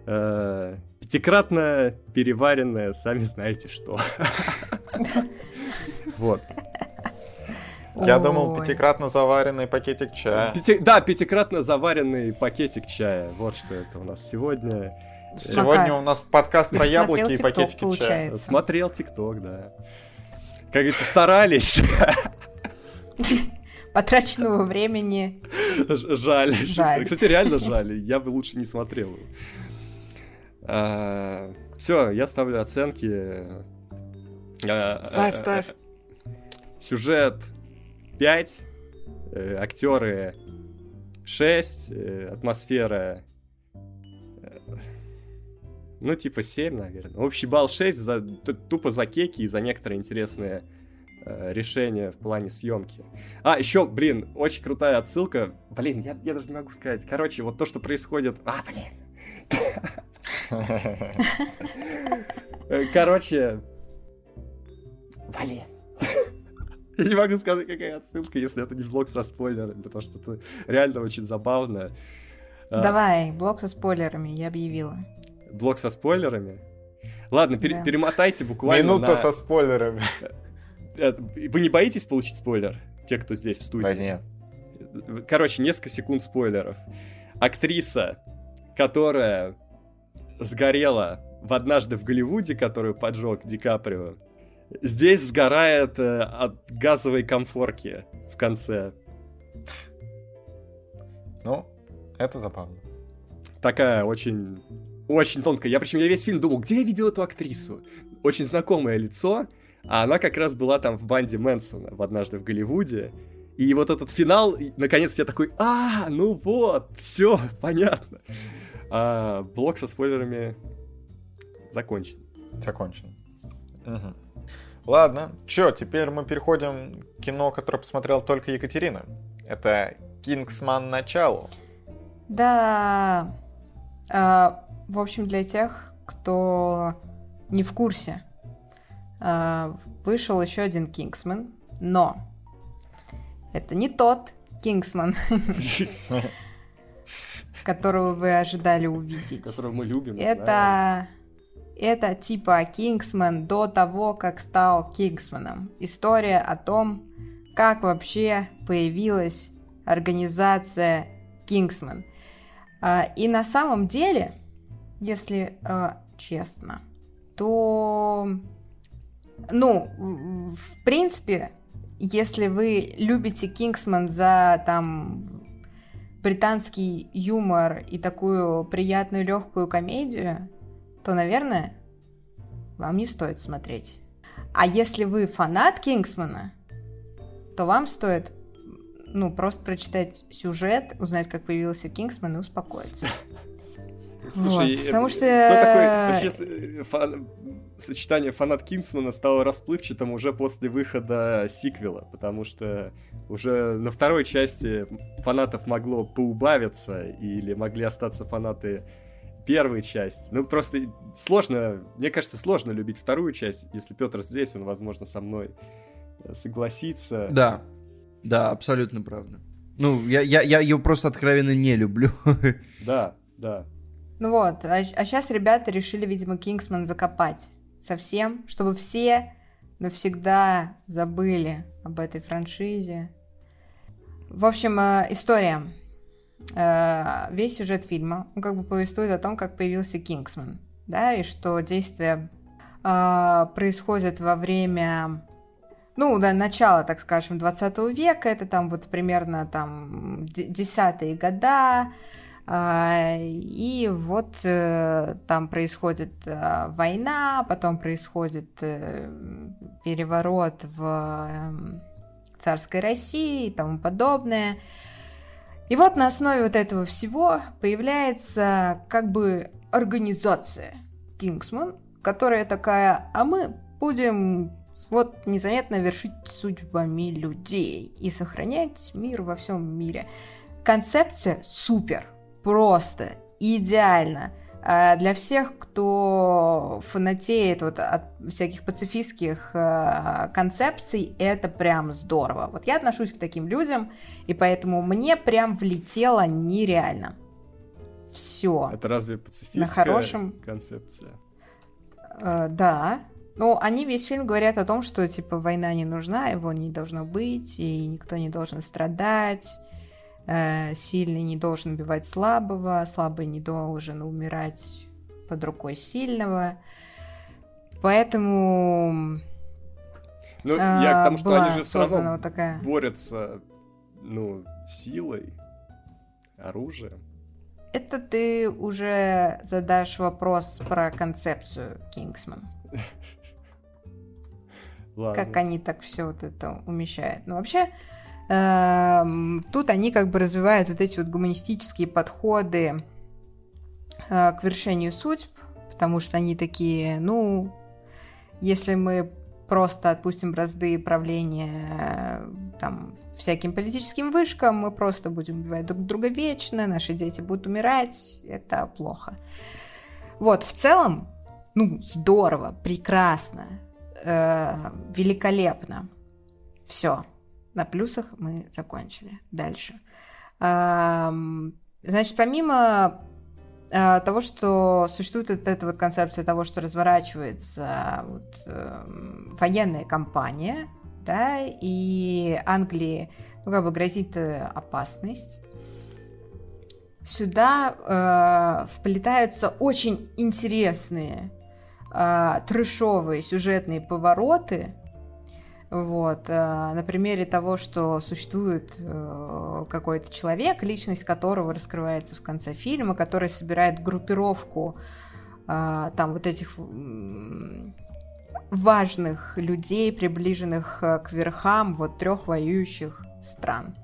э, пятикратно переваренная, сами знаете что. (laughs) Вот. Я Ой. думал, пятикратно заваренный пакетик чая. Пяти... Да, пятикратно заваренный пакетик чая. Вот что это у нас сегодня. Сегодня Пока. у нас подкаст про яблоки и пакетики получается. чая. Смотрел ТикТок, да. Как говорится, старались. (laughs) Потраченного времени. Жаль. жаль. Кстати, реально жаль. Я бы лучше не смотрел. А, все, я ставлю оценки. А, ставь, а, ставь. Сюжет 5, э, актеры 6, э, атмосфера э, ну, типа 7, наверное. Общий балл 6 за, тупо за кеки и за некоторые интересные э, решения в плане съемки. А, еще, блин, очень крутая отсылка. Блин, я, я даже не могу сказать. Короче, вот то, что происходит... А, блин! (laughs) Короче... Блин. Я не могу сказать, какая отсылка, если это не блок со спойлерами, потому что это реально очень забавно. А, Давай, блок со спойлерами, я объявила. Блок со спойлерами? Ладно, пер- да. перемотайте буквально Минута на... со спойлерами. Э, вы не боитесь получить спойлер? Те, кто здесь в студии? Да нет. Короче, несколько секунд спойлеров. Актриса, которая сгорела в «Однажды в Голливуде», которую поджег Ди Каприо, Здесь сгорает э, от газовой комфорки в конце. Ну, это забавно. такая очень, очень тонкая. Я причем я весь фильм думал, где я видел эту актрису? Очень знакомое лицо, а она как раз была там в банде Мэнсона в «Однажды в Голливуде». И вот этот финал, наконец я такой, а, ну вот, все, понятно. А, блок со спойлерами закончен. Закончен. Угу. Ладно, чё, теперь мы переходим к кино, которое посмотрел только Екатерина. Это «Кингсман. Начало». Да, э, в общем, для тех, кто не в курсе, э, вышел еще один «Кингсман», но это не тот «Кингсман», (laughs) которого вы ожидали увидеть. Которого мы любим. Это... Это типа Кингсман до того, как стал Кингсманом. История о том, как вообще появилась организация Кингсман. А, и на самом деле, если а, честно, то, ну, в принципе, если вы любите Кингсман за там британский юмор и такую приятную легкую комедию, то, наверное, вам не стоит смотреть. А если вы фанат Кингсмана, то вам стоит ну, просто прочитать сюжет, узнать, как появился Кингсман и успокоиться. (laughs) Слушай, вот, потому э, что... Кто такой вообще э, фан... сочетание фанат Кингсмана стало расплывчатым уже после выхода сиквела, потому что уже на второй части фанатов могло поубавиться или могли остаться фанаты первой части. Ну, просто сложно, мне кажется, сложно любить вторую часть. Если Петр здесь, он, возможно, со мной э, согласится. Да, да, абсолютно правда. Ну, я, я, я ее просто откровенно не люблю. (laughs) Да, да. Ну вот, а, а сейчас ребята решили, видимо, Кингсман закопать совсем, чтобы все навсегда забыли об этой франшизе. В общем, э, история. Э, весь сюжет фильма, он как бы повествует о том, как появился Кингсман, да, и что действие э, происходит во время ну, да, начало, так скажем, 20 века, это там вот примерно там десятые года, э, и вот там происходит война, потом происходит переворот в эм, царской России и тому подобное. И вот на основе вот этого всего появляется как бы организация Кингсман, которая такая, а мы будем вот незаметно вершить судьбами людей и сохранять мир во всем мире. Концепция супер, просто, идеально. А для всех, кто фанатеет вот от всяких пацифистских э, концепций, это прям здорово. Вот я отношусь к таким людям, и поэтому мне прям влетело нереально. Все. Это разве пацифистская На хорошем... концепция? Э, да. Ну, они весь фильм говорят о том, что, типа, война не нужна, его не должно быть, и никто не должен страдать э, сильный не должен убивать слабого, слабый не должен умирать под рукой сильного. Поэтому... Ну, я к тому, что А, они же все равно вот такая... борются, ну, силой, оружием. Это ты уже задашь вопрос про концепцию Кингсман. (laughs) Ладно. Как они так все вот это умещают. Ну, вообще, тут они как бы развивают вот эти вот гуманистические подходы э, к вершению судьб, потому что они такие, ну, если мы просто отпустим бразды правления э, там всяким политическим вышкам, мы просто будем убивать друг друга вечно, наши дети будут умирать, это плохо. Вот, в целом, ну, здорово, прекрасно, э, великолепно. Все. На плюсах мы закончили. Дальше. Значит, помимо э, того, что существует вот эта вот концепция того, что разворачивается вот, э, военная кампания, да, и Англии, ну, как бы грозит э, опасность, сюда э, вплетаются очень интересные э, трешовые сюжетные повороты, Вот. э, На примере того, что существует э, какой-то человек, личность которого раскрывается в конце фильма, который собирает группировку э, там вот этих важных людей, приближенных к верхам вот трех воюющих стран.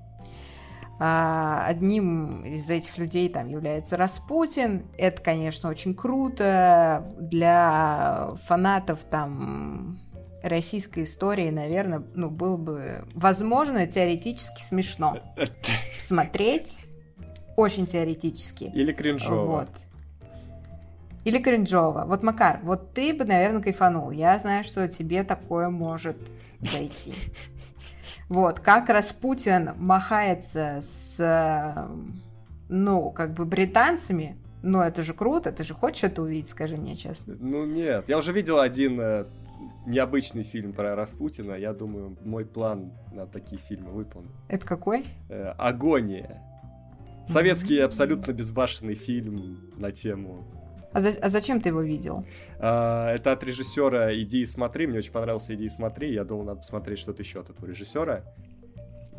Одним из этих людей там является Распутин. Это, конечно, очень круто. Для фанатов там российской истории, наверное, ну, было бы, возможно, теоретически смешно (laughs) смотреть. Очень теоретически. Или кринжово. Вот. Или кринжово. Вот, Макар, вот ты бы, наверное, кайфанул. Я знаю, что тебе такое может зайти. Вот, как Распутин махается с, ну, как бы британцами, ну, это же круто, ты же хочешь это увидеть, скажи мне честно. Ну нет, я уже видел один э, необычный фильм про Распутина. Я думаю, мой план на такие фильмы выполнен. Это какой? Э, Агония. Советский абсолютно безбашенный фильм на тему. А, за- а зачем ты его видел? А, Это от режиссера «Иди и смотри». Мне очень понравился «Иди и смотри». Я думал, надо посмотреть что-то еще от этого режиссера.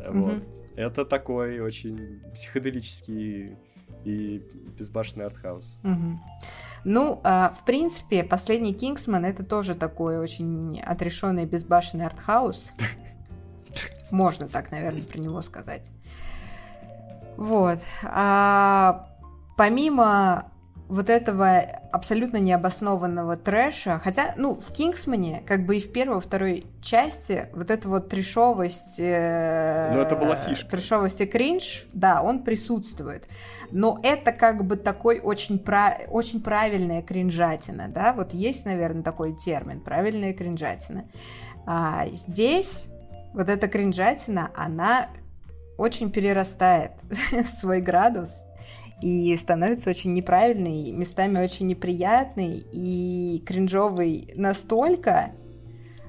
Вот. Это такой очень психоделический и безбашенный артхаус. Мгм. Ну, а, в принципе, последний Кингсман это тоже такой очень отрешенный безбашенный артхаус. (laughs) Можно так, наверное, про него сказать. Вот. А помимо вот этого абсолютно необоснованного трэша, хотя, ну, в Кингсмане, как бы и в первой, второй части, вот эта вот трешовость... э, Ну, это была фишка. Трешовость и кринж, да, он присутствует. Но это как бы такой очень, пра- очень правильная кринжатина, да, вот есть, наверное, такой термин, правильная кринжатина. А здесь вот эта кринжатина, она очень перерастает (laughs) свой градус и становится очень неправильной, местами очень неприятной и кринжовой настолько,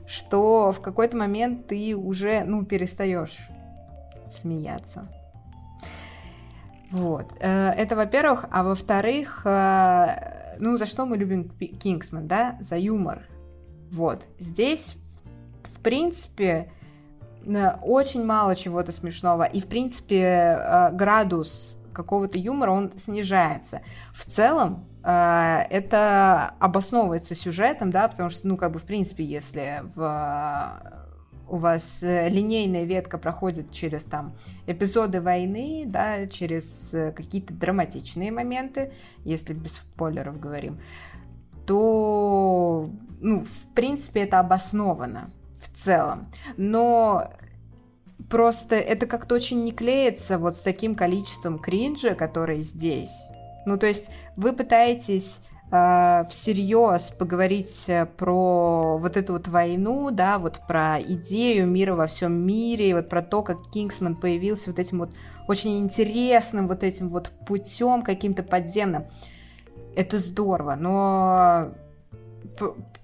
что в какой-то момент ты уже, ну, перестаешь смеяться. Вот. Э, Это, во-первых. А во-вторых, э, ну, за что мы любим Кингсман, да? За юмор. Вот. Здесь, в принципе, э, очень мало чего-то смешного. И, в принципе, градус какого-то юмора, он снижается. В целом, э, это обосновывается сюжетом, да, потому что, ну, как бы, в принципе, если в у вас э, линейная ветка проходит через там эпизоды войны, да, через э, какие-то драматичные моменты, если без спойлеров говорим, то, ну, в принципе, это обосновано в целом. Но просто это как-то очень не клеится вот с таким количеством кринжа, который здесь. Ну, то есть вы пытаетесь э, всерьез поговорить э, про вот эту вот войну, да, вот про идею мира во всем мире, вот про то, как Кингсман появился вот этим вот очень интересным вот этим вот путем каким-то подземным. Это здорово, но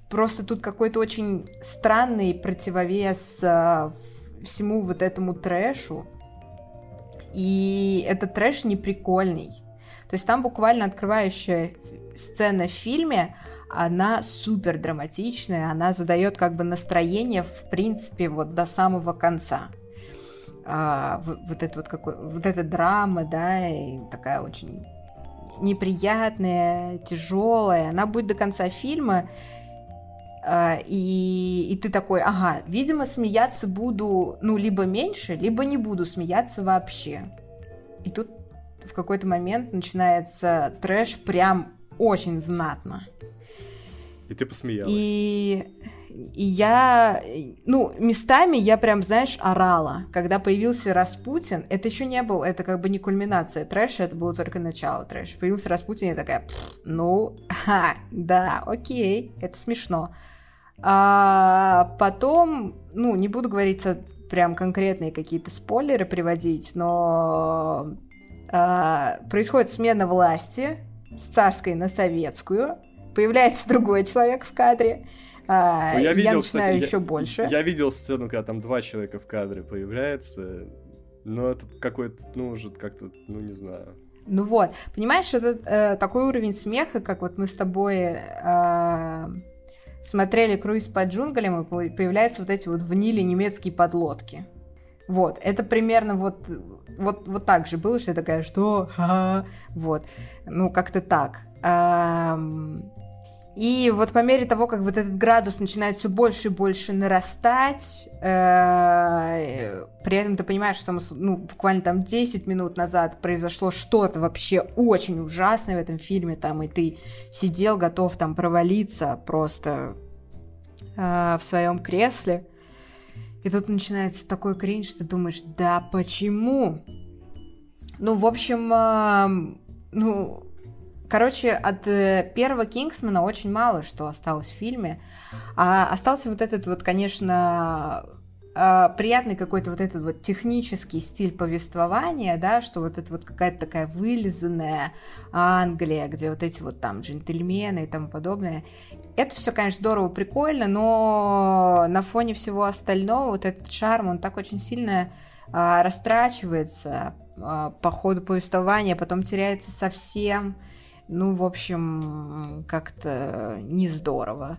просто тут какой-то очень странный противовес э, всему вот этому трэшу. И этот трэш не прикольный. То есть там буквально открывающая сцена в фильме, она супер драматичная, она задает как бы настроение, в принципе, вот до самого конца. А, вот, вот это вот какой, вот эта драма, да, и такая очень неприятная, тяжелая, она будет до конца фильма, и, и ты такой, ага, видимо, смеяться буду, ну, либо меньше, либо не буду смеяться вообще. И тут в какой-то момент начинается трэш прям очень знатно. И ты посмеялась. И, и я, ну, местами я прям, знаешь, орала. Когда появился Распутин, это еще не был, это как бы не кульминация трэша, это было только начало трэша. Появился Распутин, я такая, «Пф, ну, ха, да, окей, это смешно. А потом, ну, не буду говорить со- прям конкретные какие-то спойлеры приводить, но а, происходит смена власти с царской на советскую, появляется другой человек в кадре, а, Ну, я, видел, начинаю кстати, я- еще больше. Я видел сцену, когда там два человека в кадре появляется. Но это какой-то, ну, уже как-то, ну, не знаю. Ну вот, понимаешь, это э, такой уровень смеха, как вот мы с тобой э, смотрели круиз по джунглям, и появляются вот эти вот в Ниле немецкие подлодки. Вот, это примерно вот, вот, вот так же было, что я такая, что? Ха-ха. Вот, ну, как-то так. И вот по мере того, как вот этот градус начинает все больше и больше нарастать, э, при этом ты понимаешь, что ну, буквально там 10 минут назад произошло что-то вообще очень ужасное в этом фильме, там, и ты сидел, готов там провалиться просто э, в своем кресле. И тут начинается такой кринж, что думаешь, да почему? Ну, в общем, э, ну, Короче, от э, первого Кингсмана очень мало что осталось в фильме. А остался вот этот вот, конечно, э, приятный какой-то вот этот вот технический стиль повествования, да, что вот это вот какая-то такая вылизанная Англия, где вот эти вот там джентльмены и тому подобное. Это все, конечно, здорово, прикольно, но на фоне всего остального вот этот шарм, он так очень сильно а, растрачивается а, по ходу повествования, потом теряется совсем. Ну, в общем, как-то не здорово.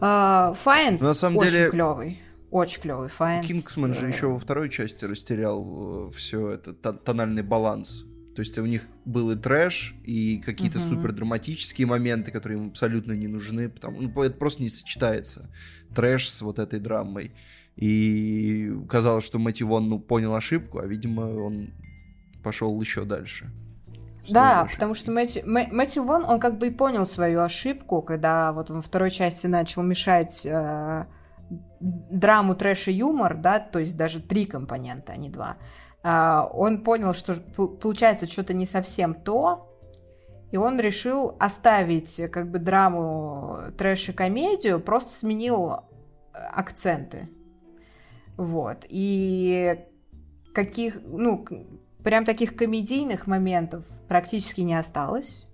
Файнс На самом очень деле... клевый. Очень клевый Файнс. Кингсман же еще во второй части растерял э, все это тональный баланс. То есть у них был и трэш, и какие-то uh-huh. супер драматические моменты, которые им абсолютно не нужны, потому ну, это просто не сочетается. Трэш с вот этой драмой. И казалось, что Мэтью Вон ну, понял ошибку, а видимо он пошел еще дальше. Да, потому что Мэтью, Мэтью Вон, он как бы и понял свою ошибку, когда вот во второй части начал мешать э, драму, трэш и юмор, да, то есть даже три компонента, а не два. Э, он понял, что получается что-то не совсем то, и он решил оставить как бы драму, трэш и комедию, просто сменил э, акценты. Вот. И каких, ну, Прям таких комедийных моментов практически не осталось.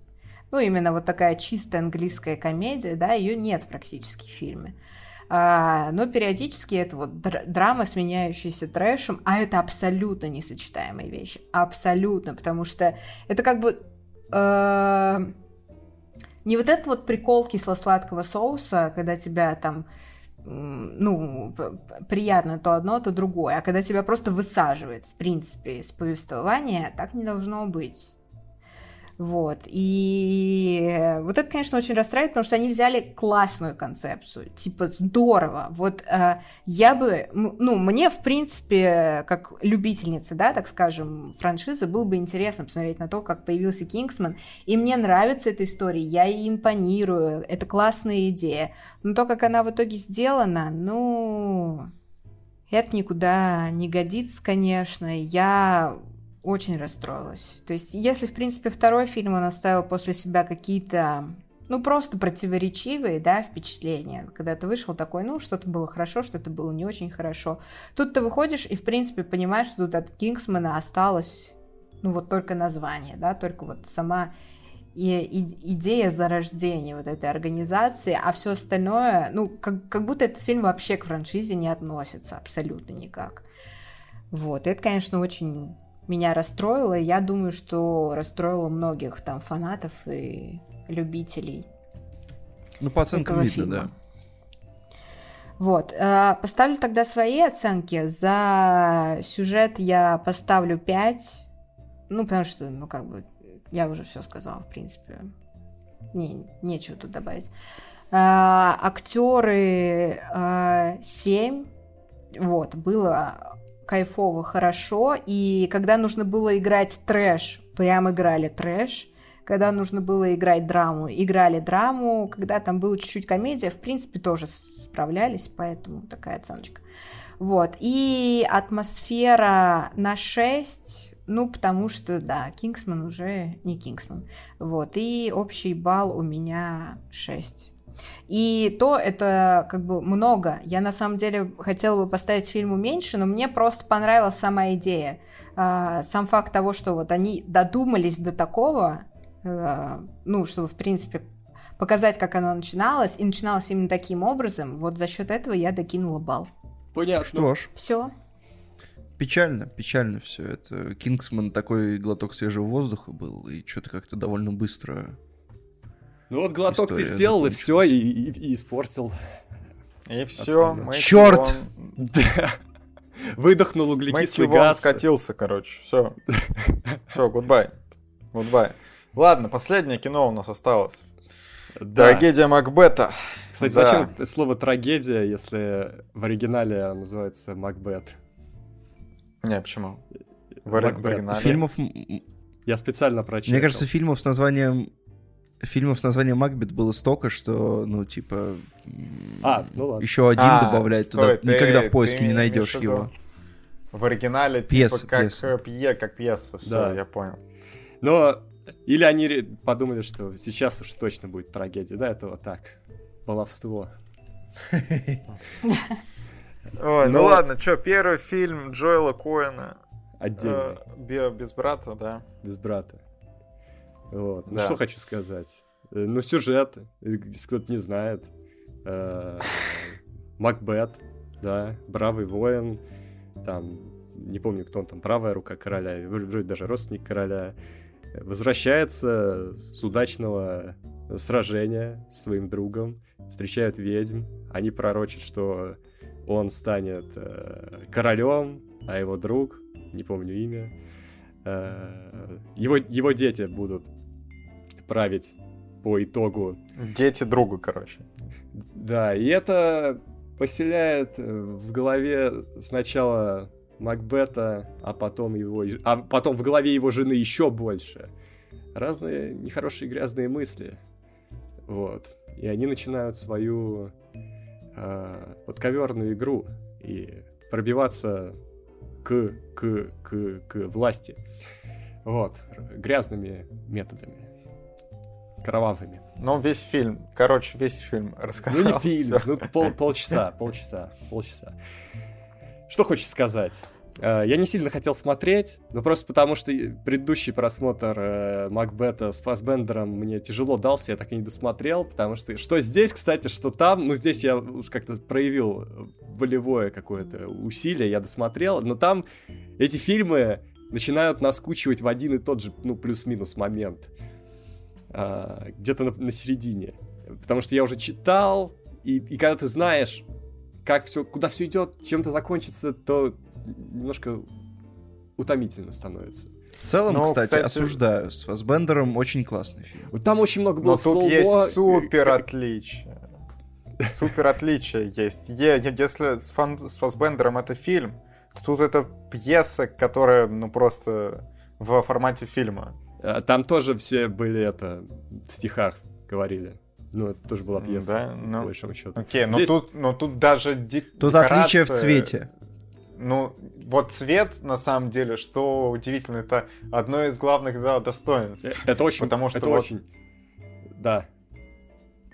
Ну, именно вот такая чистая английская комедия, да, ее нет практически в фильме. А, но периодически это вот др- драма, сменяющаяся трэшем, а это абсолютно несочетаемые вещи. Абсолютно, потому что это как бы... Э- не вот этот вот прикол кисло-сладкого соуса, когда тебя там ну, приятно то одно, то другое. А когда тебя просто высаживает, в принципе, из повествования, так не должно быть. Вот. И вот это, конечно, очень расстраивает, потому что они взяли классную концепцию. Типа, здорово. Вот э, я бы, ну, мне, в принципе, как любительница, да, так скажем, франшизы, было бы интересно посмотреть на то, как появился Кингсман. И мне нравится эта история, я ей импонирую, это классная идея. Но то, как она в итоге сделана, ну... Это никуда не годится, конечно. Я очень расстроилась. То есть, если, в принципе, второй фильм он оставил после себя какие-то, ну, просто противоречивые, да, впечатления. Когда ты вышел такой, ну, что-то было хорошо, что-то было не очень хорошо. Тут ты выходишь и, в принципе, понимаешь, что тут от Кингсмана осталось, ну, вот только название, да, только вот сама и, идея зарождения вот этой организации, а все остальное, ну, как, как будто этот фильм вообще к франшизе не относится абсолютно никак. Вот, это, конечно, очень меня расстроило. И я думаю, что расстроило многих там фанатов и любителей. Ну, по оценкам видно, фильма. да. Вот. Э, поставлю тогда свои оценки. За сюжет я поставлю 5. Ну, потому что, ну, как бы, я уже все сказала, в принципе. Не, нечего тут добавить. Э, актеры 7. Э, вот, было кайфово, хорошо. И когда нужно было играть трэш, прям играли трэш. Когда нужно было играть драму, играли драму. Когда там было чуть-чуть комедия, в принципе, тоже справлялись, поэтому такая оценочка. Вот. И атмосфера на 6, ну, потому что, да, Кингсман уже не Кингсман. Вот. И общий балл у меня 6. И то это как бы много. Я на самом деле хотела бы поставить фильму меньше, но мне просто понравилась сама идея. А, сам факт того, что вот они додумались до такого, а, ну, чтобы, в принципе, показать, как оно начиналось, и начиналось именно таким образом, вот за счет этого я докинула бал. Понятно. Что ж. Все. Печально, печально все это. Кингсман такой глоток свежего воздуха был, и что-то как-то довольно быстро Ну вот глоток ты История сделал, и все, и, и- и испортил. И все. Чёрт! (laughs) Да. Выдохнул углекислый Мэтью газ. скатился, короче. Все. Все, гудбай. Гудбай. Ладно, последнее кино у нас осталось. Да. Трагедия Макбета. Кстати, Да. зачем слово трагедия, если в оригинале называется Макбет? Не, почему? В, в оригинале. Фильмов... Я специально прочитал. Мне кажется, фильмов с названием... Фильмов с названием Макбет было столько, что, ну, типа... А, ну ладно. Еще один А, добавлять стой, туда. Никогда ты- в поиске ты не найдешь его. В оригинале Пьеса, типа как пьеса. пье, как пьеса. Все, Да. я понял. Но или они подумали, что сейчас уж точно будет трагедия. Да, это вот так. Баловство. Ой, ну Но- ладно, что, первый фильм Джоэла Коэна Отдельно. э, «Бе- без брата, да. без брата. Вот. Ну Да. что хочу сказать. Э, Ну, сюжет, э, если кто-то не знает. Э, Макбет, да, бравый воин, там, не помню, кто он там, правая рука короля, вроде даже родственник короля, возвращается с удачного сражения с своим другом, встречают ведьм, они пророчат, что он станет королем, а его друг, не помню имя, его, его дети будут править по итогу. Дети друга, короче. Да, и это поселяет э, в голове сначала Макбета, а потом его, а потом в голове его жены еще больше. Разные нехорошие грязные мысли. Вот. И они начинают свою э, подковерную игру и пробиваться к, к, к, к власти. Вот. Грязными методами. Кровавыми. Ну, весь фильм, короче, весь фильм рассказал. Ну не фильм, всё. ну пол, полчаса, полчаса, полчаса. Что хочешь сказать? Э, Я не сильно хотел смотреть, но просто потому, что предыдущий просмотр э, Макбета с Фассбендером мне тяжело дался, я так и не досмотрел, потому что что здесь, кстати, что там, ну здесь я уж как-то проявил волевое какое-то усилие, я досмотрел, но там эти фильмы начинают наскучивать в один и тот же, ну, плюс-минус момент. А, где-то на, на середине. Потому что я уже читал, и, и когда ты знаешь, как все, куда все идет, чем это закончится, то немножко утомительно становится. В целом, Ну, кстати, кстати- осуждаю. С Фассбендером очень классный фильм. Вот там очень много было Но тут есть супер отличие. Супер отличие есть. Если с, Фан- с Фассбендером это фильм, то тут это пьеса, которая, ну, просто в формате фильма. э, Там тоже все были это в стихах говорили. Ну, это тоже была пьеса, Да, по ну, большому счету. окей, но Здесь- тут, но тут даже ди- Тут отличие в цвете. Ну, вот цвет, на самом деле, что удивительно, это одно из главных да, достоинств. Э, Это очень, Потому что это вот- очень, да,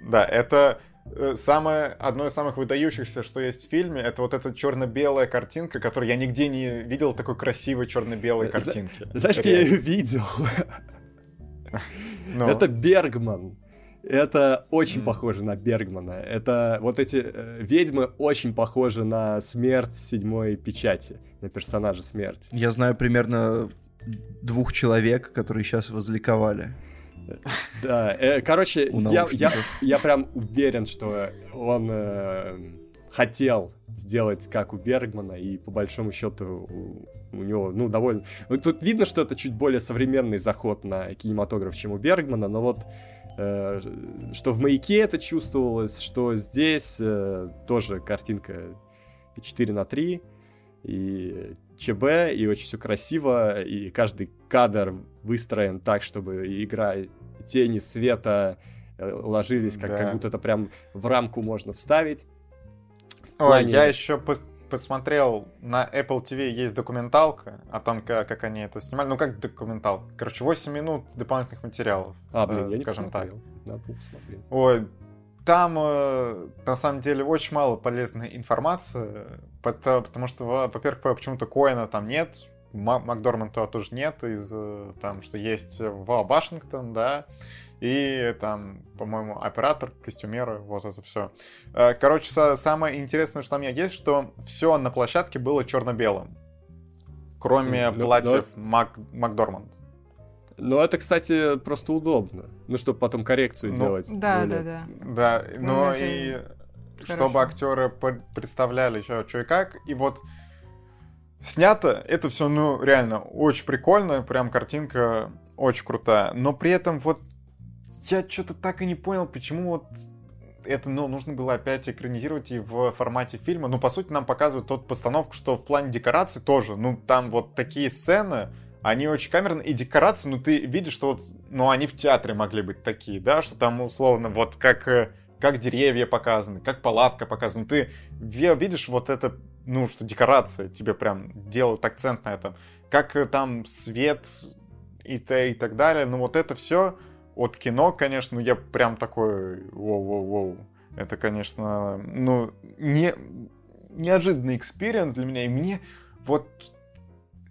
Да, это э, самое, одно из самых выдающихся, что есть в фильме, это вот эта черно-белая картинка, которую я нигде не видел такой красивой черно-белой Э, картинки. Знаешь, где я ее видел? Ну, Это Бергман. Это очень Мгм. похоже на Бергмана. Это вот эти э, ведьмы очень похожи на смерть в седьмой печати, на персонажа смерть. Я знаю примерно двух человек, которые сейчас возликовали. Да, э, короче, я, я, я прям уверен, что он э, хотел сделать как у Бергмана, и по большому счету у, у него, ну, довольно... Тут видно, что это чуть более современный заход на кинематограф, чем у Бергмана, но вот что в «Маяке» это чувствовалось, что здесь э, тоже картинка 4 на 3, и ЧБ, и очень все красиво, и каждый кадр выстроен так, чтобы игра тени, света э, ложились, как, Да. как будто это прям в рамку можно вставить. Ой, я еще посмотрел, на Apple TV есть документалка о том, как, как они это снимали. Ну, как документалка? Короче, 8 минут дополнительных материалов, А, блин, я не скажем так. посмотрел. Надо посмотреть. Ой, там э, на самом деле очень мало полезной информации, пото- потому что, во- во-первых, по- почему-то Коэна там нет, Ма- Макдорманта тоже нет, из э, там, что есть в Вашингтон, да, и там, по-моему, оператор, костюмеры, вот это все. Короче, са- самое интересное, что там есть, что все на площадке было черно-белым, кроме ну, платьев Мак- Макдорманд. Ну, это, кстати, просто удобно. Ну, чтобы потом коррекцию Ну, делать. Да, более- да, да. Да, Ну, но это и хорошо. чтобы актеры пр- представляли еще что и как. И вот снято это все, ну, реально очень прикольно, прям картинка очень крутая. Но при этом вот я что-то так и не понял, почему вот это, ну, нужно было опять экранизировать и в формате фильма. Ну, по сути, нам показывают тот постановку, что в плане декораций тоже, ну, там вот такие сцены, они очень камерные, и декорации, ну, ты видишь, что вот, ну, они в театре могли быть такие, да, что там, условно, вот как, э, как деревья показаны, как палатка показана. Ты ви- видишь вот это, ну, что декорации тебе прям делают акцент на этом. Как э, там свет и, и так далее. Ну, вот это все от кино, конечно, ну, я прям такой, воу-воу-воу. Это, конечно, ну, не, неожиданный экспириенс для меня. И мне вот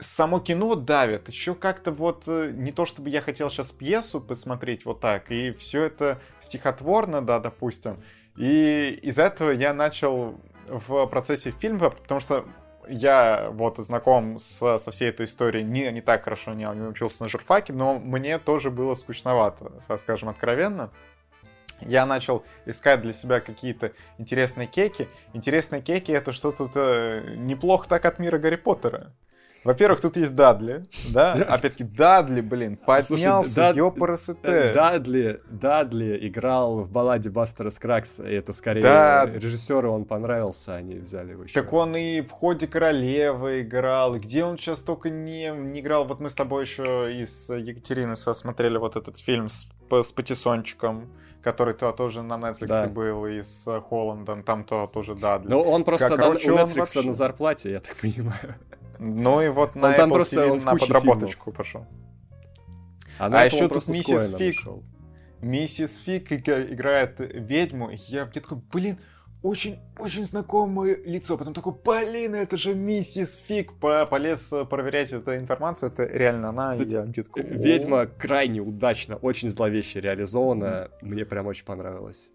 само кино давит. Еще как-то вот э, не то, чтобы я хотел сейчас пьесу посмотреть вот так, и все это стихотворно, да, допустим. И из-за этого я начал в процессе фильма, потому что я вот знаком с, со всей этой историей не, не так хорошо не, не учился на журфаке, но мне тоже было скучновато, скажем откровенно. Я начал искать для себя какие-то интересные кейки. Интересные кейки это что тут э, неплохо так от мира Гарри Поттера. Во-первых, тут есть Дадли, да? (laughs) Опять-таки, Дадли, блин, Слушай, поднялся, Дад- ёпарасоте. Э, Дадли, Дадли играл в балладе Бастера Скракса, и это скорее Да. режиссеру он понравился, они взяли его еще. Так он и в ходе королевы играл, и где он сейчас только не, не играл. Вот мы с тобой еще из Екатерины смотрели вот этот фильм с, с Патисончиком, который то тоже на Netflix Да. был, и с э, Холландом, там то тоже Дадли. Ну, он просто Как, на- короче, у Netflix вообще- на зарплате, я так понимаю. Ну и вот на Он там Apple просто- TV на подработочку пошел. А, А на еще тут миссис Фиг. Миссис Фиг играет ведьму. и Я где такой, блин, очень-очень знакомое лицо. Потом такой, блин, это же миссис Фиг. По- Полез проверять эту информацию. Это реально она. Кстати, я где такой. Ведьма крайне удачно, очень зловеще реализована. Мне прям очень понравилось.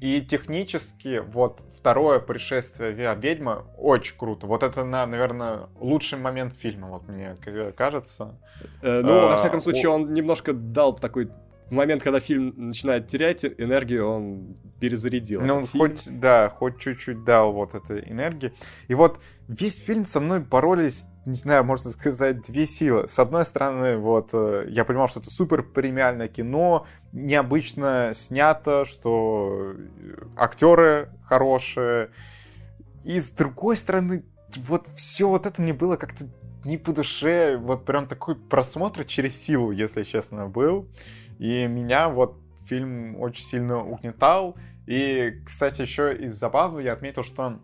И технически, вот, второе пришествие ве- ведьмы очень круто. Вот это, на, наверное, лучший момент фильма, вот мне кажется. Э, Ну, во А, всяком случае, он немножко дал такой... В момент, когда фильм начинает терять энергию, он перезарядил. Ну, этот фильм. хоть, да, хоть чуть-чуть дал вот этой энергии. И вот весь фильм со мной боролись, не знаю, можно сказать, две силы. С одной стороны, вот, э, я понимал, что это супер премиальное кино, необычно снято, что э, актеры хорошие. И с другой стороны, вот все вот это мне было как-то не по душе, вот прям такой просмотр через силу, если честно, был. И меня вот фильм очень сильно угнетал. И, кстати, еще из забавного я отметил, что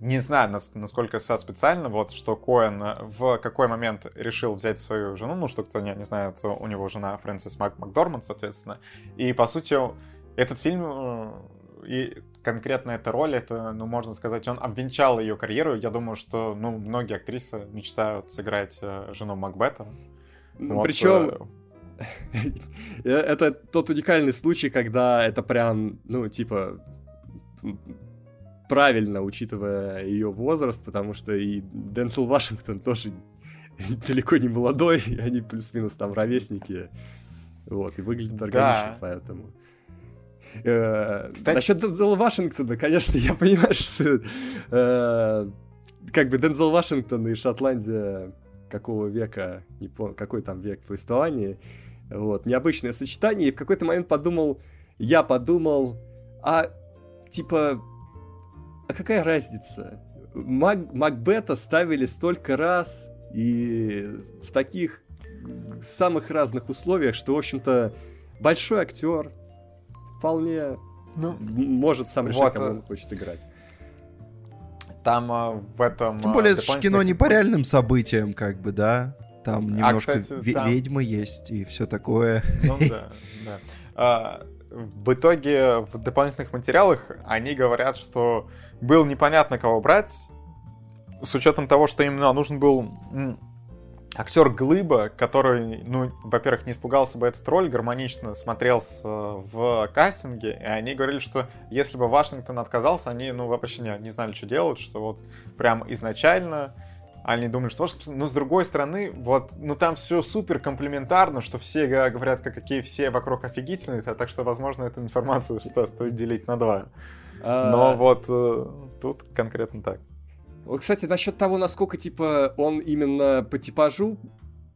не знаю, нас- насколько со специально, вот, что Коэн э, в какой момент решил взять свою жену, ну, что кто не, не знает, у него жена Фрэнсис Мак Макдорманд, соответственно. И, по сути, этот фильм э, и конкретно эта роль, это, ну, можно сказать, он обвенчал ее карьеру. Я думаю, что, ну, многие актрисы мечтают сыграть э, жену Макбета. Ну, Вот, Причем (laughs) Это тот уникальный случай, когда это прям, ну, типа, правильно, учитывая ее возраст, потому что и Денсел Вашингтон тоже (laughs) далеко не молодой, они плюс-минус там ровесники. Вот, и выглядит Да. органично, поэтому. Э, Кстати- Насчет Дензела Вашингтона, конечно, я понимаю, (laughs) что э, как бы Дензел Вашингтон и Шотландия какого века, не помню, какой там век повествования, вот, необычное сочетание, и в какой-то момент подумал, я подумал, а, типа, а какая разница? Мак- Макбета ставили столько раз, и в таких самых разных условиях, что, в общем-то, большой актер вполне ну, может сам решать, Вот, кому э, он хочет играть. там э, в этом... Тем э, более, это ж кино не по реальным событиям, как бы, да? Там немножко кстати, ве- там- ведьмы есть и все такое. Ну да, да. А, в итоге в дополнительных материалах они говорят, что было непонятно, кого брать, с учетом того, что именно нужен был актер Глыба, который, ну, во-первых, не испугался бы этот роль, гармонично смотрелся в кастинге, и они говорили, что если бы Вашингтон отказался, они, ну, вообще не, не знали, что делать, что вот прям изначально они думали, что Вашингтон... Но с другой стороны, вот, ну там все супер комплементарно, что все говорят, как, какие все вокруг офигительные, а так что, возможно, эту информацию стоит делить на два. А... Но вот э, тут конкретно так. Вот, кстати, насчет того, насколько, типа, он именно по типажу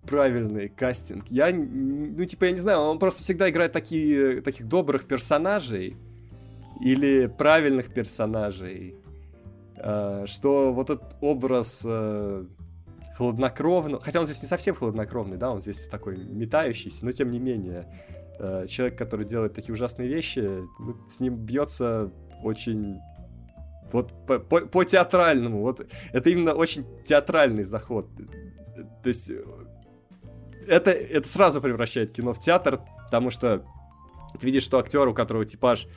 правильный кастинг. Я, ну, типа, я не знаю, он просто всегда играет такие, таких добрых персонажей или правильных персонажей, э, что вот этот образ э, хладнокровного, хотя он здесь не совсем хладнокровный, да, он здесь такой метающийся, но тем не менее, э, человек, который делает такие ужасные вещи, ну, с ним бьется очень вот по, по, по театральному, вот это именно очень театральный заход. То есть это, это сразу превращает кино в театр, потому что ты видишь, что актер, у которого типаж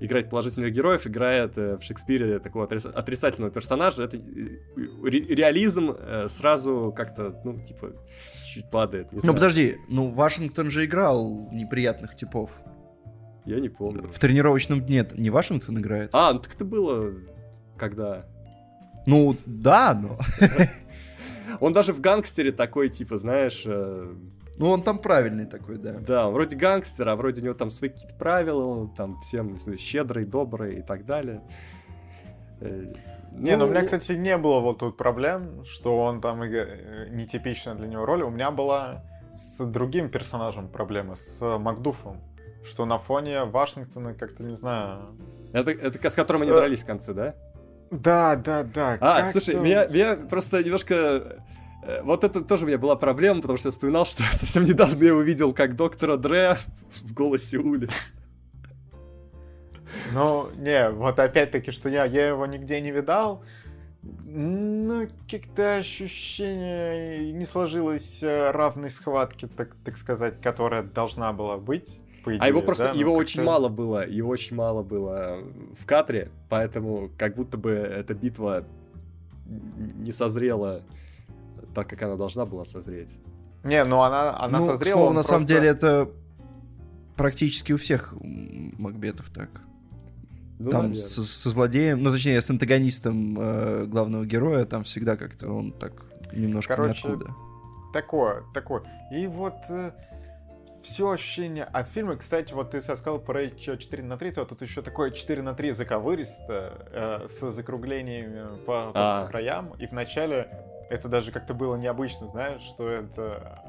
играть положительных героев, играет э, в Шекспире такого отрицательного персонажа. Это э, ре реализм э, сразу как-то, ну, типа, чуть падает. ну, подожди, ну, Вашингтон же играл неприятных типов. Я не помню. В тренировочном дне не Вашингтон играет? А, ну так это было когда? Ну, да, но... (laughs) Он даже в гангстере такой, типа, знаешь... Э, ну, он там правильный такой, да. Да, вроде гангстер, а вроде у него там свои какие-то правила, он там всем, не знаю, щедрый, добрый и так далее. Э, не, ну, ну у меня, кстати, не было вот тут проблем, что он там э, нетипичная для него роль. У меня была с другим персонажем проблемы, с Макдуфом. Что на фоне Вашингтона как-то, не знаю... Это, это с которым они дрались в конце, да? Да, да, да. А, слушай, меня, меня просто немножко... Э, вот это тоже у меня была проблема, потому что я вспоминал, что совсем недавно я увидел, как доктора Дре в голосе улиц. Ну, не, вот опять-таки, что я, я его нигде не видал. Ну, как-то ощущение не сложилось э, равной схватки, так, так сказать, которая должна была быть по идее. А его просто, да? его ну, очень мало было, его очень мало было в кадре, поэтому как будто бы эта битва не созрела так, как она должна была созреть. Не, ну она, она ну, созрела. Слову, на просто... самом деле это практически у всех Макбетов так. Ну, там со, со злодеем, ну точнее с антагонистом э, главного героя, там всегда как-то он так немножко Короче, ниоткуда. Такое, такое. И вот э, все ощущение от фильма. Кстати, вот ты сказал про 4 на 3, то тут еще такое 4 на 3 заковыристо, э, с закруглениями по, а. по краям. И вначале это даже как-то было необычно, знаешь, что это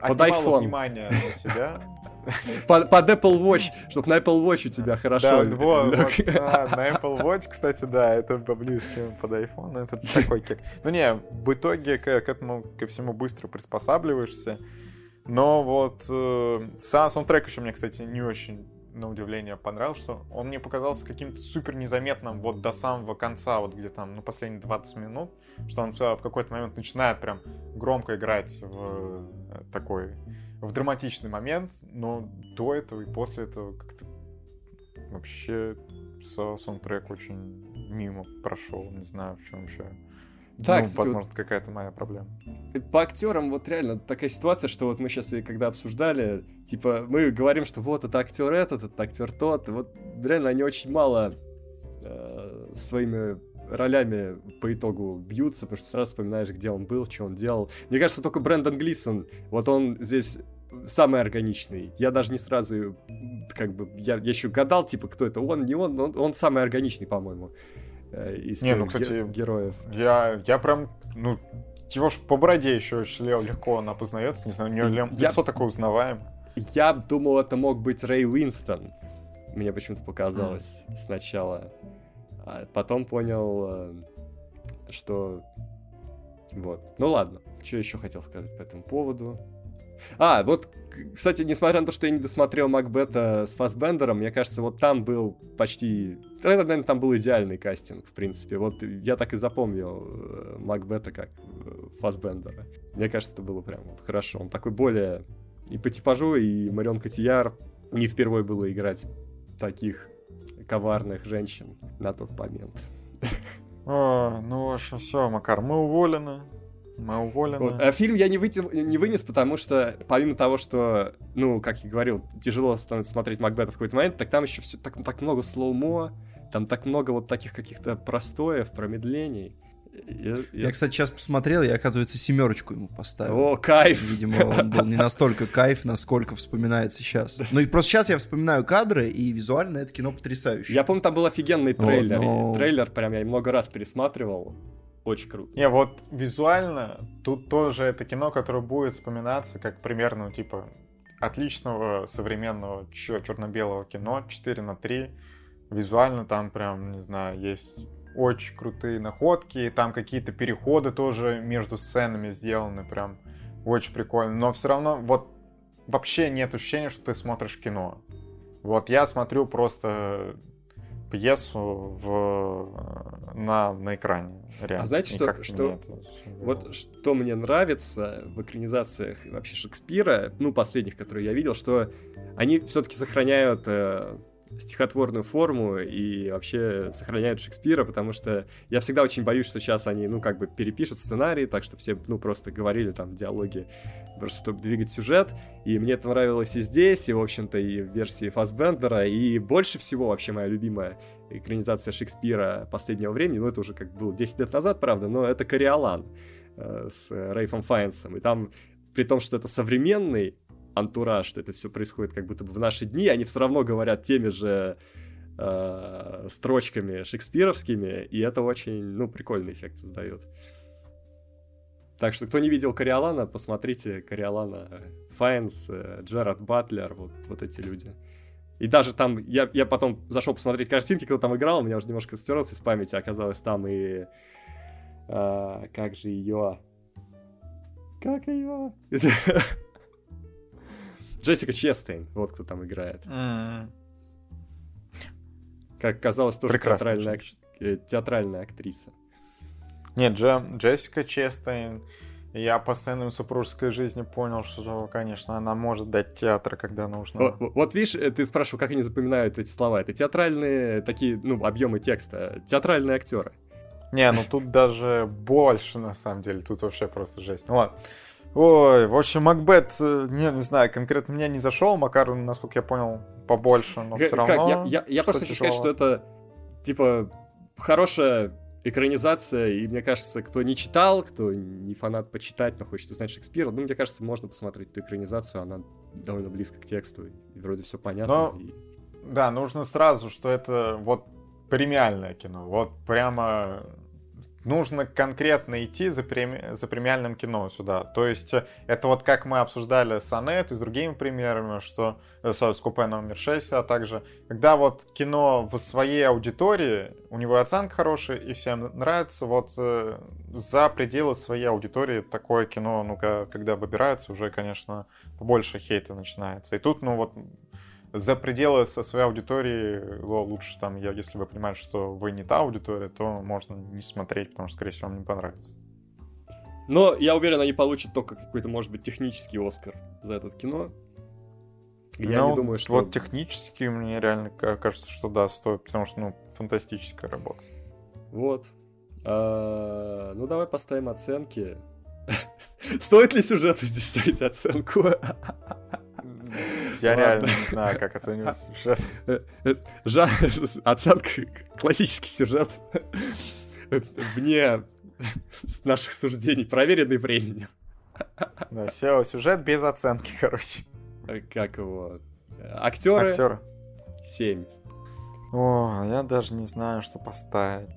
под iPhone. внимание на себя. (laughs) Под, под Apple Watch, чтобы на Apple Watch у тебя хорошо. Да, вот, вот, да, на Apple Watch, кстати, да, это поближе, чем под iPhone. Это такой кек. Ну не, в итоге к, к этому ко всему быстро приспосабливаешься. Но вот э, сам саундтрек еще мне, кстати, не очень на удивление понравился, он мне показался каким-то супер незаметным вот до самого конца, вот где там, ну, последние 20 минут, что он в какой-то момент начинает прям громко играть в э, такой, в драматичный момент, но до этого и после этого как-то вообще саундтрек очень мимо прошел, не знаю, в чем еще да, ну, кстати, возможно, вот какая-то моя проблема. По актерам вот реально такая ситуация, что вот мы сейчас и когда обсуждали, типа, мы говорим, что вот это актер этот, это актер тот, вот реально они очень мало э, своими ролями по итогу бьются, потому что сразу вспоминаешь, где он был, что он делал. Мне кажется, только Брэндон Глисон, вот он здесь самый органичный. Я даже не сразу, как бы, я, я еще гадал, типа, кто это, он, не он, он, он самый органичный, по-моему. Э, из не, ну, кстати, героев. Я, я прям, ну, его ж по бороде еще очень легко она познается, не знаю, у нее я, лицо такое узнаваем. Я думал, это мог быть Рэй Уинстон. Мне почему-то показалось mm. сначала. А потом понял, э, что... Вот. Ну ладно. Что еще хотел сказать по этому поводу? А, вот, кстати, несмотря на то, что я не досмотрел Макбета с Фасбендером, мне кажется, вот там был почти... Это, наверное, там был идеальный кастинг, в принципе. Вот я так и запомнил э, Макбета как э, Фасбендера. Мне кажется, это было прям вот хорошо. Он такой более и по типажу, и Марион Котияр не впервые было играть таких коварных женщин на тот момент. О, ну, в общем, все, Макар, мы уволены. Мы уволены. Вот. А фильм я не, вытя... не вынес, потому что, помимо того, что, ну, как я говорил, тяжело становится смотреть Макбета в какой-то момент, так там еще все так, так много слоумо, там так много вот таких каких-то простоев, промедлений. Я, я... я, кстати, сейчас посмотрел, я, оказывается, семерочку ему поставил. О, кайф! Видимо, он был не настолько кайф, насколько вспоминается сейчас. Ну и просто сейчас я вспоминаю кадры, и визуально это кино потрясающее. Я помню, там был офигенный трейлер. Вот, но... Трейлер прям я много раз пересматривал. Очень круто. Не, вот визуально тут тоже это кино, которое будет вспоминаться как примерно, типа, отличного современного черно-белого кино 4 на 3. Визуально там прям, не знаю, есть очень крутые находки, там какие-то переходы тоже между сценами сделаны, прям очень прикольно. Но все равно вот вообще нет ощущения, что ты смотришь кино. Вот я смотрю просто пьесу в, на, на экране. Реально. А знаете, что, что вот что мне нравится в экранизациях вообще Шекспира, ну, последних, которые я видел, что они все-таки сохраняют э, стихотворную форму и вообще сохраняют Шекспира, потому что я всегда очень боюсь, что сейчас они, ну, как бы перепишут сценарий, так что все, ну, просто говорили там диалоги, просто чтобы двигать сюжет, и мне это нравилось и здесь, и, в общем-то, и в версии Фассбендера, и больше всего вообще моя любимая экранизация Шекспира последнего времени, ну, это уже как было 10 лет назад, правда, но это «Кориолан» э, с Рейфом Файнсом, и там, при том, что это современный антураж, что это все происходит как будто бы в наши дни, они все равно говорят теми же э, строчками шекспировскими, и это очень, ну, прикольный эффект создает. Так что, кто не видел Кориолана, посмотрите Кориолана. Файнс, э, Джерард Батлер, вот, вот эти люди. И даже там, я, я потом зашел посмотреть картинки, кто там играл, у меня уже немножко стерлся из памяти, оказалось там и... А, как же ее... Как ее? (laughs) Джессика Честейн, вот кто там играет. Mm. Как казалось, тоже театральная, э, театральная актриса. Нет, Дже, Джессика Честейн. Я по сценам супружеской жизни понял, что, конечно, она может дать театр, когда нужно. Вот, вот видишь, э, ты спрашивал, как они запоминают эти слова. Это театральные такие, ну, объемы текста. Театральные актеры. Не, ну тут даже больше, на самом деле. Тут вообще просто жесть. Ну ладно. Ой, в общем, Макбет, э, не, не знаю, конкретно меня не зашел, Макар, насколько я понял, побольше, но все равно... Как? Я, я, я просто хочу сказать, что это, типа, хорошая экранизация, и мне кажется, кто не читал, кто не фанат почитать, но хочет узнать Шекспира, ну, мне кажется, можно посмотреть эту экранизацию, она довольно близко к тексту, и вроде все понятно. Но, и... Да, нужно сразу, что это вот премиальное кино, вот прямо нужно конкретно идти за, преми... за премиальным кино сюда. То есть э, это вот как мы обсуждали с Анет и с другими примерами, что э, с купе номер 6, а также когда вот кино в своей аудитории, у него оценка хорошая и всем нравится, вот э, за пределы своей аудитории такое кино, ну когда выбирается, уже, конечно, побольше хейта начинается. И тут, ну вот за пределы со своей аудитории лучше там, я, если вы понимаете, что вы не та аудитория, то можно не смотреть, потому что, скорее всего, вам не понравится. Но я уверен, они получат только какой-то, может быть, технический Оскар за это кино. Я ну, не думаю, что... Вот технически мне реально кажется, что да, стоит, потому что, ну, фантастическая работа. Вот. А, ну, давай поставим оценки. (laughs) Стоит ли сюжету здесь ставить оценку? (laughs) Я реально не знаю, как оценивать (laughs) сюжет. Жа... (laughs) Оценка классический сюжет. Вне наших суждений, проверенный временем. Да, все, сюжет без оценки, (laughs) короче. Как его? Актеры? Актеры. Семь. О, я даже не знаю, что поставить.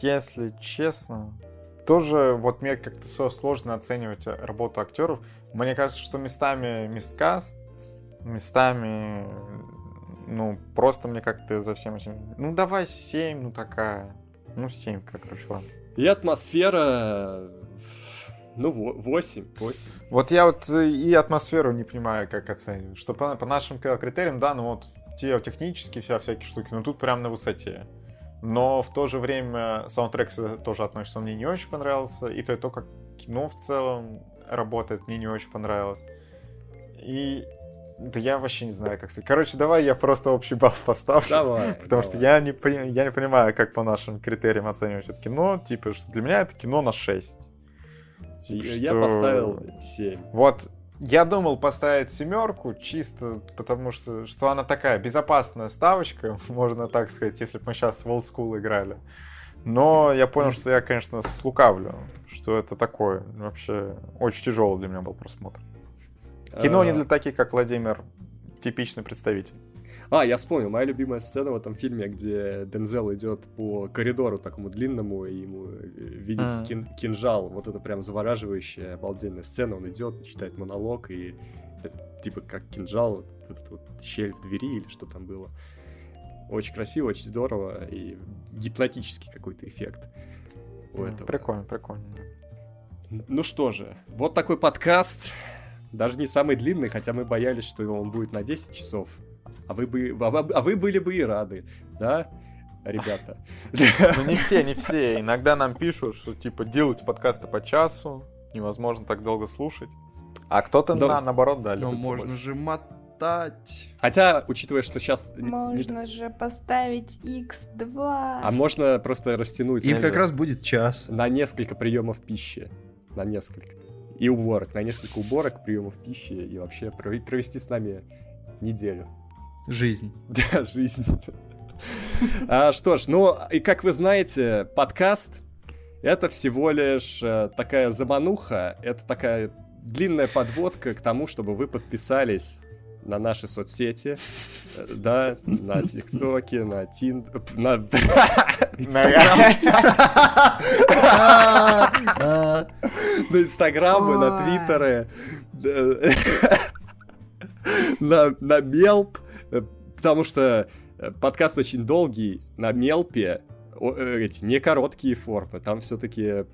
Если честно, тоже вот мне как-то сложно оценивать работу актеров. Мне кажется, что местами мисткаст местами, ну, просто мне как-то за всем этим... Ну, давай 7, ну, такая. Ну, 7, как ладно. И атмосфера... Ну, 8, 8. Вот я вот и атмосферу не понимаю, как оценивать. Что по, по нашим критериям, да, ну вот те технически вся всякие штуки, ну тут прям на высоте. Но в то же время саундтрек тоже относится, мне не очень понравился. И то, и то, как кино в целом работает, мне не очень понравилось. И да я вообще не знаю, как сказать. Короче, давай я просто общий балл поставлю. Давай. (laughs) Потому давай. что я не, я не понимаю, как по нашим критериям оценивать это кино. Типа, что для меня это кино на 6. Типа, я что... поставил 7. Вот, я думал поставить семерку, чисто потому что, что она такая безопасная ставочка, (laughs) можно так сказать, если бы мы сейчас в Old School играли. Но я понял, что я, конечно, слукавлю, что это такое. Вообще, очень тяжелый для меня был просмотр. Кино не А, для таких, как Владимир, типичный представитель. А, я вспомнил, моя любимая сцена в этом фильме, где Дензел идет по коридору такому длинному, и ему э, видится Мгм. кин- кинжал. Вот это прям завораживающая, обалденная сцена. Он идет, читает монолог, и это типа как кинжал, вот эта вот щель в двери или что там было. Очень красиво, очень здорово, и гипнотический какой-то эффект у этого. Прикольно, прикольно. Ну что же, вот такой подкаст. Даже не самый длинный, хотя мы боялись, что он будет на 10 часов. А вы, бы, а, вы- а вы были бы и рады, да, ребята? Ну не все, не все. Иногда нам пишут, что типа делайте подкасты по часу, невозможно так долго слушать. А кто-то Да. на, наоборот, да, любит можно побольше. же мотать. Хотя, учитывая, что сейчас... Можно же поставить X2. А можно просто растянуть Им как раз будет час. на несколько приемов пищи. На несколько. И уборок. На несколько уборок, приемов пищи и вообще прове- провести с нами неделю. Жизнь. (laughs) Да, жизнь. А, что ж, ну, и как вы знаете, подкаст — это всего лишь э, такая замануха, это такая длинная подводка к тому, чтобы вы подписались на наши соцсети, э, да, на ТикТоке, на Тин... на... (laughs) На Инстаграмы, на. Твиттеры, (laughs) да, на, Мелп, э, потому что э, подкаст очень долгий, на Мелпе э, эти не короткие формы, там все-таки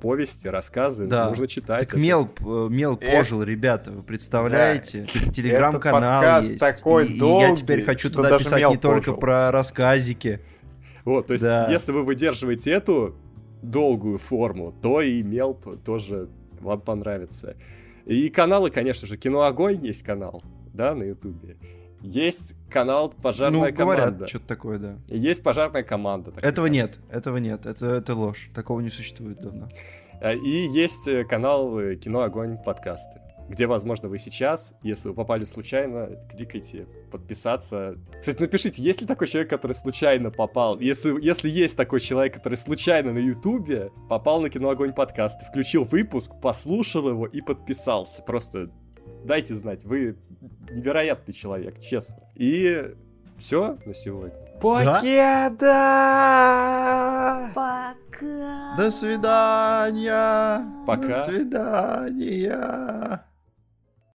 повести, рассказы, Да. нужно читать. Так это. Мел, э, Мел Э, пожил, ребята, вы представляете? Телеграм-канал подкаст есть. такой и, и я долгий, теперь хочу туда писать Мел не только пожил. про рассказики. Вот, то есть, Да. если вы выдерживаете эту долгую форму, то и Мелп тоже вам понравится. И каналы, конечно же, Кино Огонь есть канал, да, на Ютубе. Есть канал Пожарная ну, команда. говорят, что-то такое, да. И есть пожарная команда. такая. Этого нет, этого нет, это, это ложь. Такого не существует давно. А, И есть э, канал э, Кино Огонь подкасты, где, возможно, вы сейчас, если вы попали случайно, кликайте подписаться. Кстати, напишите, есть ли такой человек, который случайно попал? Если, если есть такой человек, который случайно на Ютубе попал на Кино Огонь подкасты, включил выпуск, послушал его и подписался. Просто дайте знать, вы невероятный человек, честно. И все на сегодня. Покеда! Пока. До свидания! Пока. До свидания!